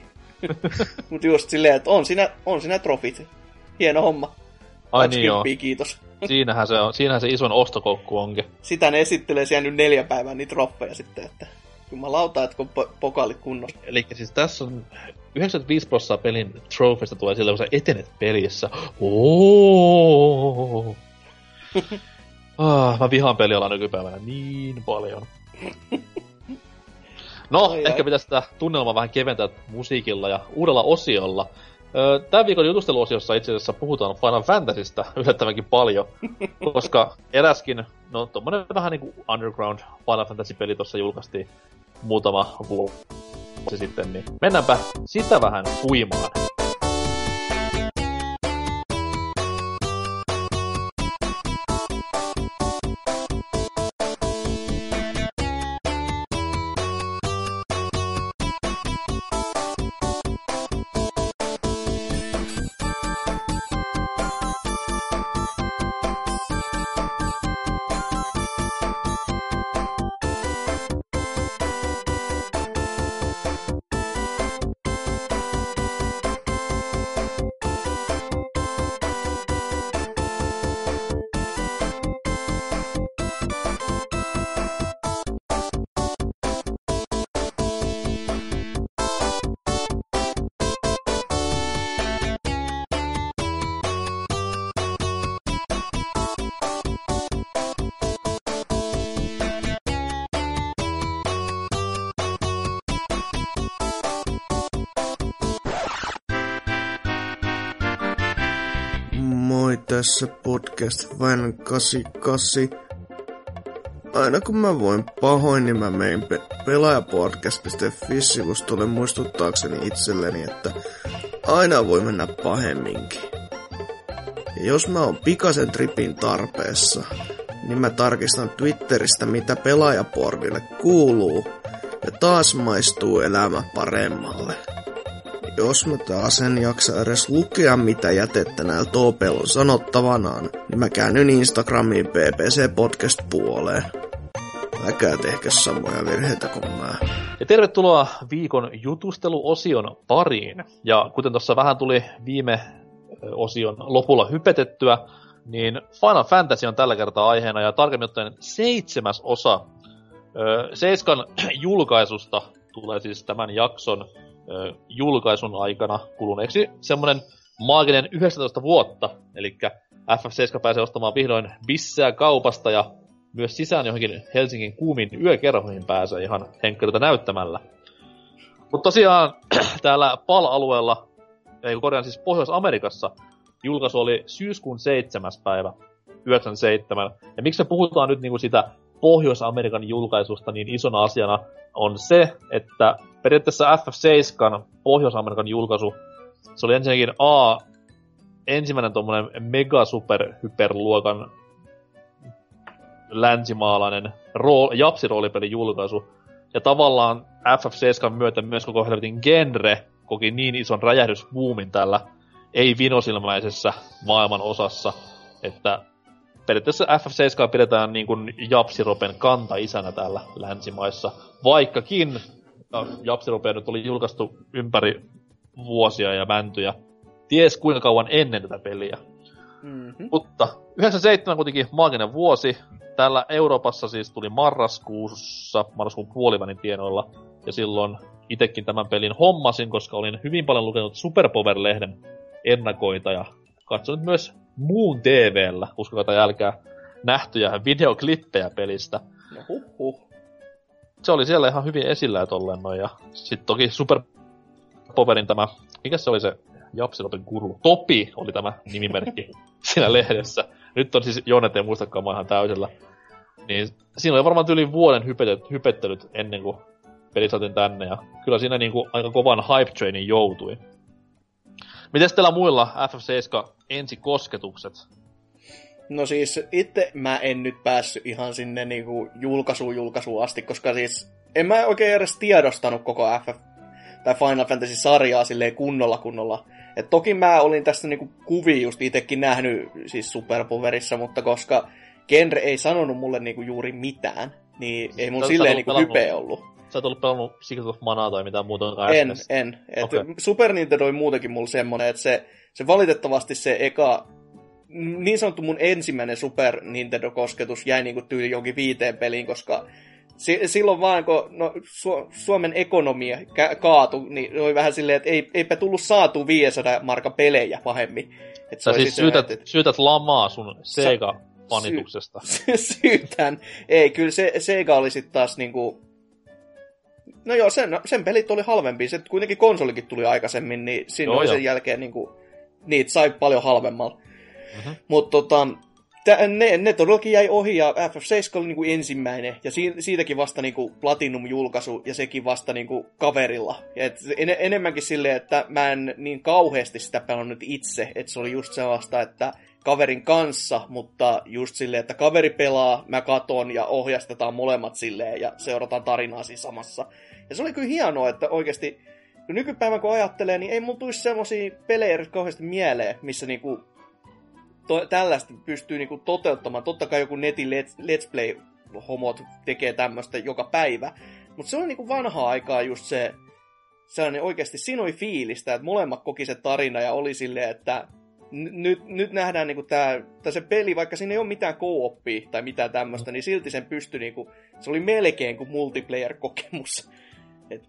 mutta just silleen, että on siinä, on siinä trofit. Hieno homma. ai 20, niin joo. kiitos. Siinähän se, on, siinähän se ison ostokoukku onkin. Sitä ne esittelee siellä nyt neljä päivää niitä troffeja sitten, että jumalauta, että kun po- pokaalit kunnossa. Eli siis tässä on 95 prosenttia pelin trofeista tulee sillä, kun sä etenet pelissä. Oh. ah, mä vihaan pelialaa nykypäivänä niin paljon. No, Ai, ehkä ai. pitäisi sitä tunnelmaa vähän keventää musiikilla ja uudella osiolla. Tämän viikon jutusteluosiossa itse asiassa puhutaan Final Fantasystä yllättävänkin paljon, koska eräskin, no tommonen vähän niinku underground Final Fantasy-peli tuossa julkaistiin muutama vuosi sitten, niin mennäänpä sitä vähän puimaan. Tässä podcast vain 88. Aina kun mä voin pahoin, niin mä mein pe- pelaajapodcast.fi-sivustolle muistuttaakseni itselleni, että aina voi mennä pahemminkin. Ja jos mä oon pikaisen tripin tarpeessa, niin mä tarkistan Twitteristä, mitä pelaajaporville kuuluu, ja taas maistuu elämä paremmalle. Jos mä taas en jaksa edes lukea mitä jätettä näillä Topel on sanottavanaan, niin mä käännyn Instagramiin PPC Podcast puoleen. Äkää tehkö samoja virheitä kuin mä. Ja tervetuloa viikon jutusteluosion pariin. Ja kuten tuossa vähän tuli viime osion lopulla hypetettyä, niin Final Fantasy on tällä kertaa aiheena ja tarkemmin ottaen seitsemäs osa. Seiskan julkaisusta tulee siis tämän jakson julkaisun aikana kuluneeksi semmonen maaginen 19 vuotta. Eli FF7 pääsee ostamaan vihdoin bissää kaupasta ja myös sisään johonkin Helsingin kuumiin yökerhoihin pääsee ihan henkilöitä näyttämällä. Mutta tosiaan täällä PAL-alueella, ei korjaan siis Pohjois-Amerikassa, julkaisu oli syyskuun 7. päivä 97. Ja miksi me puhutaan nyt niinku sitä Pohjois-Amerikan julkaisusta niin isona asiana, on se, että periaatteessa FF7 Pohjois-Amerikan julkaisu, se oli ensinnäkin A, ensimmäinen tuommoinen mega super hyperluokan länsimaalainen rool, japsiroolipelin julkaisu. Ja tavallaan FF7 myötä myös koko helvetin genre koki niin ison räjähdysbuumin tällä ei-vinosilmäisessä maailman osassa, että periaatteessa FF7 pidetään niin kuin Japsiropen kanta-isänä täällä länsimaissa, vaikkakin no, Japsirope nyt oli julkaistu ympäri vuosia ja mäntyjä, ties kuinka kauan ennen tätä peliä. Mm-hmm. Mutta 97 kuitenkin maaginen vuosi. Täällä Euroopassa siis tuli marraskuussa, marraskuun puolivälin tienoilla. Ja silloin itekin tämän pelin hommasin, koska olin hyvin paljon lukenut Superpower-lehden ennakoita ja katsonut myös muun TVllä, uskokaa tai älkää, nähtyjä videoklippejä pelistä. No huh, huh. Se oli siellä ihan hyvin esillä ja tolleen noin. Ja sitten toki Superpowerin tämä, mikä se oli se Japsilopen guru. Topi oli tämä nimimerkki siinä lehdessä. Nyt on siis Jonet, ei muistakaan, ihan täysellä. Niin siinä oli varmaan yli vuoden hypettelyt, hypettelyt ennen kuin peli saatiin tänne. Ja kyllä siinä niinku aika kovan hype trainin joutui. Mites teillä muilla FF7 ensikosketukset? No siis itse mä en nyt päässyt ihan sinne niinku julkaisuun julkaisuun asti, koska siis en mä oikein edes tiedostanut koko FF tai Final Fantasy-sarjaa silleen kunnolla kunnolla. Et toki mä olin tästä niinku kuvi just itekin nähnyt siis Superpowerissa, mutta koska genre ei sanonut mulle niinku juuri mitään, niin ei mun silleen niinku hype ollut. Sä et ollut pelannut Secret of Mana tai mitään muuta En, en. Et okay. Super Nintendo oli muutenkin mulle semmonen, että se, se valitettavasti se eka niin sanottu mun ensimmäinen Super Nintendo-kosketus jäi niinku tyyli jonkin viiteen peliin, koska silloin vaan, kun no, Su- Suomen ekonomia ka- kaatu, niin oli vähän silleen, että ei, eipä tullut saatu 500 marka pelejä pahemmin. Et Sä siis syytät, että... syytät lamaa sun Sega-panituksesta. Sy- syytän. Ei, kyllä se, Sega oli sitten taas niinku... No joo, sen, sen pelit oli halvempi. Se kuitenkin konsolikin tuli aikaisemmin, niin siinä oli sen jälkeen niinku... Niitä sai paljon halvemmalla. Mm-hmm. Mutta tota, ne, ne todellakin jäi ohi ja FF7 oli niinku ensimmäinen ja si, siitäkin vasta niinku Platinum-julkaisu ja sekin vasta niinku kaverilla. Ja et en, enemmänkin silleen, että mä en niin kauheasti sitä pelannut itse, että se oli just sellaista, että kaverin kanssa, mutta just silleen, että kaveri pelaa, mä katon ja ohjastetaan molemmat silleen ja seurataan tarinaa siinä samassa. Ja se oli kyllä hienoa, että oikeasti nykypäivän kun ajattelee, niin ei mulla tulisi semmosia pelejä kauheasti mieleen, missä niinku to, tällaista pystyy niinku toteuttamaan. Totta kai joku netin let's, let's play-homot tekee tämmöistä joka päivä. Mutta se on niinku vanhaa aikaa just se, sellainen oikeasti, siinä oli fiilistä, että molemmat koki se tarina ja oli silleen, että nyt, nyt nähdään niinku tää, tää se peli, vaikka siinä ei ole mitään co tai mitään tämmöistä, niin silti sen pystyi niinku, se oli melkein kuin multiplayer-kokemus. Et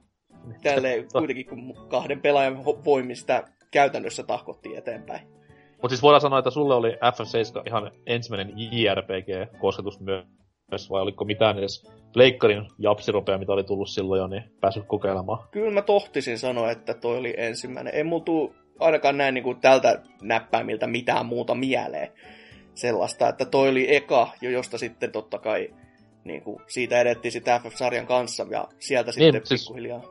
tälleen kuitenkin kun kahden pelaajan voimin sitä käytännössä tahkottiin eteenpäin. Mutta siis voidaan sanoa, että sulle oli FF7 ihan ensimmäinen JRPG-kosketus myös, vai oliko mitään edes leikkarin japsiropea, mitä oli tullut silloin jo, niin päässyt kokeilemaan? Kyllä mä tohtisin sanoa, että toi oli ensimmäinen. Ei mulla tuu ainakaan näin niin kuin tältä näppäimiltä mitään muuta mieleen sellaista, että toi oli eka, jo josta sitten totta kai niin kuin, siitä edettiin sitten FF-sarjan kanssa ja sieltä niin, sitten siis pikkuhiljaa.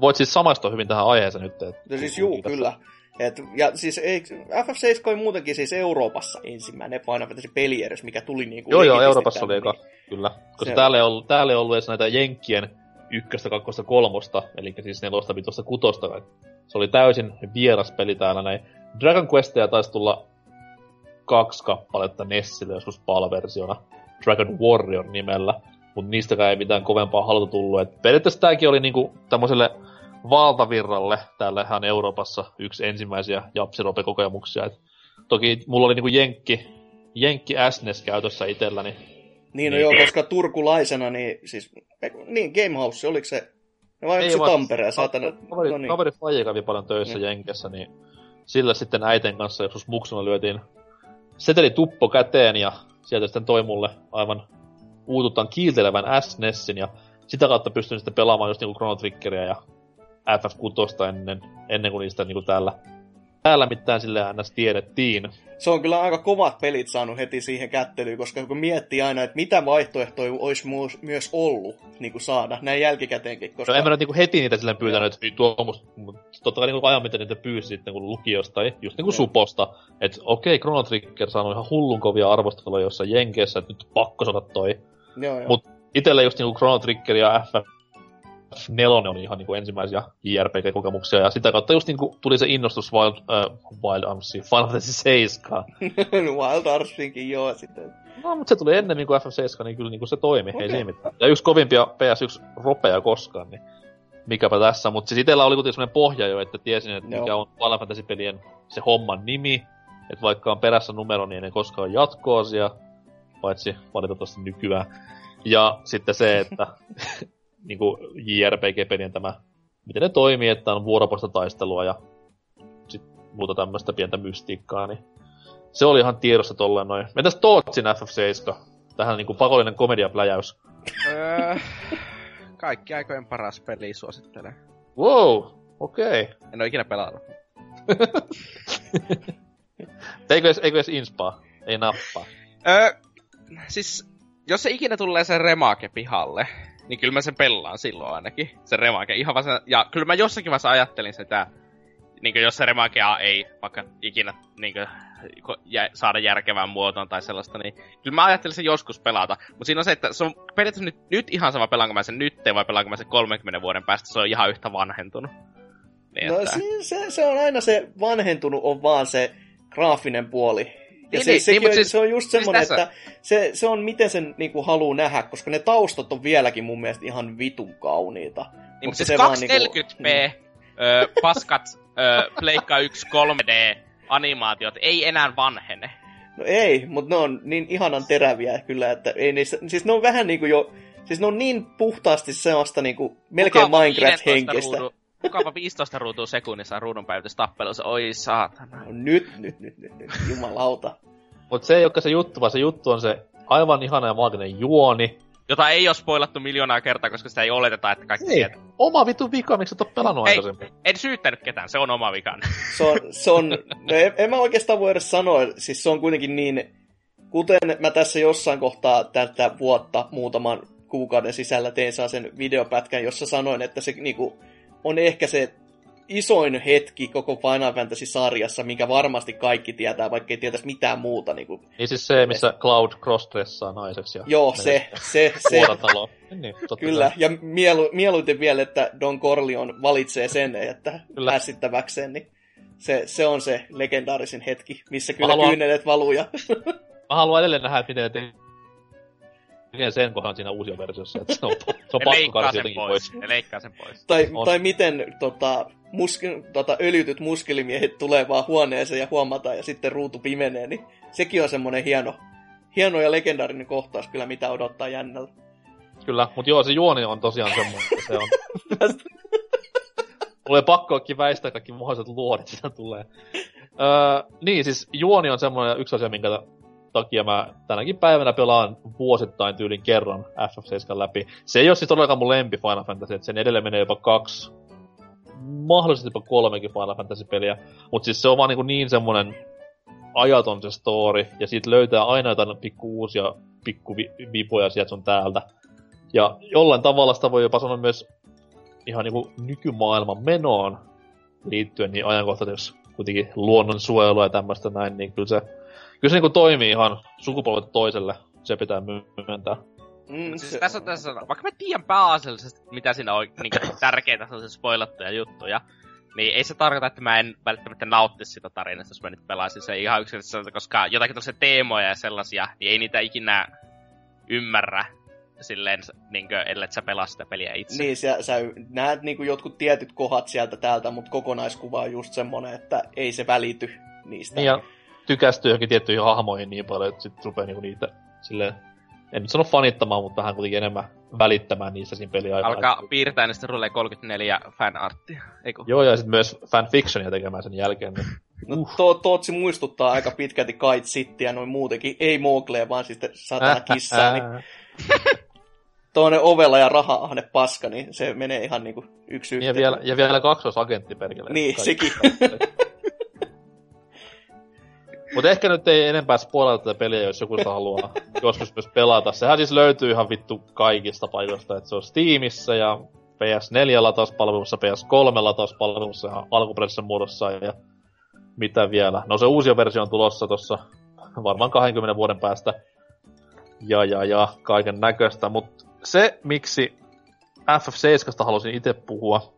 Voit siis samaistua hyvin tähän aiheeseen nyt. Että... No siis juu, kyllä. Et, ja siis ei, FF7 oli muutenkin siis Euroopassa ensimmäinen Final Fantasy pelierys, mikä tuli niinku... Joo, joo, Euroopassa oli eka, kyllä. Koska se täällä ei, ollut, täällä ei ollut edes näitä Jenkkien ykköstä, kakkosta, kolmosta, eli siis nelosta, vitosta, kutosta. Se oli täysin vieras peli täällä näin. Dragon Questia taisi tulla kaksi kappaletta Nessille joskus palversiona. Dragon Warrior nimellä. Mutta niistäkään ei mitään kovempaa haluta tullut. Et periaatteessa tääkin oli niinku tämmöiselle valtavirralle täällähän Euroopassa yksi ensimmäisiä japsirope-kokemuksia. Et toki mulla oli niinku Jenkki, Jenkki SNES käytössä itselläni. Niin, niin no joo, koska turkulaisena, niin siis, niin Gamehouse, oliko se, no vai se Tampere, saatana, kaveri, no niin. kaveri Faye kävi paljon töissä niin. Jenkessä, niin sillä sitten äiten kanssa joskus muksuna lyötiin seteli tuppo käteen ja sieltä sitten toi mulle aivan uututaan kiiltelevän SNESin ja sitä kautta pystyn sitten pelaamaan just niinku Chrono Triggeria ja FF6 ennen, ennen kuin niistä niinku täällä, täällä mitään sille ns. tiedettiin. Se on kyllä aika kovat pelit saanut heti siihen kättelyyn, koska kun miettii aina, että mitä vaihtoehtoja olisi myös ollut niin kuin saada näin jälkikäteenkin. Koska... No en mä nyt niin heti niitä silleen pyytänyt, että mutta totta kai niin ajan, mitä niitä pyysi sitten kun lukiosta, tai just niin kuin suposta, että okei, okay, Chrono Trigger saanut ihan hullun kovia arvosteluja jossain Jenkeissä, että nyt pakko saada toi. Joo, joo. Mut itelle just niinku Chrono Trigger ja FF 4 oli ihan niinku ensimmäisiä JRPG-kokemuksia, ja sitä kautta just niinku tuli se innostus Wild, uh, Wild Armsiin, Final Fantasy 7. Wild Armsinkin joo sitten. No, mutta se tuli ennen niinku FF7, niin kyllä niinku se toimi, okay. ei siinä mitään. Ja yksi kovimpia PS1 ropeja koskaan, niin mikäpä tässä. Mutta siis itellä oli kuitenkin sellainen pohja jo, että tiesin, että mikä on Final Fantasy-pelien se homman nimi. Että vaikka on perässä numero, niin ei koskaan jatkoosia, paitsi valitettavasti nykyään. Ja sitten se, että niinku JRPG-pelien tämä, miten ne toimii, että on vuoropoista taistelua ja sit muuta tämmöistä pientä mystiikkaa, niin se oli ihan tiedossa tolleen noin. Mitäs Tootsin FF7? Tähän niinku pakollinen komediapläjäys. Öö, kaikki aikojen paras peli suosittelen. Wow, okei. Okay. En oo ikinä pelannut. eikö edes, eikö edes inspaa? Ei nappaa. Öö, siis, jos se ikinä tulee se remake pihalle, niin kyllä mä sen pelaan silloin ainakin. Se remake. Ihan se, ja kyllä mä jossakin vaiheessa ajattelin sitä, niin jos se remakea ei vaikka ikinä niin kuin, jä, saada järkevään muotoon tai sellaista, niin kyllä mä ajattelin sen joskus pelata. Mutta siinä on se, että se on periaatteessa nyt, nyt ihan sama pelaanko mä sen nyt vai pelaanko mä sen 30 vuoden päästä, se on ihan yhtä vanhentunut. Niin, no että... se, se, se, on aina se vanhentunut, on vaan se graafinen puoli. Ja niin, se, niin, sekin niin, on, siis, se on just siis semmoinen, että se, se on miten sen niinku haluaa nähdä, koska ne taustat on vieläkin mun mielestä ihan vitun kauniita. Niin, mutta siis se 240p, niinku, ö, paskat ö, Pleikka 1 3D animaatiot ei enää vanhene. No ei, mutta ne on niin ihanan teräviä kyllä, että ei niissä, siis ne on vähän niinku jo, siis ne on niin puhtaasti sellaista niinku melkein Minecraft-henkistä. Ruudu, mukava 15 ruutua sekunnissa tappelussa, oi saatana. No, nyt, nyt, nyt, nyt, nyt, jumalauta. Mutta se ei olekaan se juttu, vaan se juttu on se aivan ihana ja maaginen juoni, jota ei ole spoilattu miljoonaa kertaa, koska sitä ei oleteta, että kaikki ei. tietää. Oma vitu vika, miksi et ole pelannut ei, aikaisemmin. En syyttänyt ketään, se on oma vika. Se on, se on no en, en mä oikeastaan voi edes sanoa, siis se on kuitenkin niin, kuten mä tässä jossain kohtaa tätä vuotta muutaman kuukauden sisällä tein saa sen videopätkän, jossa sanoin, että se niinku, on ehkä se isoin hetki koko Final Fantasy-sarjassa, minkä varmasti kaikki tietää, vaikka ei tietäisi mitään muuta. Niin, kuin niin siis se, missä Cloud cross-dressaa naiseksi. Ja Joo, se, se, se. niin, Kyllä, kai. ja mielu, mieluiten vielä, että Don Corleone valitsee sen, että kyllä. pääsittäväkseen, niin se, se on se legendaarisin hetki, missä kyllä haluan... kyynelet valuu. Ja... Mä haluan edelleen nähdä, miten te tekee sen kohdan siinä uusia versiossa, että se on, se on pakko karsi jotenkin pois. pois. Ne leikkaa sen pois. Tai, tai miten tota, muske, tota, öljytyt muskelimiehet tulee vaan huoneeseen ja huomataan ja sitten ruutu pimenee, niin sekin on semmoinen hieno, hieno ja legendaarinen kohtaus kyllä, mitä odottaa jännältä. Kyllä, mutta joo, se juoni on tosiaan semmoinen, että se on... Tulee pakkoakin väistää kaikki mahdolliset luodit, sitä tulee. Öö, niin, siis juoni on semmoinen yksi asia, minkä takia mä tänäkin päivänä pelaan vuosittain tyylin kerran FF7 läpi. Se ei ole siis todellakaan mun lempi Final Fantasy, että sen edelleen menee jopa kaksi, mahdollisesti jopa kolmekin Final Fantasy-peliä, mutta siis se on vaan niin, niin semmonen ajaton se story, ja siitä löytää aina jotain pikku uusia pikku vipoja sieltä sun täältä. Ja jollain tavalla sitä voi jopa sanoa myös ihan niinku nykymaailman menoon liittyen niin ajankohtaisesti, jos kuitenkin luonnonsuojelu ja tämmöistä näin, niin kyllä se kyllä se niinku toimii ihan sukupolvet toiselle, se pitää myöntää. Mm, siis se... tässä on tässä, vaikka mä tiedän pääasiallisesti, mitä siinä on niin tärkeitä sellaisia spoilattuja juttuja, niin ei se tarkoita, että mä en välttämättä nauttisi sitä tarinasta, jos mä nyt pelaisin se ihan yksinkertaisesti, koska jotakin tällaisia teemoja ja sellaisia, niin ei niitä ikinä ymmärrä silleen, niin kuin, ellei sä pelaa sitä peliä itse. Niin, sä, sä näet niin kuin jotkut tietyt kohdat sieltä täältä, mutta kokonaiskuva on just semmonen, että ei se välity niistä. Niin ja tykästyy johonkin tiettyihin hahmoihin niin paljon, että sit rupeaa niinku niitä silleen, en nyt sano fanittamaan, mutta vähän kuitenkin enemmän välittämään niissä siinä peliaikana. Alkaa piirtää, niin sitten rulee 34 fanarttia, eikö? Joo, ja sitten myös fanfictionia tekemään sen jälkeen. Niin. No, uh. to, Tootsi muistuttaa aika pitkälti Kite Cityä noin muutenkin. Ei Moglea, vaan sitten satana kissaa. niin tuonne ovella ja raha ahne paska, niin se menee ihan niinku yksi yhteen. Ja vielä, ja vielä kaksosagentti perkele. Niin, sekin. Mutta ehkä nyt ei enempää spoilata tätä peliä, jos joku sitä haluaa joskus myös pelata. Sehän siis löytyy ihan vittu kaikista paikoista, että se on Steamissa ja PS4-latauspalvelussa, PS3-latauspalvelussa ja alkuperäisessä muodossa ja mitä vielä. No se uusi versio on tulossa tuossa varmaan 20 vuoden päästä. Ja, ja, ja, kaiken näköistä. Mutta se, miksi FF7 halusin itse puhua,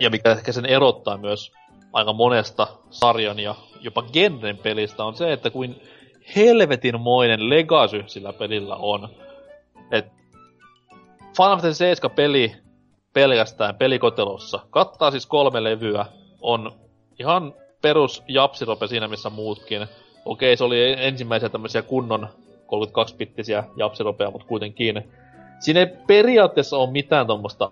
ja mikä ehkä sen erottaa myös aika monesta sarjan ja jopa genren pelistä on se, että kuin helvetinmoinen legacy sillä pelillä on. Et Final Fantasy 7 peli pelkästään pelikotelossa kattaa siis kolme levyä, on ihan perus japsirope siinä missä muutkin. Okei, se oli ensimmäisiä tämmöisiä kunnon 32-bittisiä japsiropeja, mutta kuitenkin. Siinä ei periaatteessa ole mitään tuommoista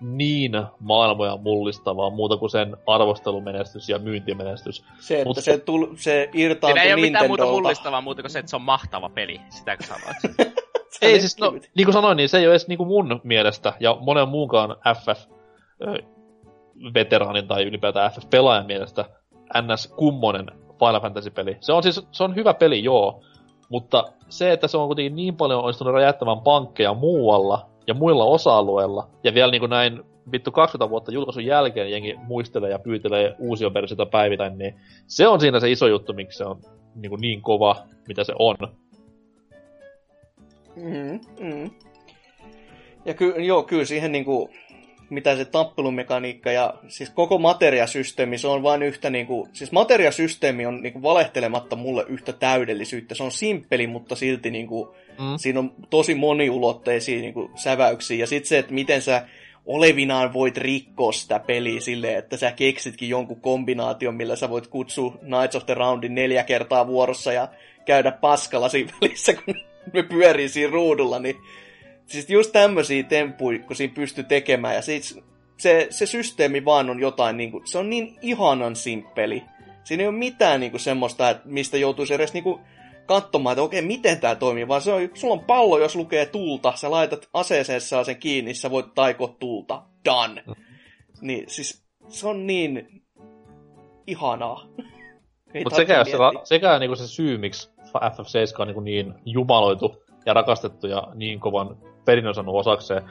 niin maailmoja mullistavaa muuta kuin sen arvostelumenestys ja myyntimenestys. Se, että Mut... se, tul, se irtaantui Siinä ei ole mitään muuta mullistavaa muuta kuin se, että se on mahtava peli. Sitäkö sanoit? ei siis, no, niin kuin sanoin, niin se ei ole edes niin kuin mun mielestä ja monen muunkaan FF veteraanin tai ylipäätään FF-pelaajan mielestä NS kummonen Final Fantasy-peli. Se on siis se on hyvä peli, joo, mutta se, että se on kuitenkin niin paljon onnistunut räjättämään pankkeja muualla ja muilla osa-alueilla, ja vielä niin kuin näin vittu 20 vuotta julkaisun jälkeen jengi muistelee ja pyytelee uusia versioita päivittäin, niin se on siinä se iso juttu, miksi se on niin, kuin niin kova, mitä se on. Mm, mm. Ja ky, joo, kyllä siihen niinku, mitä se tappelumekaniikka ja siis koko materiasysteemi, se on vain yhtä niinku, siis materiasysteemi on niinku valehtelematta mulle yhtä täydellisyyttä. Se on simppeli, mutta silti niinku, mm. siinä on tosi moniulotteisia niinku säväyksiä. Ja sitten se, että miten sä olevinaan voit rikkoa sitä peliä silleen, että sä keksitkin jonkun kombinaation, millä sä voit kutsua Knights of the Roundin neljä kertaa vuorossa ja käydä paskalla siinä välissä, kun me pyörii siinä ruudulla, niin siis just tämmöisiä temppuja, kun siinä pystyy tekemään, ja siis se, se systeemi vaan on jotain, niin kuin, se on niin ihanan simppeli. Siinä ei ole mitään niin kuin, semmoista, että mistä joutuisi edes niin kuin, katsomaan, että okei, miten tämä toimii, vaan se on, sulla on pallo, jos lukee tulta, sä laitat aseeseen sen kiinni, sä voit taikoa tulta. Done. Mm. Niin, siis se on niin ihanaa. Mutta sekä, se, sekä niinku se syy, miksi FF7 on niinku niin jumaloitu ja rakastettu ja niin kovan perinnön saanut osakseen.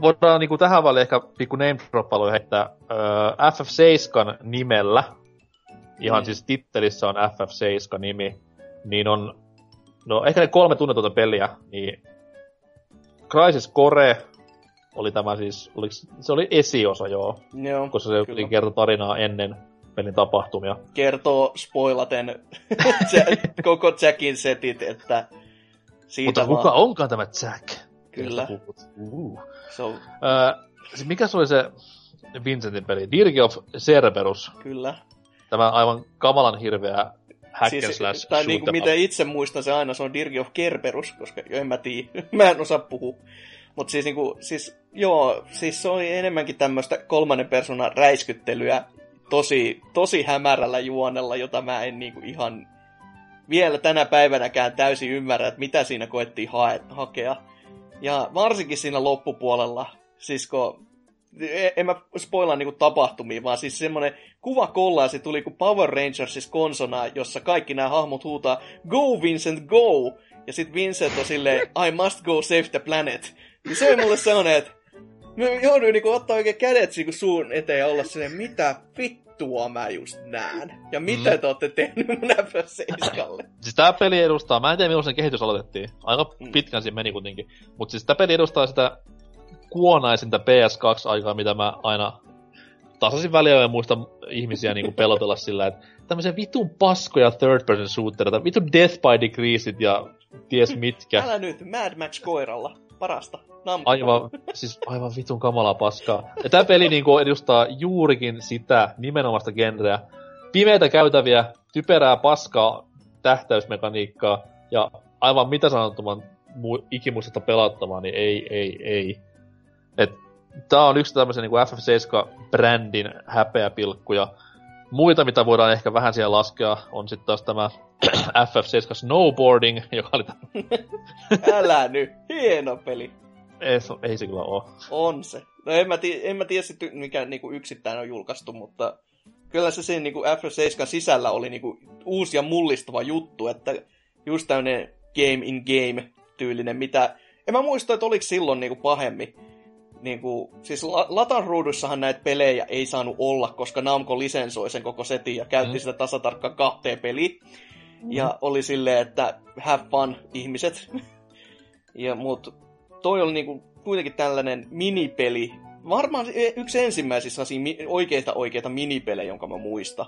Voidaan niinku tähän väliin ehkä pikku name droppailu heittää öö, FF7 nimellä. Ihan mm. siis tittelissä on FF7 nimi niin on, no ehkä ne kolme tunnetuota peliä, niin Crisis Core oli tämä siis, oliks, se oli esiosa joo, joo koska se kyllä. kertoi tarinaa ennen pelin tapahtumia. Kertoo spoilaten koko Jackin setit, että siitä Mutta kuka vaan... onkaan tämä Jack? Kyllä. Uh. So... Öö, mikä se oli se Vincentin peli? Dirge of Cerberus. Kyllä. Tämä aivan kamalan hirveä hack siis, slash Tai niin kuin mitä itse muistan, se aina se on Dirge of Kerberus, koska en mä tiedä, mä en osaa puhua. Mutta siis, niinku, siis, joo, siis se oli enemmänkin tämmöistä kolmannen persoonan räiskyttelyä tosi, tosi hämärällä juonella, jota mä en niinku ihan vielä tänä päivänäkään täysin ymmärrä, että mitä siinä koettiin hae, hakea. Ja varsinkin siinä loppupuolella, siis kun en mä spoilaa niinku tapahtumia, vaan siis semmonen kuva se tuli kuin Power Rangersissa konsona, jossa kaikki nämä hahmot huutaa Go Vincent, go! Ja sit Vincent on silleen I must go save the planet. Niin se oli mulle sellainen, että mä jouduin niinku ottaa oikein kädet niinku suun eteen ja olla silleen, mitä vittua mä just näen. Ja mitä mm. te olette tehnyt mun FF7? Siis tää peli edustaa, mä en tiedä milloin sen kehitys aloitettiin. Aika mm. pitkän siinä meni kuitenkin. Mutta siis tää peli edustaa sitä kuonaisinta PS2-aikaa, mitä mä aina tasaisin väliä ja muista ihmisiä niinku pelotella sillä, että tämmöisiä vitun paskoja third person shootereita, vitun Death by Decreasit ja ties mitkä. Älä nyt, Mad Max koiralla, parasta. Nampa. Aivan, siis aivan vitun kamalaa paskaa. Ja tää peli niinku edustaa juurikin sitä nimenomaista genreä. Pimeitä käytäviä, typerää paskaa, tähtäysmekaniikkaa ja aivan mitä sanottoman mu- ikimuistetta pelattavaa, niin ei, ei, ei. Et tää on yksi tämmöisen niin FF7-brändin häpeäpilkkuja. Muita, mitä voidaan ehkä vähän siellä laskea, on sitten taas tämä FF7 Snowboarding, joka oli. Älä nyt, hieno peli. Ei, ei se kyllä ole. On se. No en mä, tii, en mä tiedä, mikä niinku yksittäin on julkaistu, mutta kyllä se sen niinku FF7 sisällä oli niinku uusi ja mullistava juttu, että just tämmönen game in game tyylinen, mitä... En mä muista, että oliko silloin niinku pahemmin niin kuin, siis Latan ruudussahan näitä pelejä ei saanut olla, koska Namco lisensoi sen koko setin ja käytti mm. sitä tasatarkkaan kahteen peliin. Mm. Ja oli silleen, että have fun, ihmiset. ja mut toi oli niinku kuitenkin tällainen minipeli. Varmaan yksi ensimmäisissä oikeita oikeita minipelejä, jonka mä muistan.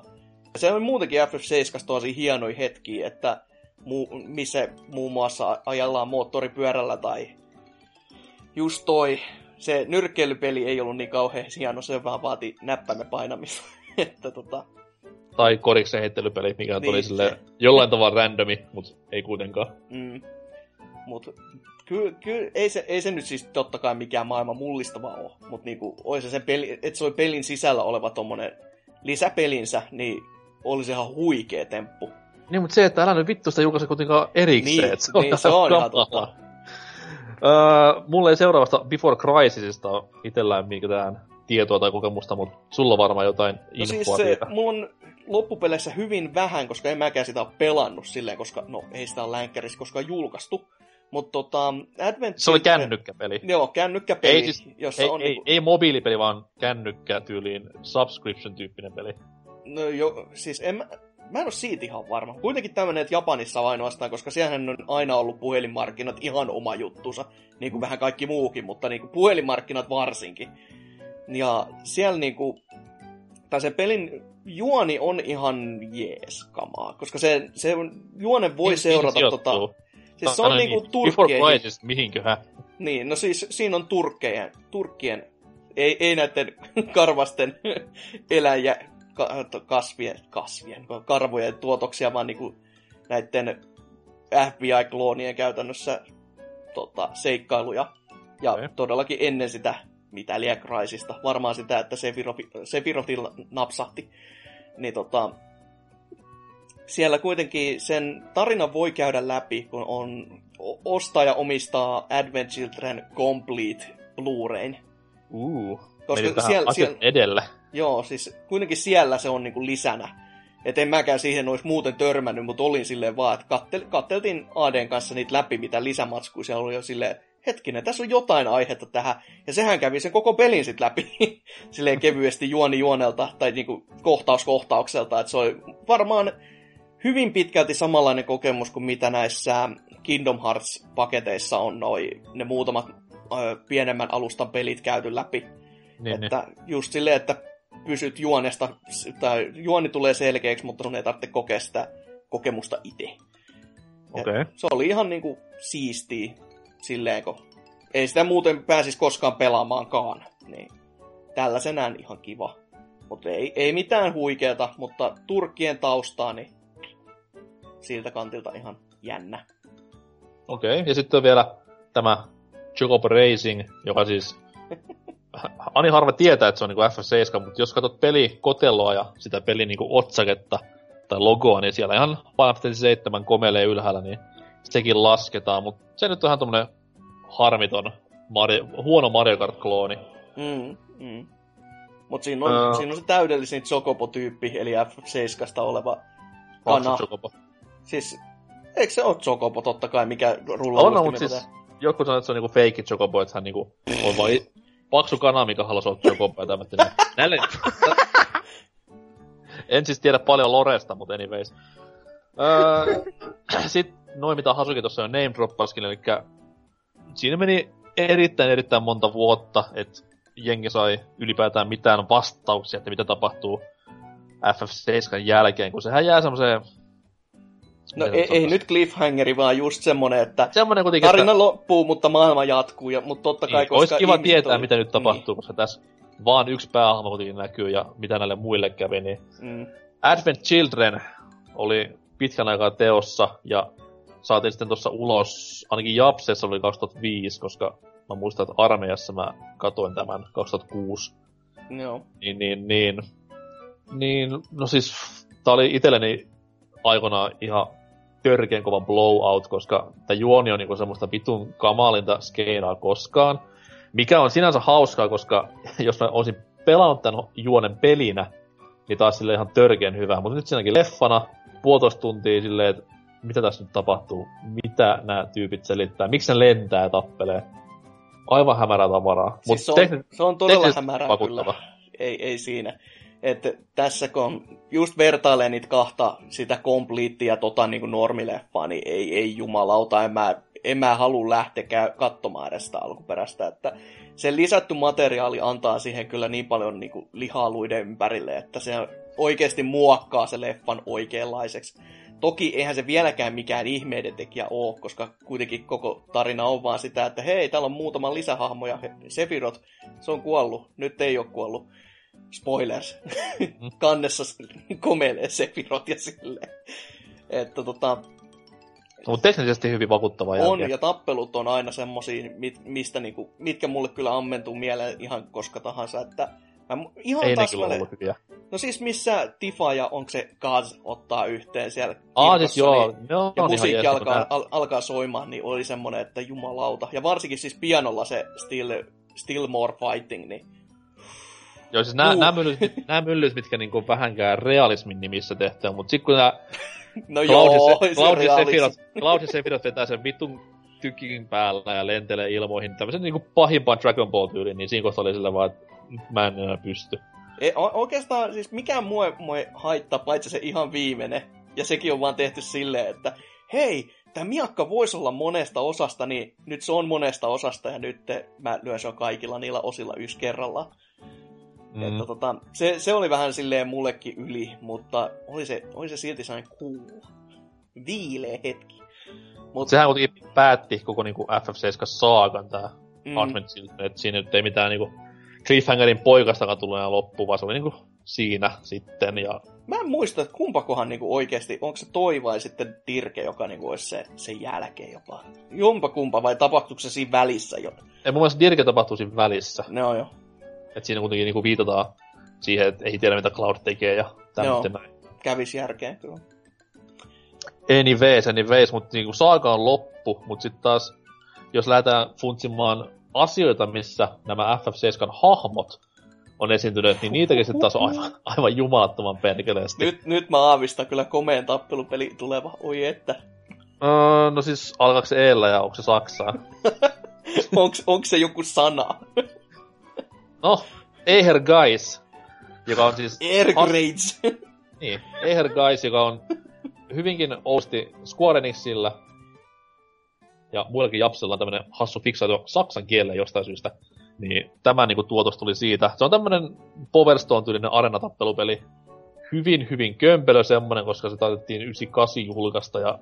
Se on muutenkin FF7 tosi hienoja hetkiä, että mu- missä muun muassa ajellaan moottoripyörällä tai just toi se nyrkkeilypeli ei ollut niin kauhean hieno, se vaan vaati näppäimen painamista. että tota... Tai koriksen heittelypeli, mikä niin, oli sille jollain tavalla randomi, mutta ei kuitenkaan. Mm. Mut kyllä ky, ei, se, ei se nyt siis totta kai mikään maailman mullistava ole, mutta niinku, olisi se peli, että se oli pelin sisällä oleva tommonen lisäpelinsä, niin olisi ihan huikea temppu. Niin, mutta se, että älä nyt vittu sitä julkaise kuitenkaan erikseen. Niin, se on, niin, se on ihan totta. Öö, mulle ei seuraavasta Before Crisisista ole itsellään mitään tietoa tai kokemusta, mutta sulla on varmaan jotain No infoa siis se, siitä. mulla on loppupeleissä hyvin vähän, koska en mäkään sitä ole pelannut silleen, koska no ei sitä ole länkkärissä koskaan julkaistu. Mutta tota, Advent Se oli kännykkäpeli. Joo, kännykkäpeli, Ei siis- jossa Ei, on ei, niinku, ei mobiilipeli, vaan kännykkätyyliin subscription-tyyppinen peli. no jo, siis en mä, en ole siitä ihan varma. Kuitenkin tämmönen, että Japanissa ainoastaan, koska siellähän on aina ollut puhelinmarkkinat ihan oma juttusa, niin kuin vähän kaikki muukin, mutta niin kuin puhelinmarkkinat varsinkin. Ja siellä niin kuin, tai se pelin juoni on ihan jees kamaa, koska se, se juone voi Mihin- seurata tota... Siis se on niinku niin, turkkeihin. Crisis, mihinköhän? Niin, no siis siinä on turkkejen, turkkien, ei, ei näiden karvasten eläjä, kasvien, kasvien, karvojen tuotoksia, vaan niinku näiden FBI-kloonien käytännössä tota, seikkailuja. Ja okay. todellakin ennen sitä mitä liian Crisista, varmaan sitä, että Sephiroth- Sephirothilla napsahti. Niin tota, siellä kuitenkin sen tarina voi käydä läpi, kun on ostaja omistaa Advent Children Complete Blu-rayn. Uh, Koska siellä, siellä, edellä. Joo, siis kuitenkin siellä se on niinku lisänä. Et en mäkään siihen olisi muuten törmännyt, mutta olin silleen vaan, että kattel, katteltiin ADn kanssa niitä läpi, mitä lisämatskuja siellä oli jo silleen, hetkinen, tässä on jotain aihetta tähän. Ja sehän kävi sen koko pelin sitten läpi silleen kevyesti juoni juonelta tai niinku kohtaus kohtaukselta. Että se oli varmaan hyvin pitkälti samanlainen kokemus kuin mitä näissä Kingdom Hearts-paketeissa on noi, ne muutamat ö, pienemmän alustan pelit käyty läpi. Niin, niin. että just silleen, että pysyt juonesta, tai juoni tulee selkeäksi, mutta sun ei tarvitse kokea sitä kokemusta itse. Okei. Se oli ihan niinku siistiä silleen, kun ei sitä muuten pääsisi koskaan pelaamaankaan. Niin tällaisenään ihan kiva. Mutta ei, ei mitään huikeata, mutta Turkkien taustaa, niin siltä kantilta ihan jännä. Okei, ja sitten on vielä tämä Chocobo Racing, joka siis... Ani harva tietää, että se on niinku F7, mutta jos katsot peli koteloa ja sitä pelin niinku otsaketta tai logoa, niin siellä ihan Final Fantasy 7 komelee ylhäällä, niin sekin lasketaan, mutta se nyt on ihan tommonen harmiton, Mario, huono Mario Kart-klooni. Mm, mm. Mutta siinä, on, Ää. siinä on se täydellisin Chocobo-tyyppi, eli F7 oleva kana. Chocobo. Siis, eikö se ole Chocobo totta kai, mikä rullaa On, no, mutta siis joku sanoo, että se on niinku fake Chocobo, että hän niinku on vaan paksu kana, mikä halusi ja tämmöistä. Niin näille... en siis tiedä paljon Loresta, mutta anyways. Öö, Sitten noin mitä Hasuki tuossa jo name droppaskin, eli siinä meni erittäin erittäin monta vuotta, että jengi sai ylipäätään mitään vastauksia, että mitä tapahtuu FF7 jälkeen, kun sehän jää semmoiseen... No miten ei, ei nyt cliffhangeri, vaan just semmonen, että Semmoinen kuitenkin, tarina että... loppuu, mutta maailma jatkuu, ja, mutta totta kai, Niin, koska olisi kiva tietää, oli- mitä nyt tapahtuu, koska tässä vaan yksi päähahmo kuitenkin näkyy ja mitä näille muille kävi, niin Niin, mm. Advent Children oli pitkän aikaa teossa ja saatiin sitten tuossa ulos, ainakin Japsessa oli 2005, koska mä muistan, että armeijassa mä katoin tämän 2006. Joo. Niin, niin, niin. Niin, no siis, tää oli itselleni aikoinaan ihan törkeän kova blowout, koska tämä juoni on niinku semmoista vitun kamalinta skeenaa koskaan. Mikä on sinänsä hauskaa, koska jos mä olisin pelannut tämän juonen pelinä, niin taas sille ihan törkeän hyvä. Mutta nyt siinäkin leffana, puolitoista tuntia silleen, että mitä tässä nyt tapahtuu, mitä nämä tyypit selittää, miksi ne lentää ja tappelee. Aivan hämärää tavaraa. Mut Siis se, on, se on todella hämärää vakuuttava. kyllä. Ei, ei siinä. Että tässä kun just vertailee niitä kahta, sitä kompliittia tota niin kuin normileffaa, niin ei, ei jumalauta, en mä, en mä halua lähteä käy, katsomaan edes sitä alkuperäistä. Että se lisätty materiaali antaa siihen kyllä niin paljon niin kuin lihaa luiden ympärille, että se oikeasti muokkaa se leffan oikeanlaiseksi. Toki eihän se vieläkään mikään ihmeiden tekijä ole, koska kuitenkin koko tarina on vaan sitä, että hei, täällä on muutama lisähahmo ja Sephiroth, se on kuollut, nyt ei ole kuollut. Spoilers. Kannessa komelee Sephiroth ja silleen. Että tota, Mutta teknisesti hyvin vakuuttava on, jälkeen. ja tappelut on aina semmosia, mit, mistä niinku, mitkä mulle kyllä ammentuu mieleen ihan koska tahansa, että mä ihan Ei täsmälleen- ollut hyviä. No siis missä Tifa ja onko se Gaz ottaa yhteen siellä Aa, siis joo, niin, on ja ihan musiikki alkaa, al, alkaa soimaan, niin oli semmonen, että jumalauta. Ja varsinkin siis pianolla se Still, still More Fighting, niin Joo, siis nämä, nämä, myllyt, nämä myllyt, mitkä niinku vähänkään realismin nimissä tehtyä, mutta sitten kun nämä No Cloud, joo, ja, se Cloud. Sephiroth, Sephiroth vetää sen vitun tykikin päällä ja lentelee ilmoihin. Tämmöisen niinku pahimpaan Dragon Ball tyyliin, niin siinä kohtaa oli sillä vaan, että mä en enää pysty. Ei, o- oikeastaan siis mikään muu ei, haittaa, paitsi se ihan viimeinen. Ja sekin on vaan tehty silleen, että hei, tämä miakka voisi olla monesta osasta, niin nyt se on monesta osasta ja nyt mä lyön sen kaikilla niillä osilla yksi kerralla. Mm. Että tota, se, se oli vähän silleen mullekin yli, mutta oli se, oli se silti sellainen cool, viileä hetki. Mut, Sehän kuitenkin päätti koko niinku FF7 saakan tää mm. Advent Children, että siinä nyt ei mitään niinku Cliffhangerin poikastakaan tullut enää loppu, vaan se oli niinku siinä sitten. Ja Mä en muista, että kumpakohan niinku oikeasti, onko se toi vai sitten Dirke, joka niinku olisi se, sen jälkeen jopa. Jompa kumpa vai tapahtuuko se siinä välissä jo? ei mun mielestä Dirke tapahtuu siinä välissä. Ne on jo. Että siinä kuitenkin niinku viitataan siihen, että ei tiedä mitä Cloud tekee ja tämmöinen näin. Kävis järkeen kyllä. Anyways, anyways, mutta niinku saaga on loppu, mutta sitten taas, jos lähdetään funtsimaan asioita, missä nämä FF7 hahmot on esiintyneet, niin niitäkin sitten taas on aivan, aivan jumalattoman perkeleesti. Nyt, nyt mä aavistan kyllä komeen tappelupeli tuleva. Oi että. Öö, no siis, alkaako se Eellä ja onko se Saksaa? onks se joku sana? No, Eher Guys, joka on siis... Air Grades. Niin, Eher Guys, joka on hyvinkin ousti Square Enixillä ja muillakin japsilla on tämmönen hassu fiksaatio saksan kielellä jostain syystä. Niin tämä niinku tuotos tuli siitä. Se on tämmönen Power Stone-tyylinen arenatappelupeli. Hyvin, hyvin kömpelö semmonen, koska se taitettiin 98 julkaista ja...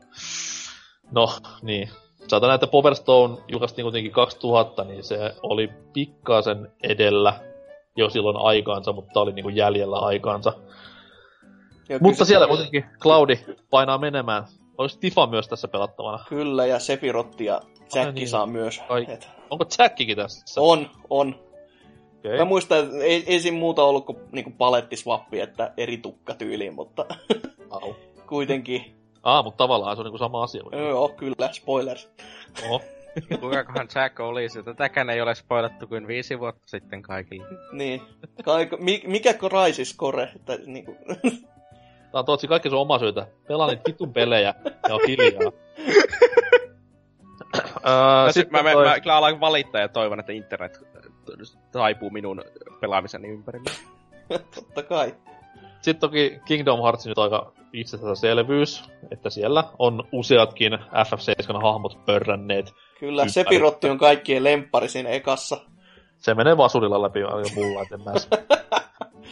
No, niin. Saatan näitä Power Stone julkaistiin kuitenkin 2000, niin se oli pikkasen edellä jo silloin aikaansa, mutta oli niinku jäljellä aikaansa. Ja Mutta siellä kuitenkin Cloudi painaa menemään. Olisi Tifa myös tässä pelattavana. Kyllä, ja Sepirotti ja Jack niin. saa myös. Ai. Et, Onko Jackikin tässä? on, on. Okay. Mä muistan, että ei, ei siinä muuta ollut kuin niinku palettiswappi, että eri tukkatyyliin, mutta kuitenkin. Ah, mutta tavallaan se on niinku sama asia. Joo, kyllä, spoilers. Oho. Kuinkakohan Jack olisi? Tätäkään ei ole spoilattu kuin viisi vuotta sitten kaikille. Niin. Kaiko, mi, mikä Crysis Core? Että, niinku, Tää on totsi kaikki sun oma syytä. Pelaa niitä vitun pelejä ja on hiljaa. Öö, Mä, sit mä, mä, toi- mä, kyllä alan valittaa ja toivon, että internet taipuu minun pelaamiseni ympärille. totta kai. Sitten toki Kingdom Hearts nyt aika itsestäänselvyys, että siellä on useatkin FF7-hahmot pörränneet. Kyllä, Ympäri. Sepirotti on kaikkien lemppari siinä ekassa. Se menee vasurilla läpi aika mulla, et en mä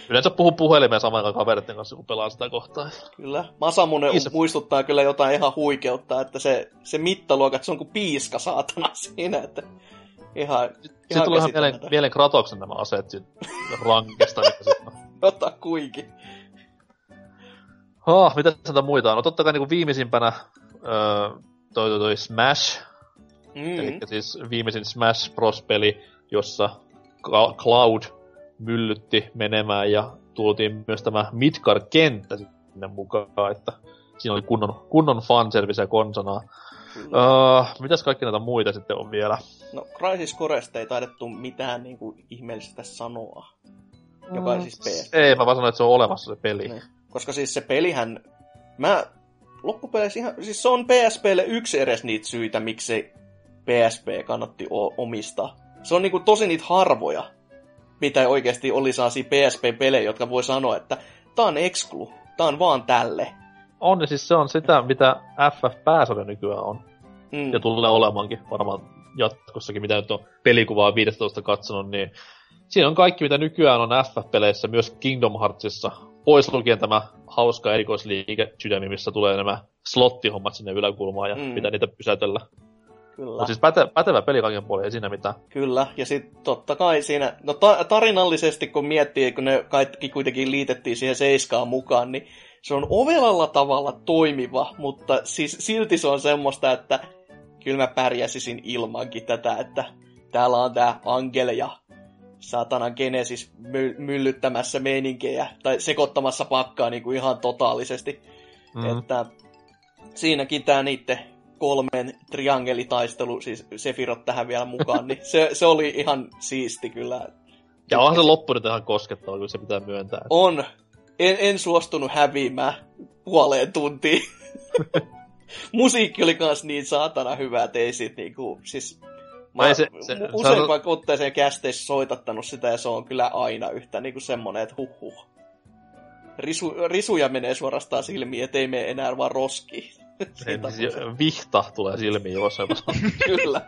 Yleensä puhun puhelimeen samaan aikaan kavereiden kanssa, kun pelaa sitä kohtaa. Kyllä. Masamune Kiitos. muistuttaa kyllä jotain ihan huikeutta, että se, se mittaluokat, se on kuin piiska saatana siinä, että ihan, Sitten tulee ihan käsittämätöntä. mieleen Kratoksen nämä aseet rankesta. Jota kuinkin. Oh, mitä sitä muita on? No totta kai niin viimeisimpänä öö, toi, toi, toi Smash, Mm. eli siis viimeisin Smash Bros-peli, jossa Cloud myllytti menemään ja tuotiin myös tämä Midgar-kenttä sinne mukaan, että siinä oli kunnon, kunnon fanservice ja konsanaa. Kyllä. Öö, mitäs kaikki näitä muita sitten on vielä? No, Crysis Coresta ei taidettu mitään niin kuin, ihmeellistä sanoa. Joka on siis PS. Ei, mä vaan sanoin, että se on olemassa se peli. Niin. Koska siis se pelihän... Mä loppupeleissä ihan... Siis se on PSPlle yksi edes niitä syitä, miksi PSP kannatti o- omistaa. Se on niinku tosi niitä harvoja, mitä oikeasti oli sellaisia PSP-pelejä, jotka voi sanoa, että tää on exclu, tää on vaan tälle. On, siis se on sitä, mitä FF-pääsarja nykyään on. Mm. Ja tulee olemaankin varmaan jatkossakin, mitä nyt on pelikuvaa 15 katsonut, niin siinä on kaikki, mitä nykyään on FF-peleissä, myös Kingdom Heartsissa. Pois lukien tämä hauska erikoisliike sydämi, missä tulee nämä slottihommat sinne yläkulmaan ja Mm. pitää niitä pysäytellä. Kyllä. Mutta siis päte, pätevä peli kaiken puolin, ei siinä mitään. Kyllä, ja sitten totta kai siinä, no ta- tarinallisesti kun miettii, kun ne kaikki kuitenkin liitettiin siihen seiskaan mukaan, niin se on ovelalla tavalla toimiva, mutta siis silti se on semmoista, että kyllä mä pärjäsisin ilmankin tätä, että täällä on tää Angel ja saatanan Genesis my- myllyttämässä meininkejä, tai sekoittamassa pakkaa niin kuin ihan totaalisesti. Mm. Että siinäkin tämä niiden kolmen triangelitaistelu, siis Sefirot tähän vielä mukaan, niin se, se oli ihan siisti kyllä. Ja onhan se loppu nyt ihan koskettava, kun se pitää myöntää. On. En, en suostunut häviämään puoleen tuntiin. Musiikki oli kans niin saatana hyvä, että ei sit niinku, siis... Mä se- se- usein se- vaikka otteeseen kästeissä soitattanut sitä, ja se on kyllä aina yhtä niinku semmonen, että huh huh. Risu, risuja menee suorastaan silmiin, ettei mene enää vaan on vihta tulee silmiin jossain Kyllä.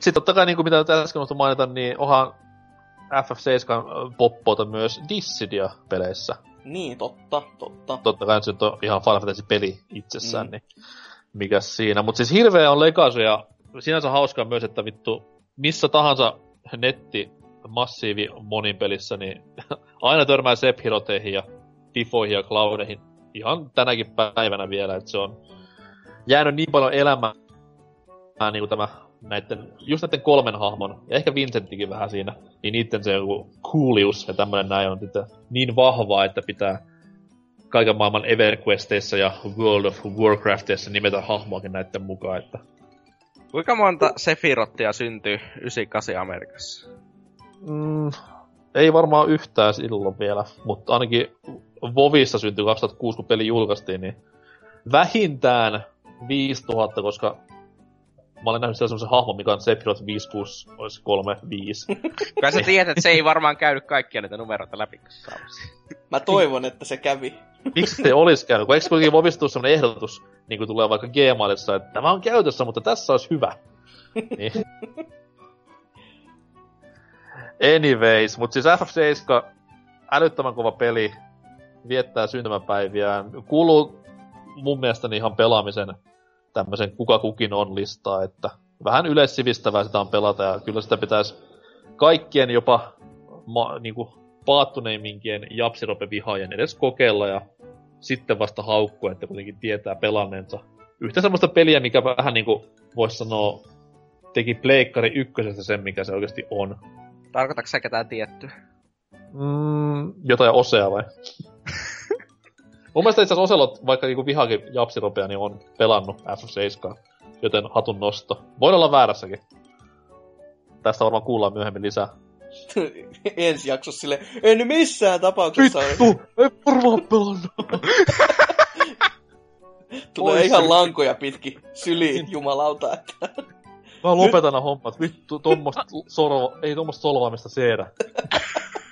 Sitten totta kai, niin kuin mitä äsken mainita, niin onhan FF7 poppota myös Dissidia peleissä. Niin, totta, totta. Totta kai se on ihan Final Fantasy-peli itsessään, Mm. niin mikä siinä. Mutta siis hirveä on legacy ja sinänsä hauskaa myös, että vittu missä tahansa netti massiivi monin pelissä, niin aina törmää Sephiroteihin ja Tifoihin ja Cloudeihin ihan tänäkin päivänä vielä, että se on jäänyt niin paljon elämään niin kuin tämä näiden, just näiden kolmen hahmon, ja ehkä Vincenttikin vähän siinä, niin niiden se joku coolius ja tämmönen näin on sitten niin vahvaa, että pitää kaiken maailman EverQuesteissa ja World of Warcraftissa nimetä hahmoakin näiden mukaan, että Kuinka monta Sephirothia syntyy 98 Amerikassa? mm, ei varmaan yhtään silloin vielä, mutta ainakin Vovissa syntyi 2006, kun peli julkaistiin, niin vähintään 5000, koska mä olen nähnyt siellä semmoisen hahmon, mikä on Sephiroth 56, olisi 35. Kai sä tiedät, että se ei varmaan käynyt kaikkia näitä numeroita läpi. Mä toivon, että se kävi. Miksi te olisi käynyt? Kun eikö kuitenkin Vovissa tule semmoinen ehdotus, niin kuin tulee vaikka Gmailissa, että tämä on käytössä, mutta tässä olisi hyvä. niin. Anyways, mutta siis FF7, älyttömän kova peli, viettää syntymäpäiviään, kuuluu mun mielestäni ihan pelaamisen tämmöisen kuka kukin on listaa, että vähän yleissivistävää sitä on pelata ja kyllä sitä pitäisi kaikkien jopa ma, niinku, paattuneiminkien japsirope-vihaajien edes kokeilla ja sitten vasta haukkua, että kuitenkin tietää pelanneensa. Yhtä semmoista peliä, mikä vähän niinku voisi sanoa teki Pleikkari ykkösestä sen, mikä se oikeasti on. Tarkoitatko sä ketään tiettyä? Mm, jotain osea vai? Mun mielestä itse asiassa Oselot, vaikka niinku vihaakin japsiropea, niin on pelannut F7, joten hatun nosto. Voin olla väärässäkin. Tästä varmaan kuullaan myöhemmin lisää. Ensi jaksossa sille, en missään tapauksessa ole. Ei varmaan pelannut! Tulee Oi, ihan lankoja pitkin syliin, jumalauta. Että... Mä lopetan nämä hommat. Vittu, tommosta sorva, ei tommosta solvaamista seedä.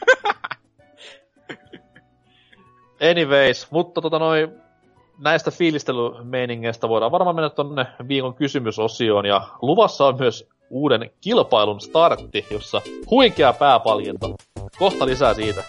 Anyways, mutta tota noin, näistä fiilistelymeiningeistä voidaan varmaan mennä tonne viikon kysymysosioon, ja luvassa on myös uuden kilpailun startti, jossa huikea pääpalkinto. Kohta lisää siitä.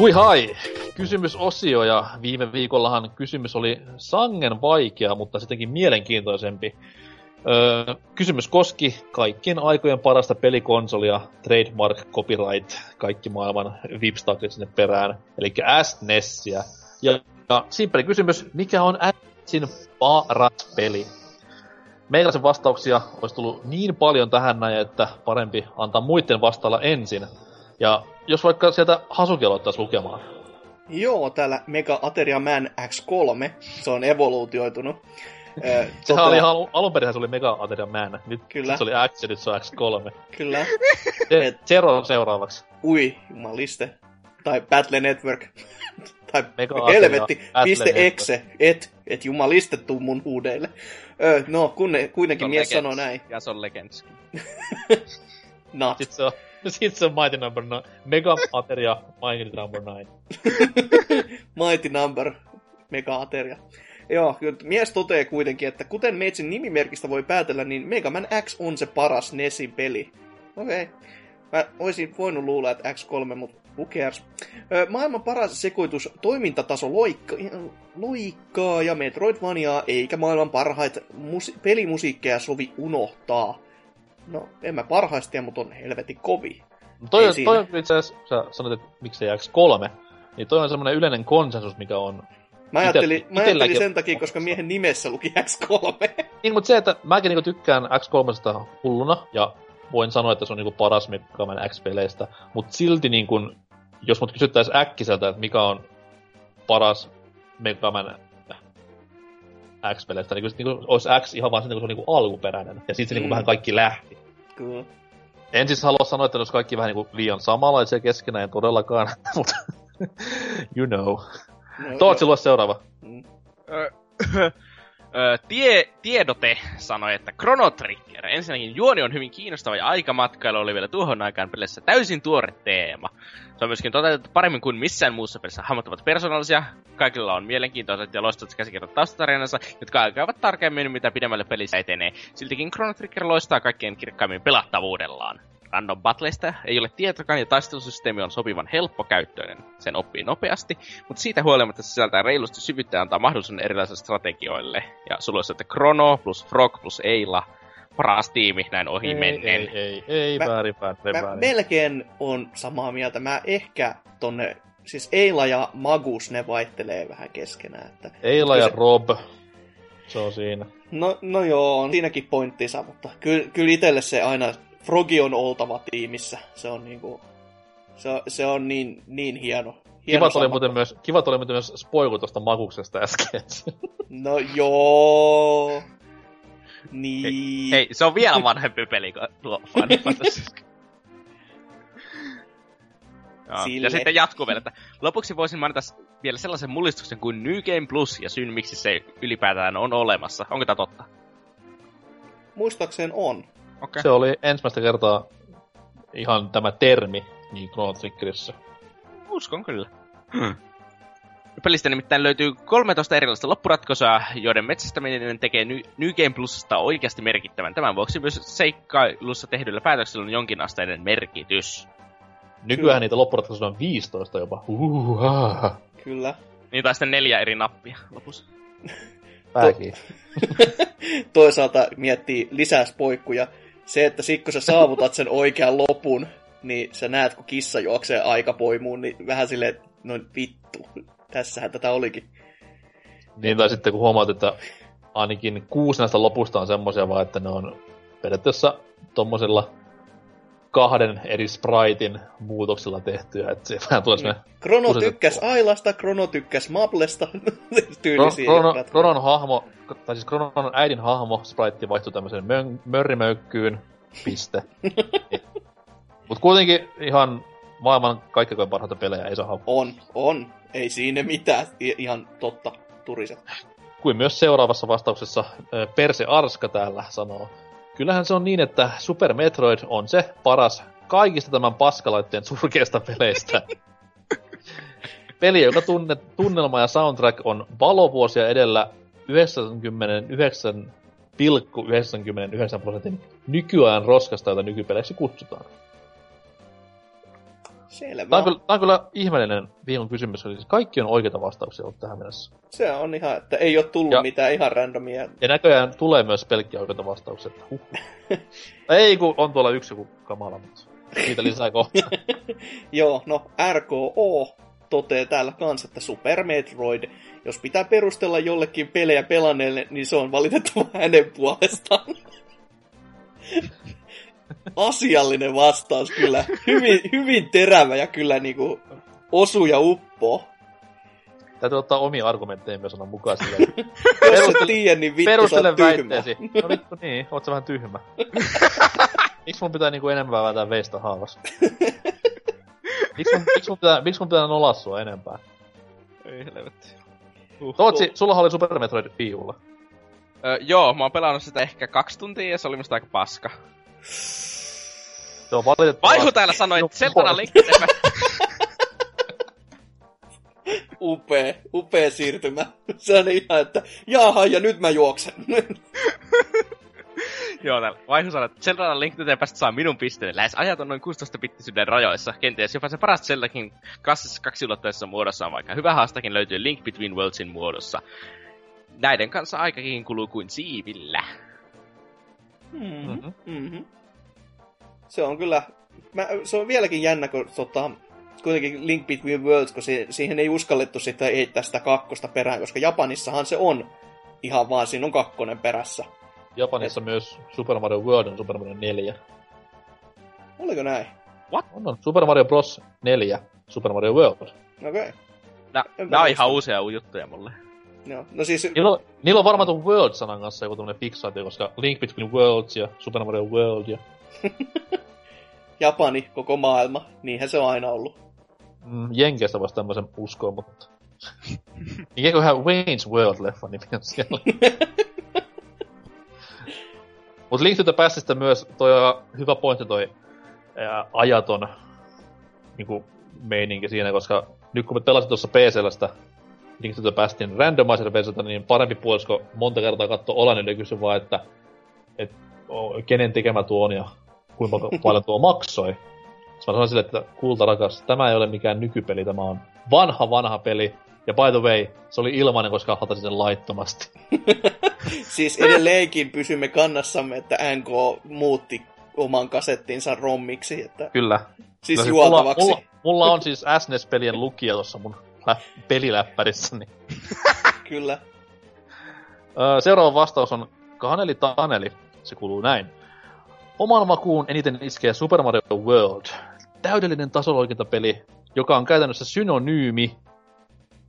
Hui hai! Kysymysosio ja viime viikollahan kysymys oli sangen vaikea, mutta sittenkin mielenkiintoisempi. Öö, kysymys koski kaikkien aikojen parasta pelikonsolia, trademark, copyright, kaikki maailman vipstakit sinne perään, eli SNESiä. Ja, ja simppeli kysymys, mikä on SNESin paras peli? Meikäläisen vastauksia olisi tullut niin paljon tähän näin, että parempi antaa muiden vastailla ensin. Ja jos vaikka sieltä Hasuki aloittaisi lukemaan. Joo, täällä Mega Ateria Man X3, se on evoluutioitunut. Sehän tota- oli ihan alun, perin se oli Mega Ateria Man. Nyt Kyllä. se oli X ja nyt se on X3. Kyllä. Se, Et- Zero seuraavaksi. Ui, jumaliste. Tai Battle Network. tai Mega Ateria, helvetti, Battle piste exe, et, et jumaliste tuu mun huudeille. Ö, no, kunne, kuitenkin mies sanoo näin. Ja se on Legendskin. Not. Sitten se on, sit se on Mighty Number 9. Mega Ateria Mighty Number 9. Mighty Number Mega-ateria. Joo, kyllä mies toteaa kuitenkin, että kuten Meitsin nimimerkistä voi päätellä, niin Mega Man X on se paras Nesin peli. Okei. Okay. Mä olisin voinut luulla, että X3, mutta who cares? Maailman paras sekoitus toimintataso loikka, loikkaa ja Metroidvaniaa, eikä maailman parhaita musi- pelimusiikkeja sovi unohtaa. No, en mä parhaista tiedä, mutta on helvetin kovi. No toi, on, toi on itse asiassa, sä sanoit, että miksei X3, niin toi on semmoinen yleinen konsensus, mikä on... Mä ajattelin, Ite- mä ajattelin sen takia, koska miehen nimessä luki X3. Niin, mutta se, että mäkin niinku tykkään X3 hulluna, ja voin sanoa, että se on niinku paras Mega Man X-peleistä, mutta silti niinku, jos mut kysyttäisiin äkkiseltä, että mikä on paras Mega Man X-peleistä, niin niinku, olisi X ihan vaan se, niinku, se on niinku alkuperäinen, ja siitä se niinku Mm. vähän kaikki lähti. Kyllä. En siis halua sanoa, että ne olisi kaikki vähän niinku liian samanlaisia keskenään, en todellakaan, mutta you know. No, Tootsi, lue seuraava. Mm. Ö, ö, tie, tiedote sanoi, että Chrono Trigger. Ensinnäkin juoni on hyvin kiinnostava ja aikamatkailu oli vielä tuohon aikaan pelissä täysin tuore teema. Se on myöskin toteutettu paremmin kuin missään muussa pelissä. Hahmot ovat persoonallisia, kaikilla on mielenkiintoiset ja loistavat käsikirjoitat taustatarinansa, jotka alkavat tarkemmin mitä pidemmälle pelissä etenee. Siltikin Chrono Trigger loistaa kaikkein kirkkaimmin pelattavuudellaan. Random battleista ei ole tietokaan ja taistelusysteemi on sopivan helppokäyttöinen. Sen oppii nopeasti, mutta siitä huolimatta se sisältää reilusti syvyyttä ja antaa mahdollisuuden erilaisille strategioille. Ja sulla on että Chrono plus Frog plus Eila, paras tiimi näin ohi Ei, menneen. ei, ei, ei, Mä- väärin, väärin, Mä väärin. melkein on samaa mieltä. Mä ehkä tonne, siis Eila ja Magus, ne vaihtelee vähän keskenään. Että... Eila ja se- Rob. Se on siinä. No, no joo, on siinäkin pointtinsa, mutta kyllä, kyllä itselle se aina, Frogi on oltava tiimissä. Se on niinku, se se on niin, niin hieno. hieno Kivat oli, muuten myös, kivat oli muuten myös spoilu tuosta makuksesta äsken. No joo. Niin. Hei, se on vielä vanhempi peli kuin tuo Sille. Ja sitten jatkuu vielä, että lopuksi voisin mainita vielä sellaisen mullistuksen kuin New Game Plus ja syyn miksi se ylipäätään on olemassa. Onko tämä totta? Muistaakseni on. Okei. Se oli ensimmäistä kertaa ihan tämä termi niin Chrono Triggerissa. Uskon kyllä. Hmm. Pelistä nimittäin löytyy 13 erilaista loppuratkaisua, joiden metsästäminen tekee New Game Plusasta oikeasti merkittävän. Tämän vuoksi myös seikkailussa tehdyillä päätöksillä on jonkinasteinen merkitys. Nykyään niitä loppuratkaisuja on 15 jopa. Uh, ah, Kyllä. Niin tai sitten neljä eri nappia lopussa. pääkin. Toisaalta miettii lisää spoikkuja. Se, että sit kun sä saavutat sen oikean lopun, niin sä näet, kun kissa juoksee aikapoimuun, niin vähän silleen, että no vittu, tässähän tätä olikin. Niin, tai sitten kun huomaat, että ainakin kuusi näistä lopusta on semmosia vaan, että ne on periaatteessa tommosella kahden eri spritein muutoksella tehtyä, että se vähän tulee semmoinen Krono tykkäs Ailasta, Krono tykkäs Maplesta, tyylisiä. Krono, ratkaisuja. Kronon hahmo, tai siis Kronon äidin hahmo, sprite vaihtui tämmöiseen mön, mörrimöykkyyn, piste. Mut kuitenkin ihan maailman kaikkein parhaita pelejä ei saa. On, on. Ei siinä mitään. I- ihan totta, turiset. Kuin myös seuraavassa vastauksessa Perse Arska täällä sanoo. Kyllähän se on niin, että Super Metroid on se paras kaikista tämän paskalaitteen surkeista peleistä. Peli, joka tunne, tunnelma ja soundtrack on valovuosia edellä 99,99 prosentin nykyajan roskasta, jota nykypeleiksi kutsutaan. Selvä. Tämä on, kyllä, tämä on kyllä ihmeellinen viikon kysymys, eli siis kaikki on oikeita vastauksia ollut tähän mennessä. Se on ihan, että ei ole tullut Ja- mitään ihan randomia. Ja näköjään tulee myös pelkkiä oikeita vastauksia. että Huh. Ei, kun on tuolla yksi joku kamala, mutta siitä lisää kohta. Joo, no RKO toteaa täällä kanssa, että Super Metroid, jos pitää perustella jollekin pelejä pelanneelle, niin se on valitettava hänen puolestaan. Asiallinen vastaus kyllä. Hyvin, hyvin terävä ja kyllä niinku osu ja uppo. Täytyy ottaa omia argumentteja myös sanoa mukaan silleen. Jos et Perustele- tiedä, niin vittu sä oot tyhmä. väitteesi. No vittu niin, oot sä vähän tyhmä. Miksi mun pitää niinku enempää vääntää veistä haavas? Miksi mun, miksi mun pitää, miksi mun pitää nolaa sua enempää? Ei helvetti. Tootsi, sulla oli Super Metroid Viulla. Öö, joo, mä oon pelannut sitä ehkä kaksi tuntia ja se oli musta aika paska. Se on valitettavasti... Vaihu täällä sanoi, että Joo, Zelda Link to the Past- Upea, upea siirtymä. Se on ihan, että jaha, ja nyt mä juoksen. Joo, täällä Vaihu sanoi, että Zelda Link to the Past saa minun pisteelle. Lähes ajaton noin 16-bittisyyden rajoissa. Kenties jopa se paras Zeldakin klassisessa kaksiulotteisessa muodossaan, vaikka hyvä haastakin löytyy Link Between Worldsin muodossa. Näiden kanssa aikakin kuluu kuin siivillä. Mm-hmm. Mhm. Mm-hmm. Se on kyllä, mä, se on vieläkin jännä, kun tota, kuitenkin Link Between Worlds, kun se, siihen ei uskallettu sitä heittää sitä kakkosta perään, koska Japanissahan se on ihan vaan, siinä on kakkonen perässä. Japanissa myös Super Mario World on Super Mario 4. Oliko näin? On, on Super Mario Bros. 4, Super Mario World. Okei. Okay. Nää, nää on ihan uusia juttuja mulle. Joo. No siis, Niillä on, niillä on varmaan tuon World-sanan kanssa joku tämmönen fiksaatio, koska Link Between Worlds ja Super Mario World ja... Japani, koko maailma, niinhän se on aina ollut. Mm, Jenkeistä voisi tämmöisen uskoa, mutta... Mikäköhän Wayne's World-leffa nimi on siellä? Mut Link to the Pastista myös toi hyvä pointti toi ää, ajaton niinku, meininki siinä, koska nyt kun me pelasin tuossa PCllä sitä Link to the Pastin randomizer versiota, niin parempi puolisko monta kertaa katsoa ja kysyi vaan, että et, o, kenen tekemä tuo on ja kuinka paljon tuo maksoi. Sitten mä sanoin sille, että kulta rakas, tämä ei ole mikään nykypeli, tämä on vanha vanha peli. Ja by the way, se oli ilmainen, koska hatasin sen laittomasti. Siis edelleenkin pysymme kannassamme, että NK muutti oman kasettinsa rommiksi, että Kyllä. siis Kyllä mulla, juotavaksi. mulla, mulla, on siis SNES-pelien lukija tuossa mun peliläppärissä. Niin. Kyllä. Seuraava vastaus on Kaneli Taneli. Se kuuluu näin. Oman makuun eniten iskee Super Mario World. Täydellinen tasoloikintapeli, joka on käytännössä synonyymi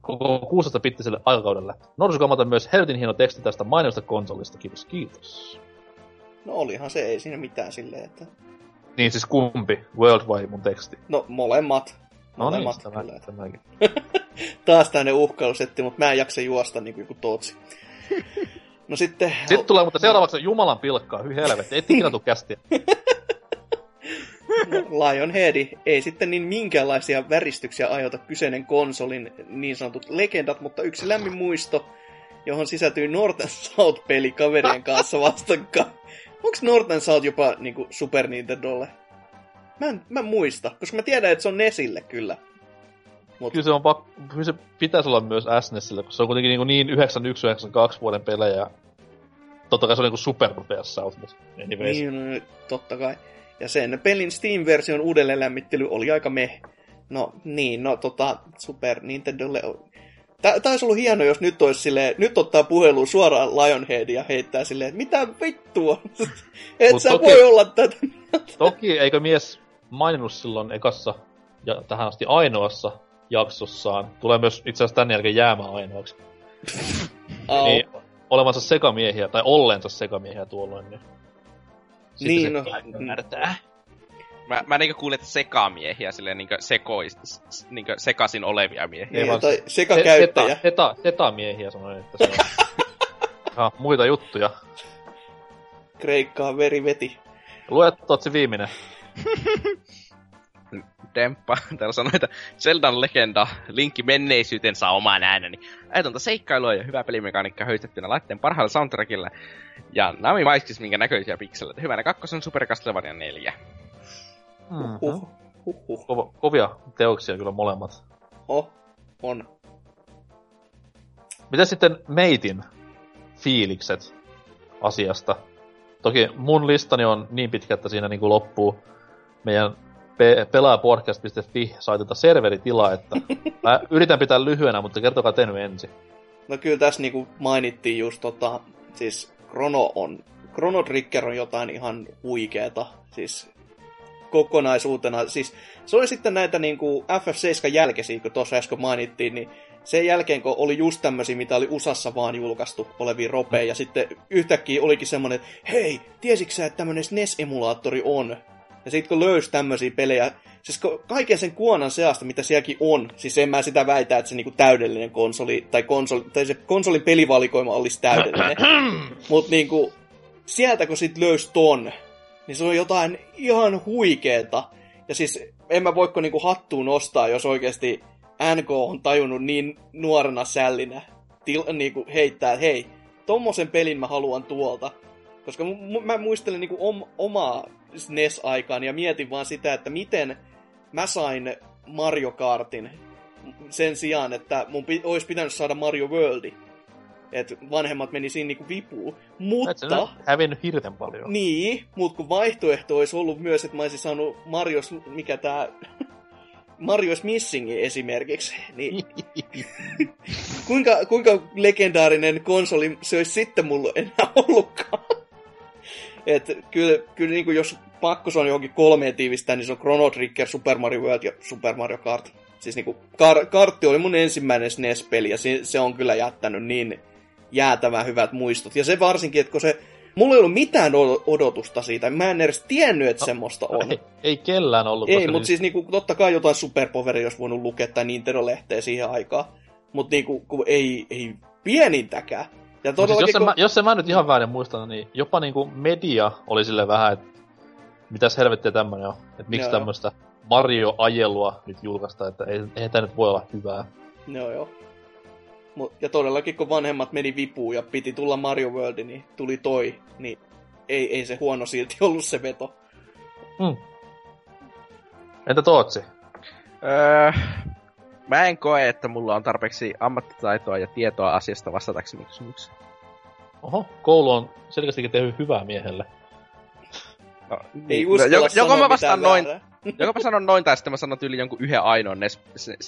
koko 16-bittiselle aikakaudelle. Norsukamata myös helvetin hieno teksti tästä mainiosta konsolista. Kiitos, kiitos. No olihan se, ei siinä mitään silleen, että... Niin siis kumpi? World vai mun teksti? No molemmat. No niin, Molemmat, tämä, tämäkin. Taas tänne uhkailusetti, mutta mä en jaksa juosta niin kuin joku tootsi. No sitten... Sitten tulee mutta seuraavaksi Jumalan pilkkaa, hyi helvetti, et ikinä tuu kästiä. Lionhead ei sitten niin minkäänlaisia väristyksiä aiheuta kyseinen konsolin niin sanotut legendat, mutta yksi lämmin muisto, johon sisältyy Northern South-peli kaverien kanssa vastakkain. Onko Northern South jopa niinku Super Nintendolle? Mä en, mä en muista, koska mä tiedän, että se on Nesille kyllä. Mut, Kyllä se, on pak- kyllä se pitäisi olla myös SNESille, koska se on kuitenkin niin, niin 91-92 vuoden pelejä. Totta kai se on niinku Super PS South, mutta anyways. Niin. niin, no, totta kai. Ja sen pelin Steam-version uudelleenlämmittely oli aika meh. No niin, no tota, Super Nintendolle... Tää taisi ollut hieno, jos nyt olisi silleen, nyt ottaa puheluun suoraan Lionhead ja heittää silleen, että mitä vittua? Et Mut sä toki- voi olla tätä. Toki eikö mies maininnut silloin ekassa ja tähän asti ainoassa jaksossaan, tulee myös itse asiassa tämän jälkeen jäämään ainoaksi, Au. niin olevansa sekamiehiä, tai ollensa sekamiehiä tuolloin, niin... Sitten Niin, se no, mm. ymmärtää. Mä, mä niinku kuulin, että sekamiehiä, silleen niinku, sekois, niinku sekasin olevia miehiä. Ei Niin, vaan tai Se- sekakäyttäjä. Seta, seta, setamiehiä sanoin, että se on... ah, muita juttuja. Kreikkaa veri veti. Luettu se viimeinen. Demppa täällä sanoi, että Zeldan legenda, linkki menneisyyteen saa oman ääneni. Ajatonta seikkailua ja hyvä pelimekaniikka höystettynä laitteen parhaalla soundtrackilla. Ja Nami maiskis minkä näköisiä pikseleitä. Hyvänä kakkosen Super Castlevania 4. Mm-hmm. Huh, huh, huh. Kova, kovia teoksia kyllä molemmat. Oh, on. Mitä sitten meitin fiilikset asiasta? Toki mun listani on niin pitkä, että siinä niinku loppuu meidän pe- pelaajapodcast.fi saitilta serveritila, että mä yritän pitää lyhyenä, mutta kertokaa te nyt ensin. No kyllä tässä niinku mainittiin just tota, siis Chrono on, Chrono Trigger on jotain ihan huikeeta, siis kokonaisuutena, siis se oli sitten näitä niinku FF7 jälkeisiä, kun tuossa äsken mainittiin, niin sen jälkeen, kun oli just tämmöisiä, mitä oli USAssa vaan julkaistu olevia ropeja, ja sitten yhtäkkiä olikin semmoinen, että hei, tiesitkö sä, että tämmöinen SNES-emulaattori on? Ja sitten kun löysi tämmöisiä pelejä, siis kaiken sen kuonan seasta, mitä sielläkin on, siis en mä sitä väitä, että se niinku täydellinen konsoli, tai, konsoli, tai se konsolin pelivalikoima olisi täydellinen. Mutta niinku, sieltä kun sit löysi ton, niin niin se on jotain ihan huikeeta. Ja siis en mä voiko niinku hattuun nostaa, jos oikeasti NK on tajunnut niin nuorena sällinä til, niinku heittää, että hei, tommosen pelin mä haluan tuolta. Koska m- mä muistelen niinku om- omaa SNES-aikaan ja mietin vaan sitä, että miten mä sain Mario Kartin sen sijaan, että mun pi- olisi pitänyt saada Mario Worldi. Et vanhemmat meni siinä niinku vipuun. Mutta... Hävinnyt hirten paljon. Niin, mutta kun vaihtoehto olisi ollut myös, että mä olisin saanut Marios, mikä tää... Marios Missingin esimerkiksi, niin kuinka, kuinka legendaarinen konsoli se olisi sitten mulla enää ollutkaan? Et kyllä, kyllä niin kuin jos pakko on johonkin kolmeen tiivistää, niin se on Chrono Trigger, Super Mario World ja Super Mario Kart. Siis niin kuin, kar- kartti oli mun ensimmäinen SNES-peli ja se, se on kyllä jättänyt niin jäätävän hyvät muistot. Ja se varsinkin, että kun se Mulla ei ollut mitään odotusta siitä. Mä en edes tiennyt, että no, semmoista on. Ei, ei kellään ollut. Ei, mutta niin... siis niinku, totta kai jotain Superpoweria olisi voinut lukea tai Nintendo-lehteä siihen aikaan. Mutta niinku, kun ei, ei pienintäkään. Ja siis jos, kun... mä, jos en mä nyt ihan väärin muista, niin jopa niinku media oli sille vähän, että mitäs helvettiä tämmönen on. Että miksi tämmöistä Mario-ajelua nyt julkaista, että ei, ei tämä nyt voi olla hyvää. Joo, joo. Ja todellakin kun vanhemmat meni vipuun ja piti tulla Mario World, niin tuli toi, niin ei, ei se huono silti ollut se veto. Hmm. Entä Tootsi? Öö, mä en koe, että mulla on tarpeeksi ammattitaitoa ja tietoa asiasta vastatakseni kysymykseen. Oho, koulu on selkeästikin tehnyt hyvää miehelle. No, ei uskalla joko, joko mä vastaan noin, väärää. Joko mä sanon noin, tai sitten mä sanon yli jonkun yhden ainoan nes,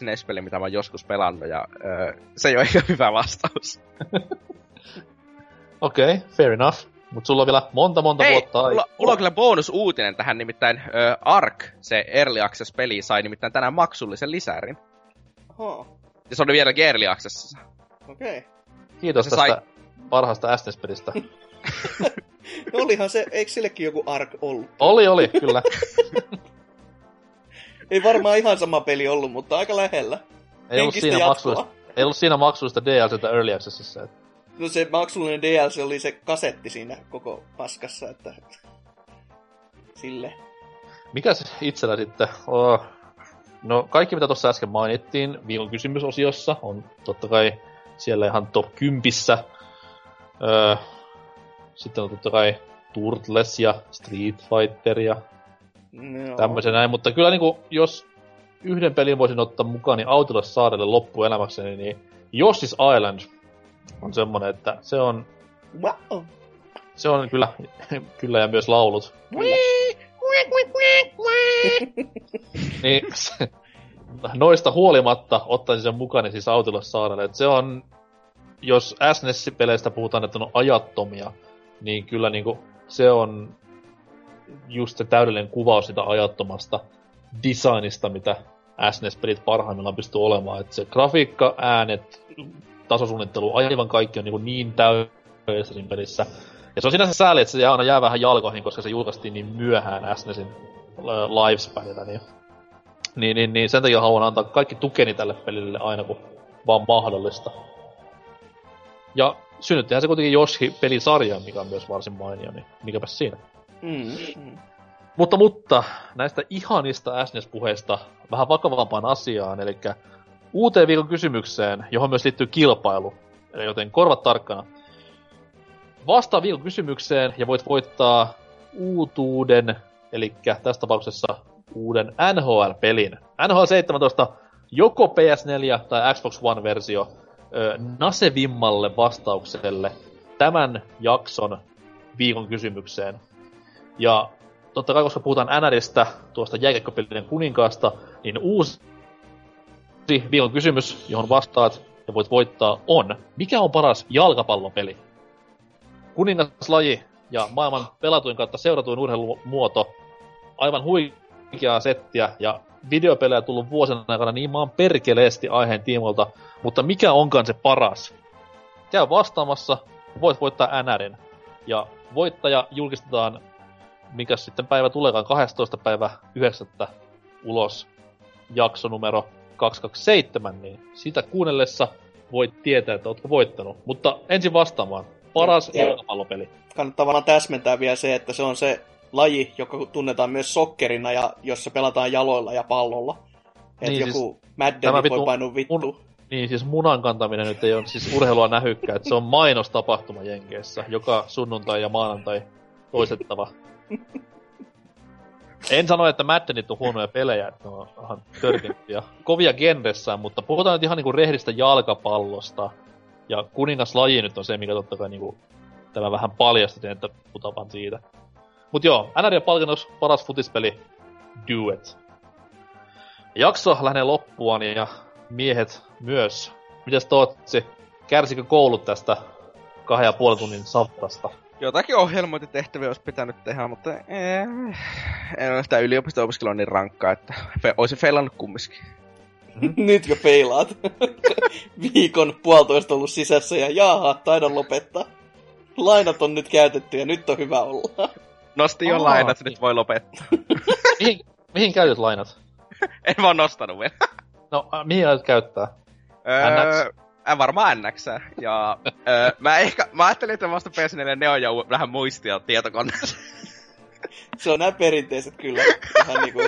nes mitä mä oon joskus pelannut, ja öö, se ei ole ihan hyvä vastaus. Okei, okay, fair enough. Mutta sulla on vielä monta monta Hei, vuotta mulla, mulla on kyllä bonusuutinen tähän, nimittäin ö, Ark, se Early Access-peli, sai nimittäin tänään maksullisen lisärin. Oho. Ja se oli vielä Early Accessissa. Okei. Okay. Kiitos tästä sai... parhaasta SNES-pelistä. Olihan se, eikö sillekin joku Ark ollut? Oli, oli, kyllä. Ei varmaan ihan sama peli ollut, mutta aika lähellä. Ei ollut, siinä maksullista, ei ollut siinä maksullista DLCtä Early Accessissa. Että... No se maksullinen DLC oli se kasetti siinä koko paskassa, että... Sille. Mikäs itsellä sitten? Oh. No kaikki mitä tuossa äsken mainittiin viikon kysymysosiossa on totta kai siellä ihan top 10. Öö, sitten on totta kai Turtles ja Street Fighter ja no. tämmöisen näin, mutta kyllä niinku, jos yhden pelin voisin ottaa mukaan, niin Autilas saarelle loppuelämäkseni, niin Yoshi's Island on semmonen, että se on... Wow. Se on kyllä, kyllä ja myös laulut. Niin, noista huolimatta ottaisin sen mukaan siis Autilas saarelle, että se on, jos SNES-peleistä puhutaan, että on ajattomia, niin kyllä niinku se on just se täydellinen kuvaus sitä ajattomasta designista, mitä SNES-pelit parhaimmillaan pystyy olemaan. Että se grafiikka, äänet, tasosuunnittelu, aivan kaikki on niin, niin täydellistä siinä pelissä. Ja se on sinänsä sääli, että se aina jää vähän jalkoihin, koska se julkaistiin niin myöhään SNESin lifespanilta. Niin, niin, niin, niin sen takia haluan antaa kaikki tukeni tälle pelille aina, kun vaan mahdollista. Ja synnyttihän se kuitenkin Yoshi-pelisarja, mikä on myös varsin mainio, niin mikäpä siinä. Mm, mm. Mutta, mutta näistä ihanista SNES-puheista vähän vakavampaan asiaan, eli uuteen viikon kysymykseen, johon myös liittyy kilpailu, joten korvat tarkkana. Vastaa viikon kysymykseen ja voit voittaa uutuuden, eli tässä tapauksessa uuden NHL-pelin. NHL 17 joko PS4 tai Xbox One-versio nasevimmalle vastaukselle tämän jakson viikon kysymykseen. Ja totta kai, koska puhutaan NRistä, tuosta jääkiekkopelien kuninkaasta, niin uusi viikon kysymys, johon vastaat ja voit voittaa, on, mikä on paras jalkapallopeli? Kuningaslaji ja maailman pelatuin kautta seuratuin urheilumuoto, aivan huikeaa settiä ja videopelejä tullut vuosien aikana niin maan perkeleesti aiheen tiimolta, mutta mikä onkaan se paras? Käy vastaamassa, voit voittaa NRin. Ja voittaja julkistetaan, mikä sitten päivä tuleekaan, 12. päivä 9. ulos jakso numero 227, niin sitä kuunnellessa voit tietää, että ootko voittanut. Mutta ensin vastaamaan. Paras jalkapallopeli. Kannattaa vaan täsmentää vielä se, että se on se laji, joka tunnetaan myös sokkerina ja jossa pelataan jaloilla ja pallolla. Että Niin, joku tämä Madden voi vittu- painua vittu. mun- Niin, siis munan kantaminen nyt ei ole siis urheilua nähykkä, että se on mainostapahtuma Jenkeissä. Joka sunnuntai ja maanantai toistettava. En sano, että Maddenit on huonoja pelejä, että ne on ihan törkimpiä. Kovia genressään, mutta puhutaan nyt ihan niinku rehdistä jalkapallosta. Ja kuningaslaji nyt on se, mikä totta kai niinku tämä vähän paljasti, että puhutaan vaan siitä. Mut joo, NRJ-palkinnoksi paras futispeli, Do It. Jakso lähenee loppuaan ja miehet myös. Mitäs Tootsi, kärsikö koulut tästä kahden ja puolen tunnin saftasta? Jotakin ohjelmointitehtäviä olisi pitänyt tehdä, mutta ee, en ole sitä yliopisto-opiskelua niin rankkaa, että fe, olisin feilannut kumminkin. Nyt jo peilaat. Viikon puolitoista ollut sisässä ja jaha, taidan lopettaa. Lainat on nyt käytetty ja nyt on hyvä olla. Nosti jo Aa, lainat, nyt voi lopettaa. Mihin, mihin käytät lainat? en vaan nostanut vielä. No, äh, mihin aiot käyttää? Öö, äh, varmaan NX. Ja öö, mä, ehkä, mä ajattelin, että vasta PS4 Neo ja vähän muistia tietokoneessa. Se on nämä perinteiset kyllä. Ihan niinku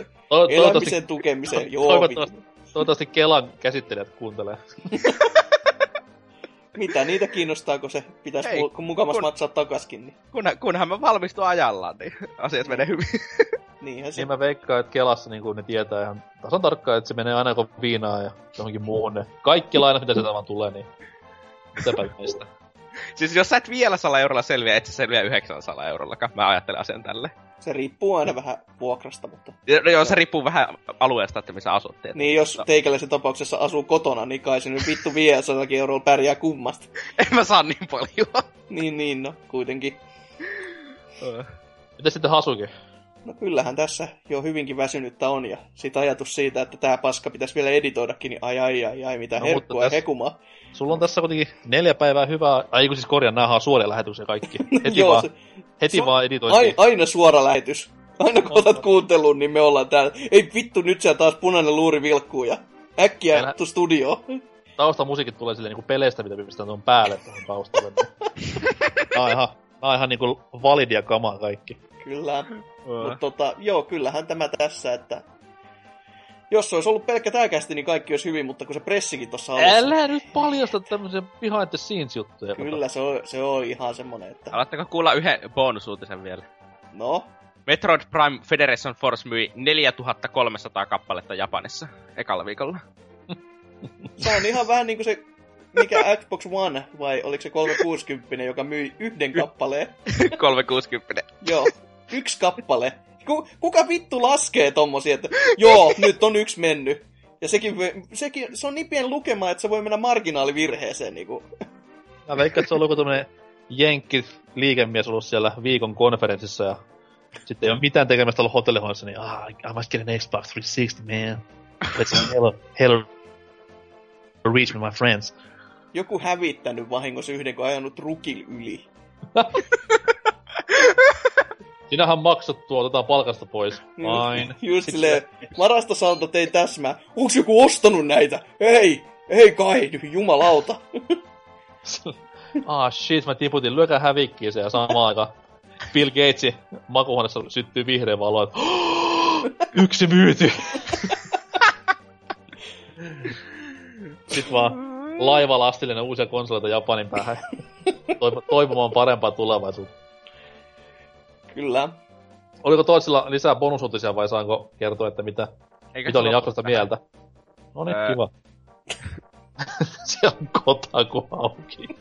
elämisen tukemiseen. Joo, toivottavasti. Toivottavasti Kelan käsittelijät kuuntelee. Mitä niitä kiinnostaa, kun se pitäisi Ei, Ei, mukamas kun- maksaa takaskin. Niin. Kun, kunhan mä valmistun ajallaan, niin asiat menee hyvin. Niinhän se. Niin mä veikkaan, että Kelassa niin ne tietää ihan tasan tarkkaan, että se menee aina kun viinaa ja johonkin muuhun. Ne. Kaikki lainat, mitä sieltä vaan tulee, niin mitäpä meistä. siis jos sä et vielä 100 eurolla selviä, et sä selviä 900 eurollakaan. Mä ajattelen asian tälle. Se riippuu aina vähän vuokrasta, mutta... No joo, se riippuu vähän alueesta, että missä asut. tietysti. Niin jos No. teikäläisen tapauksessa asuu kotona, niin kai se nyt vittu 500 eurolla pärjää kummasta. En mä saa niin paljon. Niin, niin, no, kuitenkin. Mitä sitten Hasuki? No kyllähän tässä jo hyvinkin väsynyttä on, ja sit ajatus siitä, että tää paska pitäisi vielä editoidakin, niin ai ai ai ai, mitä No, no, herkkua ja tässä- hekumaa. Sulla on tässä kuitenkin neljä päivää hyvää... Ai kun siis korjaan, näähän on suoria lähetyksiä kaikki. Heti Joo, vaan, se- heti su- vaan editointiin. Ai, aina suora lähetys. Aina kun otat kuunteluun, niin me ollaan täällä. Ei vittu, nyt siellä taas punainen luuri vilkkuu ja äkkiä Älä- tu studioon. Taustamusiikit tulee silleen niinku peleistä, mitä pistää tuon päälle tuohon taustalle. Nää on ihan, nää on ihan niinku validia kamaa kaikki. Kyllä. Mutta tota, joo, kyllähän tämä tässä, että jos se olisi ollut pelkkä tää kästi, niin kaikki olisi hyvin, mutta kun se pressikin tuossa alussa... Älä nyt paljasta tämmöisiä behind the scenes juttuja. Kyllä se on, se on ihan semmonen, että... Alatteko kuulla yhden bonusuutisen vielä? No, Metroid Prime Federation Force myi 4300 kappaletta Japanissa ekalla viikolla. se on ihan vähän niinku se, mikä Xbox One, vai oliko se 360, joka myi yhden kappaleen. 360. Joo, yksi kappale. Ku, kuka vittu laskee tommosia, että joo, nyt on yksi mennyt. Ja sekin, sekin, se on niin pieni lukema, että se voi mennä marginaalivirheeseen. Niinku. Mä veikkaan, että se on ollut tämmönen jenkki liikemies ollut siellä viikon konferenssissa ja sitten ei ole mitään tekemistä ollut hotellihuoneessa, niin ah, I must get an Xbox 360, man. Let's Halo, Halo Reach with my friends. Joku hävittänyt vahingossa yhden, kun ajanut rukil yli. Sinähän maksat tuo, otetaan palkasta pois. Fine. Just Sit silleen, varastosaltot ei täsmää. Onks joku ostanut näitä? Ei, ei kai, jumalauta. ah shit, mä tiputin, lyökää hävikkiä se ja samaan aikaan Bill Gatesin makuuhuoneessa syttyy vihreä valo, että yksi myyty. Sitten vaan laivalastillinen uusia konsoleita Japanin päähän. Toiv- toivomaan parempaa tulevaisuutta. Kyllä. Oliko toisilla lisää bonusuutisia vai saanko kertoa, että mitä, Eikä mitä loppu jaksosta mieltä? No niin, Ää. kiva. Se on kotaku auki.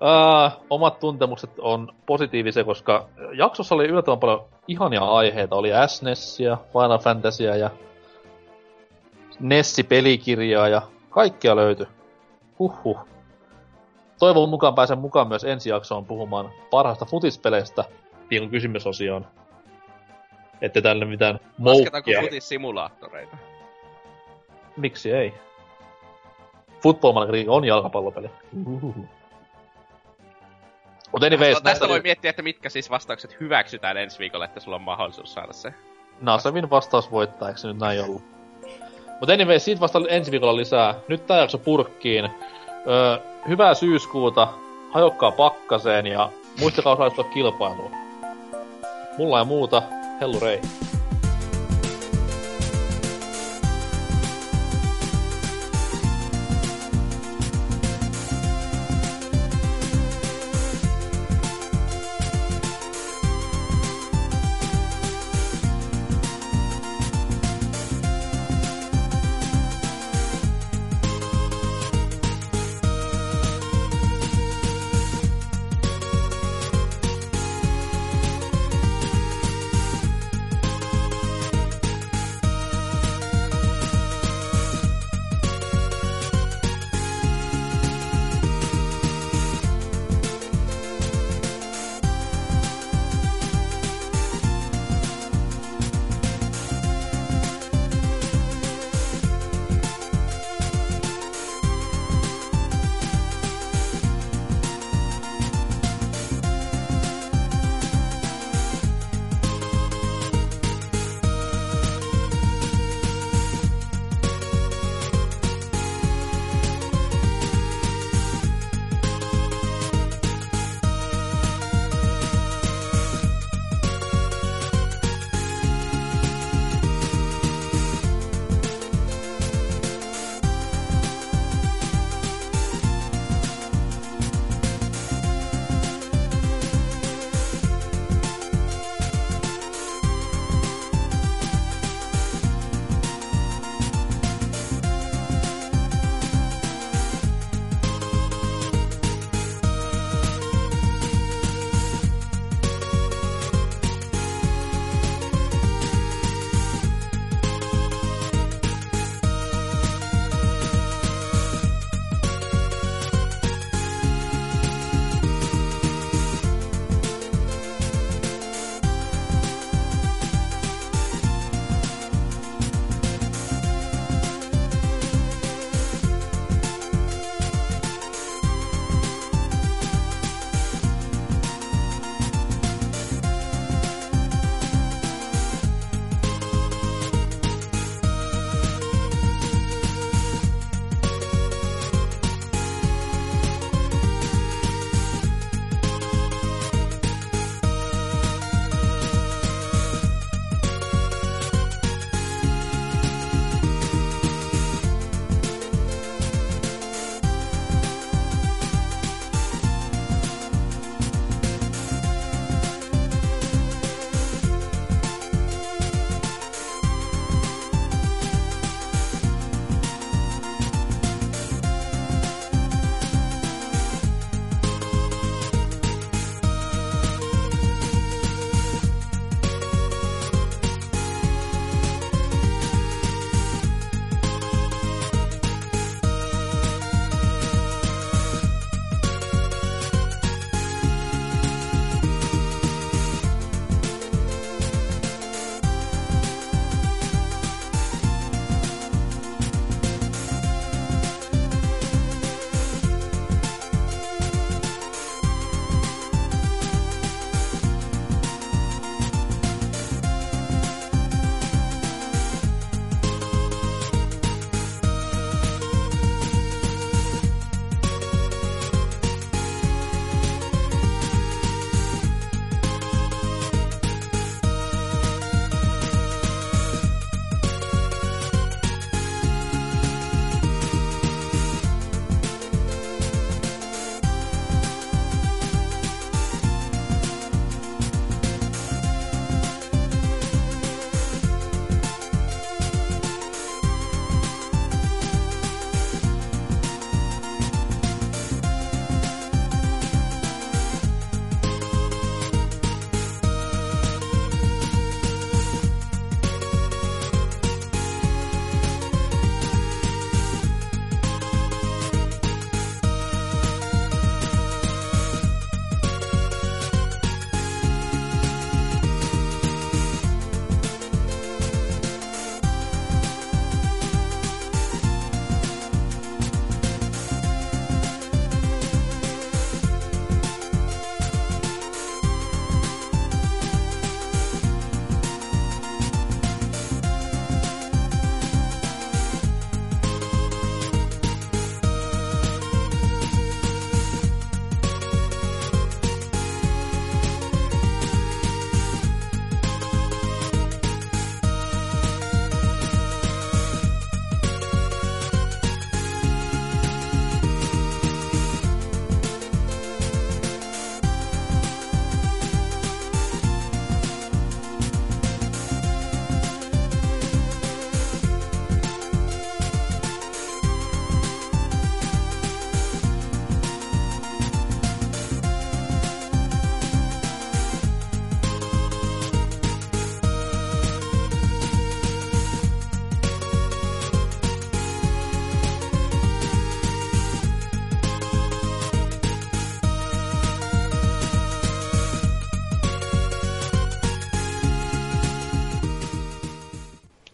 uh, omat tuntemukset on positiivisia, koska jaksossa oli yllättävän paljon ihania aiheita. Oli SNESia, Final Fantasyä ja Nessi-pelikirjaa ja kaikkia löytyi. Huhhuh. Toivon mukaan pääsen mukaan myös ensi jaksoon puhumaan parhaista futispeleistä viikon kysymysosioon. Ette tälle mitään Lasketaanko moukkia. futissimulaattoreita? Miksi ei? Football Manager on jalkapallopeli. Mutta anyways, No, tästä näistä voi oli miettiä, että mitkä siis vastaukset hyväksytään ensi viikolla, että sulla on mahdollisuus saada se. Nasevin vastaus voittaa, eikö se nyt näin ollut? Mutta anyways, siitä vasta ensi viikolla lisää. Nyt tää jakso purkkiin. Öö, hyvää syyskuuta, hajokkaa pakkaseen ja Muistakaa osallistua kilpailuun. Mulla ja muuta, hellu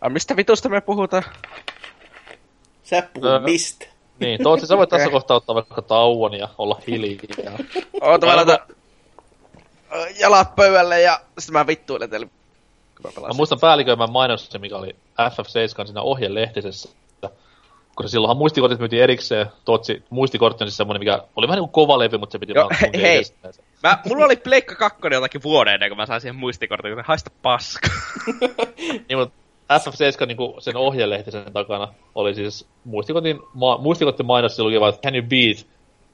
A, mistä vitusta me puhutaan? Sä puhut Öö, mistä? Niin, Tootsi, sä voit tässä kohtaa ottaa vaikka tauon ja olla hiljaa. Oota, mä laitan jalat pöydälle ja sitten mä vittuilen teille. Kun mä Mä pelasin. muistan päälliköimän mainos, mikä oli FF7 siinä ohjelehtisessä. Kun silloinhan muistikortit myytiin erikseen. Tootsi, muistikortti on siis semmonen, mikä oli vähän niin kuin kova levy, mutta se piti Joo, vaan tunkea hei. Mä, mulla oli Pleikka 2 jotakin vuoden ennen kuin mä sain siihen muistikortin, kun haista paska. Niin, mutta FF7 niin sen ohjelehtisen takana oli siis muistikortin, ma- muistikortin mainos, se luki vaan, että can you beat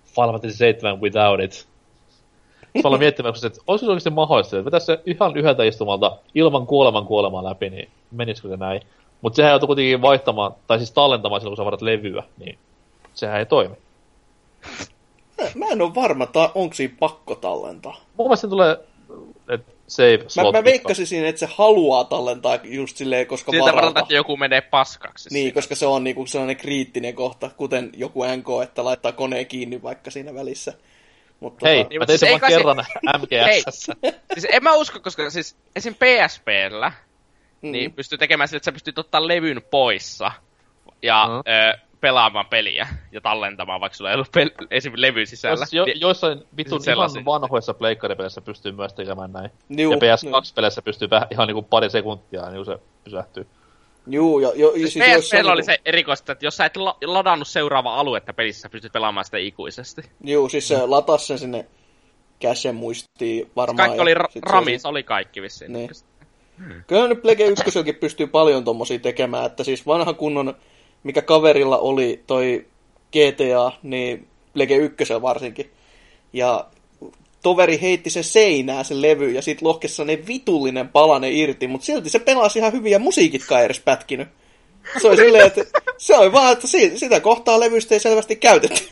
Final Fantasy 7 without it? Sitten mä aloin miettimään, että olisiko se oikeasti mahdollista, että vetäisi se ihan yhdeltä istumalta ilman kuoleman kuolemaa läpi, niin menisikö se näin? Mutta sehän joutui kuitenkin vaihtamaan, tai siis tallentamaan silloin, kun sä varat levyä, niin sehän ei toimi. Mä, en ole varma, tai onko siinä pakko tallentaa. Mun mielestä tulee, että save Mä, slot. mä veikkasin siinä, että se haluaa tallentaa just silleen, koska Siltä varalta. varalta, että joku menee paskaksi. Niin, siinä. koska se on niinku sellainen kriittinen kohta, kuten joku NK, että laittaa koneen kiinni vaikka siinä välissä. Mutta Hei, Niin, mä tein siis sen ei vaan se- kerran Hei. MGS. Siis en mä usko, koska siis esim. PSPllä mm, niin pystyy tekemään sille, että sä pystyt ottaa levyn poissa ja Mm. ö, pelaamaan peliä ja tallentamaan, vaikka sulla ei ollut pel- esim. levy sisällä. Jos jo, Niin- joissain vitun ihan vanhoissa pleikkaripeleissä pystyy myös tekemään näin. Juu, ja PS2-peleissä pystyy vähän, ihan niinku pari sekuntia, niin se pysähtyy. Juu, jo, jo, Siis siis PSPllä oli niinku- se erikoista, että jos sä et la- ladannut seuraavaa aluetta pelissä, sä pystyt pelaamaan sitä ikuisesti. Juu, siis se latas sen sinne käsen muistiin varmaan. Kaikki ja oli ra- sit se ramissa, oli kaikki vissiin. Niin. Kyllä nyt Plege 1 pystyy paljon tommosia tekemään, että siis vanha kunnon, mikä kaverilla oli toi GTA, niin Plege 1 varsinkin. Ja toveri heitti sen seinää sen levy ja sit lohkessa ne vitullinen palane irti, mutta silti se pelasi ihan hyvin ja musiikitkaan edes pätkinyt. Se oli silleen, että se oli vaan, että si- sitä kohtaa levystä ei selvästi käytetty.